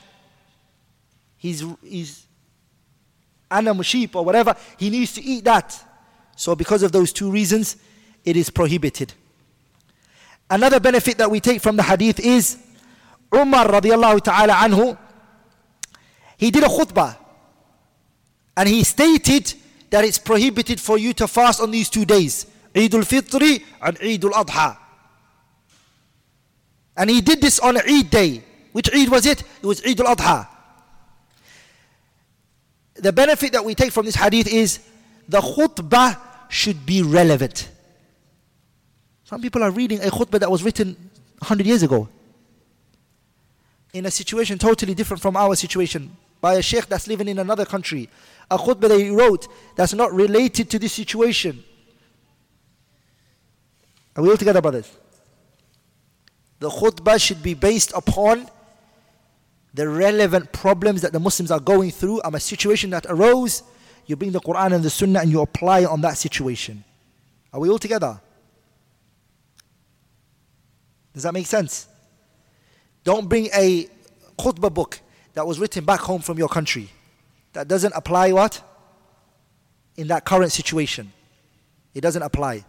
His, his animal, sheep, or whatever, he needs to eat that. So, because of those two reasons, it is prohibited. Another benefit that we take from the hadith is Umar radiallahu ta'ala anhu, he did a khutbah and he stated that it's prohibited for you to fast on these two days, Eid al-Fitri and Eid al-Adha. And he did this on Eid day. Which Eid was it? It was Eid al-Adha. The benefit that we take from this hadith is the khutbah should be relevant. Some people are reading a khutbah that was written 100 years ago in a situation totally different from our situation by a sheikh that's living in another country. A khutbah that he wrote that's not related to this situation. Are we all together, brothers? The khutbah should be based upon the relevant problems that the Muslims are going through and a situation that arose. You bring the Quran and the Sunnah and you apply on that situation. Are we all together? Does that make sense? Don't bring a khutbah book that was written back home from your country that doesn't apply what? In that current situation. It doesn't apply.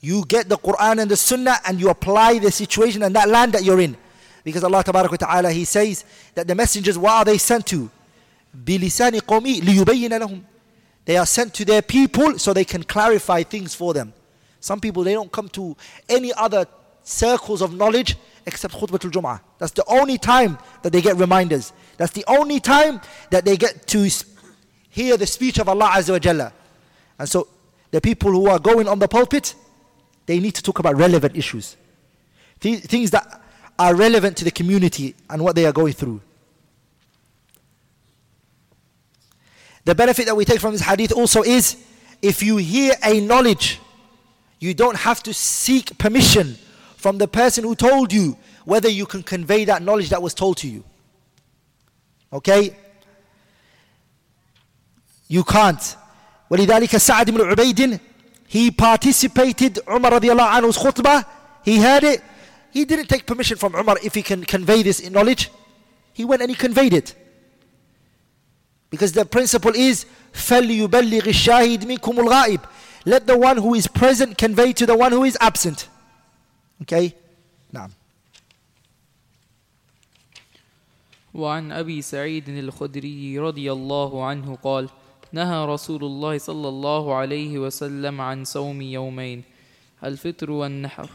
You get the Quran and the Sunnah and you apply the situation and that land that you're in. Because Allah Ta'ala He says that the messengers, what are they sent to? بِلِسَانِ قَوْمِي لِيُبَيِّنَ لَهُمْ They are sent to their people so they can clarify things for them. Some people, they don't come to any other circles of knowledge except khutbatul Jum'ah. That's the only time that they get reminders. That's the only time that they get to hear the speech of Allah Azza wa Jalla. And so the people who are going on the pulpit, they need to talk about relevant issues. Things that are relevant to the community and what they are going through. The benefit that we take from this hadith also is if you hear a knowledge, you don't have to seek permission from the person who told you whether you can convey that knowledge that was told to you. Okay? You can't. ولذلك سعد بن عبيد he participated Umar radiallahu anhu's khutbah he heard it he didn't take permission from Umar if he can convey this knowledge he went and he conveyed it because the principle is فَلْيُبَلِّغِ الشَّاهِدْ مِنْكُمُ الْغَائِبِ let the one who is present convey to the one who is absent Okay? نعم. وعن أبي سعيد الخدري رضي الله عنه قال نهى رسول الله صلى الله عليه وسلم عن صوم يومين الفطر والنحر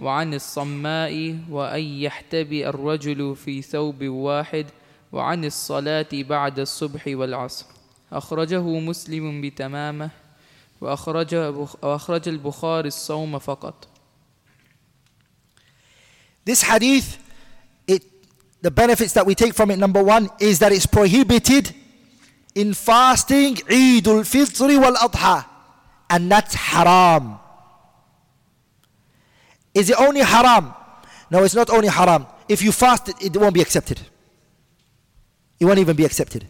وعن الصماء وأن يحتبي الرجل في ثوب واحد وعن الصلاة بعد الصبح والعصر أخرجه مسلم بتمامة وأخرج, وأخرج البخاري الصوم فقط This hadith, it, the benefits that we take from it, number one, is that it's prohibited in fasting Eid al-Fitr wal-Adha. And that's haram. Is it only haram? No, it's not only haram. If you fast it, it won't be accepted. It won't even be accepted.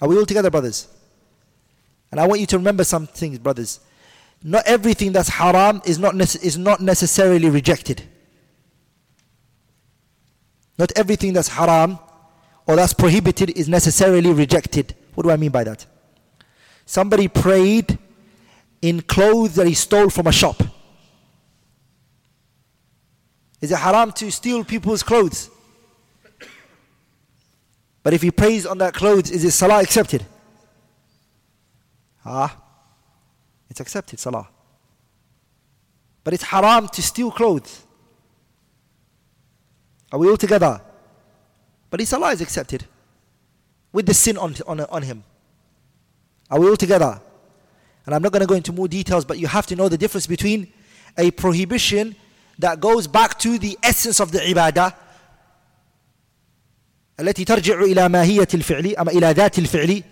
Are we all together, brothers? And I want you to remember some things, brothers. not everything that's haram is not, nece- is not necessarily rejected. Not everything that's haram or that's prohibited is necessarily rejected. What do I mean by that? Somebody prayed in clothes that he stole from a shop. Is it haram to steal people's clothes? But if he prays on that clothes, is his salah accepted? Ah, it's accepted, salah. But it's haram to steal clothes. Are we all together? But his salah is accepted with the sin on, on, on him. Are we all together? And I'm not going to go into more details, but you have to know the difference between a prohibition that goes back to the essence of the ibadah التي ترجع إلى ماهية الفعل أما إلى ذات الفعل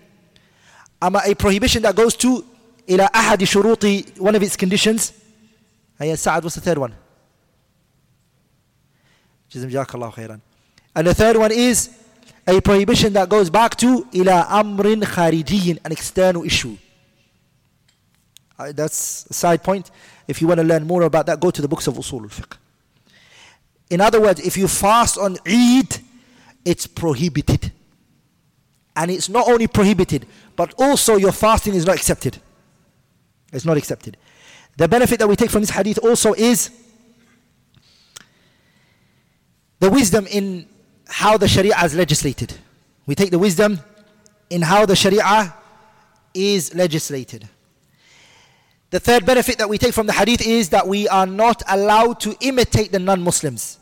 أما a prohibition that goes to إلى أحد شروط one of its conditions هيا سعد what's the third one Jazakallah khairan. And the third one is a prohibition that goes back to ila amrin kharijiyin, an external issue. Uh, that's a side point. If you want to learn more about that, go to the books of Usul al-Fiqh. In other words, if you fast on Eid, it's prohibited. And it's not only prohibited, but also your fasting is not accepted. It's not accepted. The benefit that we take from this hadith also is the wisdom in how the Sharia is legislated. We take the wisdom in how the Sharia is legislated. The third benefit that we take from the hadith is that we are not allowed to imitate the non Muslims.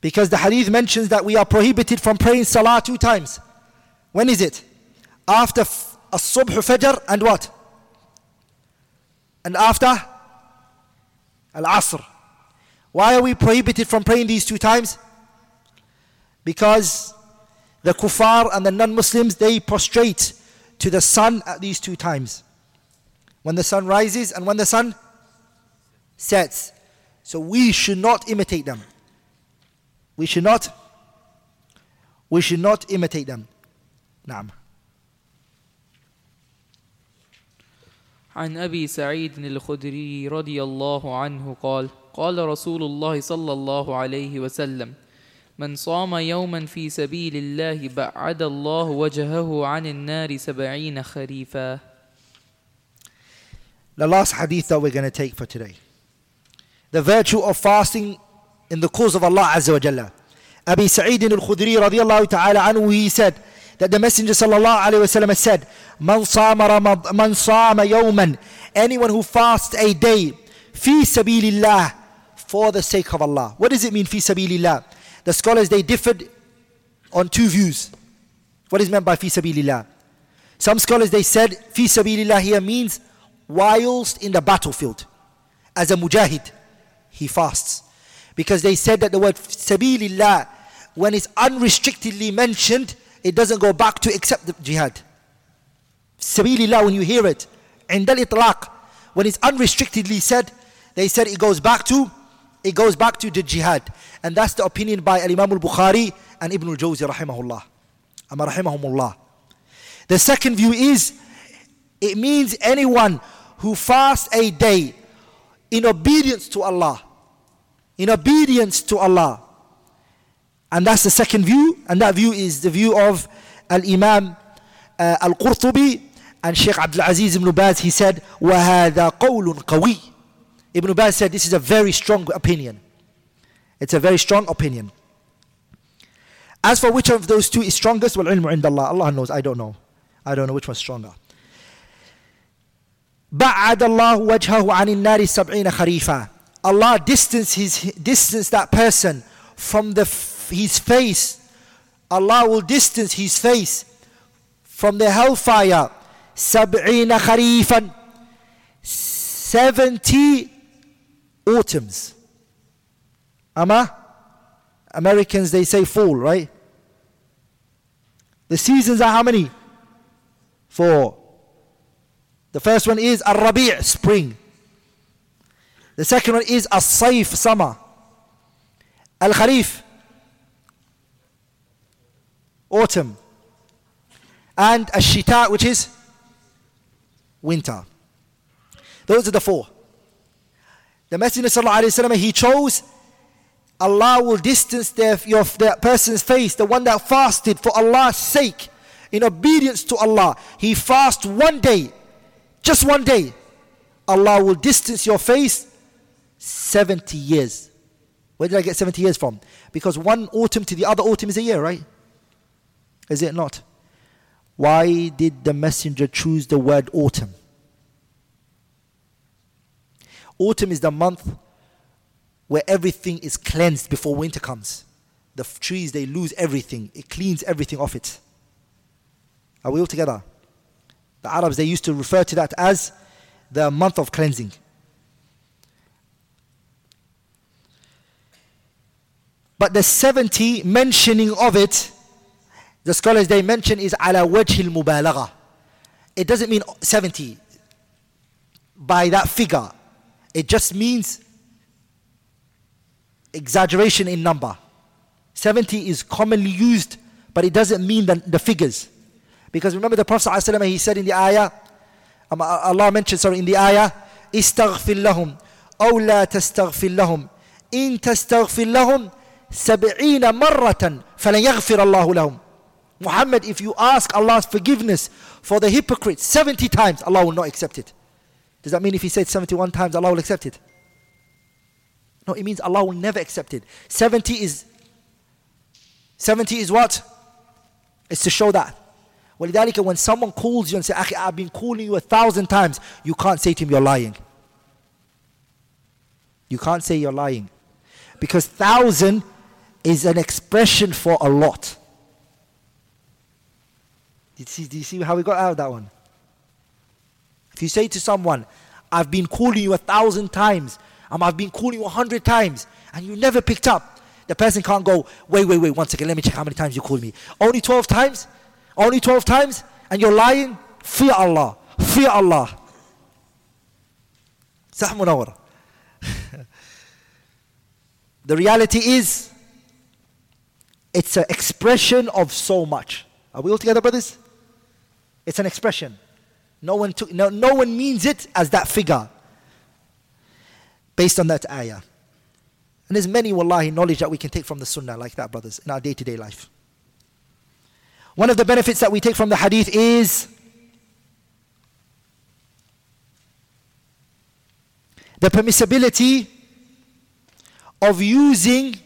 Because the hadith mentions that we are prohibited from praying salah two times. When is it? After as-subh fajr and what? And after al-asr. Why are we prohibited from praying these two times? Because the kuffar and the non Muslims they prostrate to the sun at these two times when the sun rises and when the sun sets. So we should not imitate them. We should not. We should not imitate them. Naam. عن أبي سعيد الخدري رضي الله عنه قال قال رسول الله صلى الله عليه وسلم من صام يوما في سبيل الله بعد الله وجهه عن النار سبعين خريفا The last hadith that we're going to take for today. The virtue of fasting in the cause of Allah Azza wa Jalla. Abi Sa'id al-Khudri radiallahu ta'ala anhu, he said that the Messenger sallam said, Man sama, man sama yawman, anyone who fasts a day, fi sabilillah, for the sake of Allah. What does it mean, fi sabilillah? The scholars, they differed on two views. What is meant by fi sabilillah? Some scholars, they said, fi sabilillah here means whilst in the battlefield. As a mujahid, he fasts. Because they said that the word sabilillah, when it's unrestrictedly mentioned, it doesn't go back to except the jihad. Sabilillah, when you hear it, indal itlaq, when it's unrestrictedly said, they said it goes back to, it goes back to the jihad. And that's the opinion by Imam al-Bukhari and Ibn al-Jawzi rahimahullah. Rahimahumullah. The second view is, it means anyone who fasts a day in obedience to Allah in obedience to Allah. And that's the second view, and that view is the view of Al Imam uh, Al Qurtubi and Sheikh Abdul Aziz ibn Baz. He said, وَهَذَا قَوْلٌ قَوِيٌّ Ibn Baz said this is a very strong opinion. It's a very strong opinion. As for which of those two is strongest, well, ilmu Allah. Allah knows, I don't know. I don't know which one's stronger. بعد الله وجهه عن النار سبعين خريفا Allah distances, distance that person from the his face. Allah will distance his face from the hellfire. Sab'ina kharifan. 70 autumns. Amma? Americans, they say fall, right? The seasons are how many? Four. The first one is Ar-Rabi' spring. The second one is As-Saif summer. Al-Kharif autumn. And Ash-Shita, which is winter. Those are the four. The Messenger وسلم, he chose Allah will distance their, your, that person's face, the one that fasted for Allah's sake, in obedience to Allah. He fast one day, just one day. Allah will distance your face 70 years. Where did I get 70 years from? Because one autumn to the other autumn is a year, right? Is it not? Why did the messenger choose the word autumn? Autumn is the month where everything is cleansed before winter comes. The f- trees, they lose everything, it cleans everything off it. Are we all together? The Arabs, they used to refer to that as the month of cleansing. But the 70 mentioning of it, the scholars they mention is ala wajh al It doesn't mean 70 by that figure. It just means exaggeration in number. 70 is commonly used, but it doesn't mean the, the figures. Because remember the Prophet ﷺ, he said in the ayah, um, Allah mentioned sorry in the ayah, استغفر لهم أو لا تستغفر لهم إن تستغفر لهم سبعين مرة فلن يغفر الله لهم Muhammad, if you ask Allah's forgiveness for the hypocrites 70 times, Allah will not accept it. Does that mean if he said 71 times, Allah will accept it? No, it means Allah will never accept it. 70 is 70 is what? It's to show that. ولذلك when someone calls you and says, Akhi, I've been calling you a thousand times, you can't say to him, you're lying. You can't say you're lying. Because thousand is an expression for a lot. You see, do you see how we got out of that one? If you say to someone, I've been calling you a thousand times, and I've been calling you a hundred times, and you never picked up, the person can't go, wait, wait, wait, one second, let me check how many times you called me. Only 12 times? Only 12 times? And you're lying? Fear Allah. Fear Allah. [LAUGHS] [LAUGHS] The reality is, it's an expression of so much. Are we all together, brothers? It's an expression. No one, took, no, no one means it as that figure based on that ayah. And there's many, wallahi, knowledge that we can take from the sunnah like that, brothers, in our day to day life. One of the benefits that we take from the hadith is the permissibility of using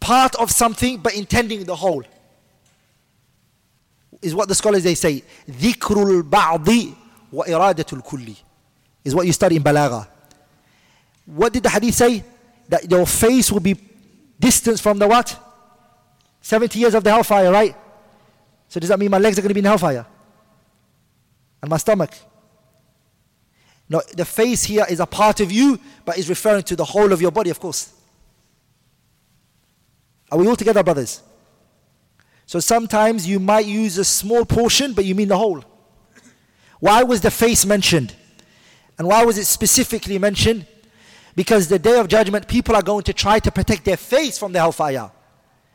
part of something but intending the whole is what the scholars they say ذكر البعض وإرادة الكل is what you study in balagha what did the hadith say that your face will be distance from the what 70 years of the hellfire right so does that mean my legs are going to be in hellfire and my stomach no, the face here is a part of you, but is referring to the whole of your body, of course. Are we all together, brothers? So sometimes you might use a small portion, but you mean the whole. Why was the face mentioned? And why was it specifically mentioned? Because the day of judgment, people are going to try to protect their face from the hellfire.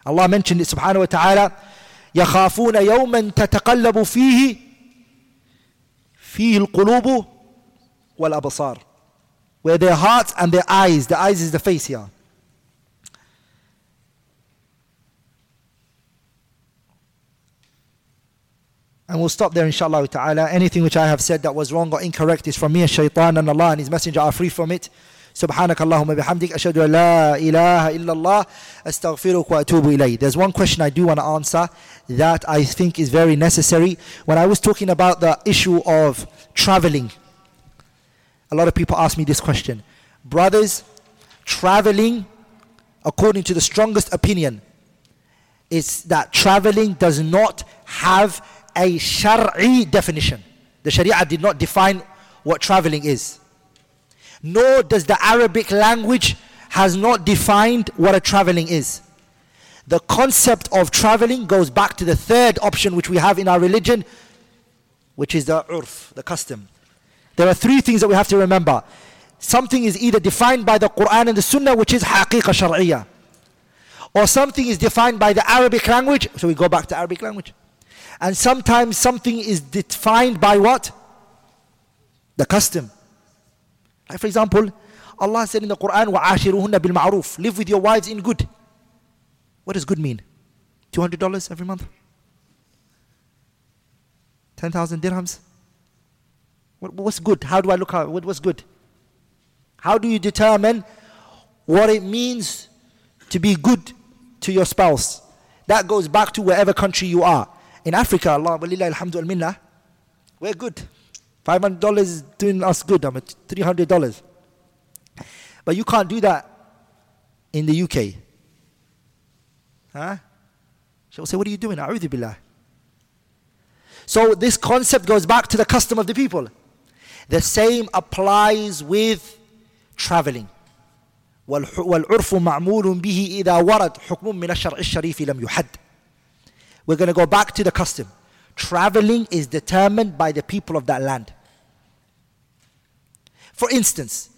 Allah mentioned it subhanahu wa ta'ala. يخافون يوما تتقلب فيه فيه القلوب والأبصار where their hearts and their eyes the eyes is the face here And we'll stop there inshallah ta'ala. Anything which I have said that was wrong or incorrect is from me and shaitan and Allah and His Messenger are free from it. سبحانك اللهم بحمدك أشهد أن لا إله إلا الله أستغفرك وأتوب إليه. There's one question I do want to answer that I think is very necessary. When I was talking about the issue of traveling, a lot of people ask me this question. Brothers, traveling, according to the strongest opinion, is that traveling does not have a shari definition. The Sharia did not define what traveling is. Nor does the Arabic language has not defined what a traveling is. The concept of traveling goes back to the third option which we have in our religion, which is the urf, the custom. There are three things that we have to remember. Something is either defined by the Quran and the Sunnah, which is haqiqa shar'iyah. Or something is defined by the Arabic language, so we go back to Arabic language. And sometimes something is defined by what? the custom. Like for example, Allah said in the Quran, وَعَاشِرُهُنَّ بِالْمَعْرُوفِ Live with your wives in good. What does good mean? $200 every month? 10,000 dirhams? What, what's good? How do I look at what, what's good? How do you determine what it means to be good to your spouse? That goes back to wherever country you are. In Africa, Allah, walillah, alhamdulillah, we're good. $500 is doing us good. I'm at $300. But you can't do that in the UK. Huh? She'll say, What are you doing? A'udhu billah. So this concept goes back to the custom of the people. The same applies with traveling. والعرف معمول به إذا ورد حكم من الشرع الشريف لم يحد. we're going to go back to the custom. Traveling is determined by the people of that land. For instance,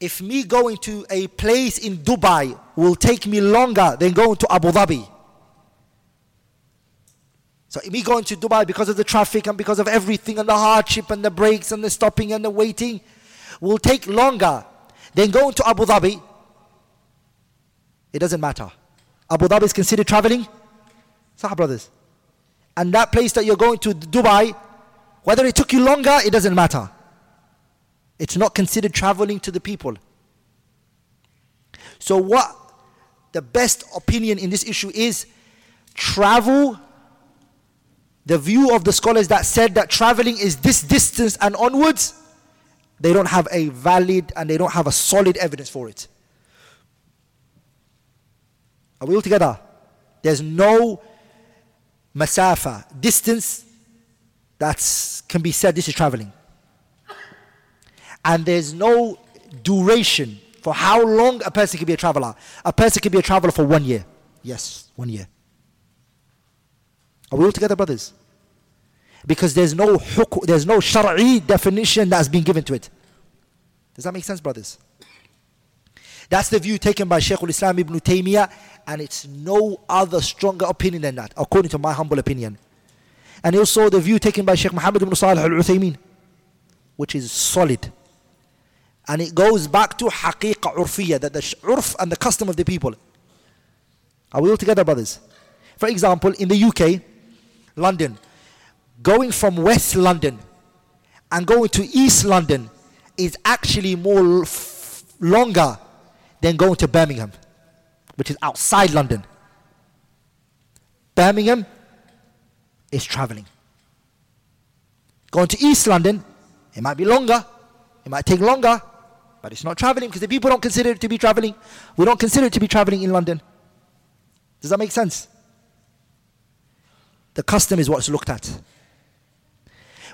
if me going to a place in Dubai will take me longer than going to Abu Dhabi. So me going to Dubai because of the traffic and because of everything and the hardship and the breaks and the stopping and the waiting will take longer than going to Abu Dhabi. It doesn't matter. Abu Dhabi is considered traveling. Sah brothers. And that place that you're going to Dubai, whether it took you longer, it doesn't matter. It's not considered traveling to the people. So, what the best opinion in this issue is travel. The view of the scholars that said that traveling is this distance and onwards, they don't have a valid and they don't have a solid evidence for it. Are we all together? There's no masafa, distance that can be said this is traveling and there's no duration for how long a person can be a traveler. A person can be a traveler for one year. Yes, one year. Are we all together, brothers? Because there's no there's no shari definition that's been given to it. Does that make sense, brothers? That's the view taken by Shaykh al-Islam ibn Taymiyyah, and it's no other stronger opinion than that, according to my humble opinion. And also the view taken by Shaykh Muhammad ibn Salih al-Uthaymeen, which is solid. And it goes back to haqiqa urfiyya, that the urf and the custom of the people. Are we all together, brothers? For example, in the UK, London, going from West London and going to East London is actually more f- longer than going to Birmingham, which is outside London. Birmingham is traveling. Going to East London, it might be longer, it might take longer, but it's not traveling because the people don't consider it to be traveling. We don't consider it to be traveling in London. Does that make sense? The custom is what's looked at.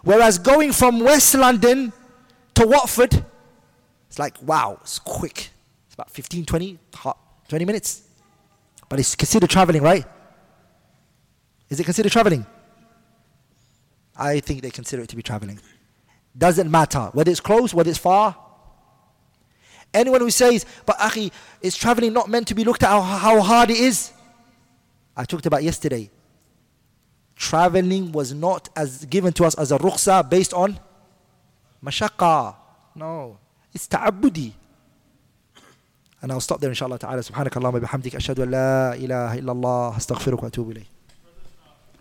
Whereas going from West London to Watford, it's like, wow, it's quick. It's about 15, 20, 20 minutes. But it's considered traveling, right? Is it considered traveling? I think they consider it to be traveling. Doesn't matter whether it's close, whether it's far, Anyone who says, but Akhi, is traveling not meant to be looked at how, how hard it is? I talked about yesterday. Traveling was not as given to us as a rukhsa based on mashaqqa. No. It's ta'abbudi. And I'll stop there inshallah ta'ala. سبحانك اللهم وبحمدك أشهد أن لا إله إلا الله أستغفرك وأتوب إليه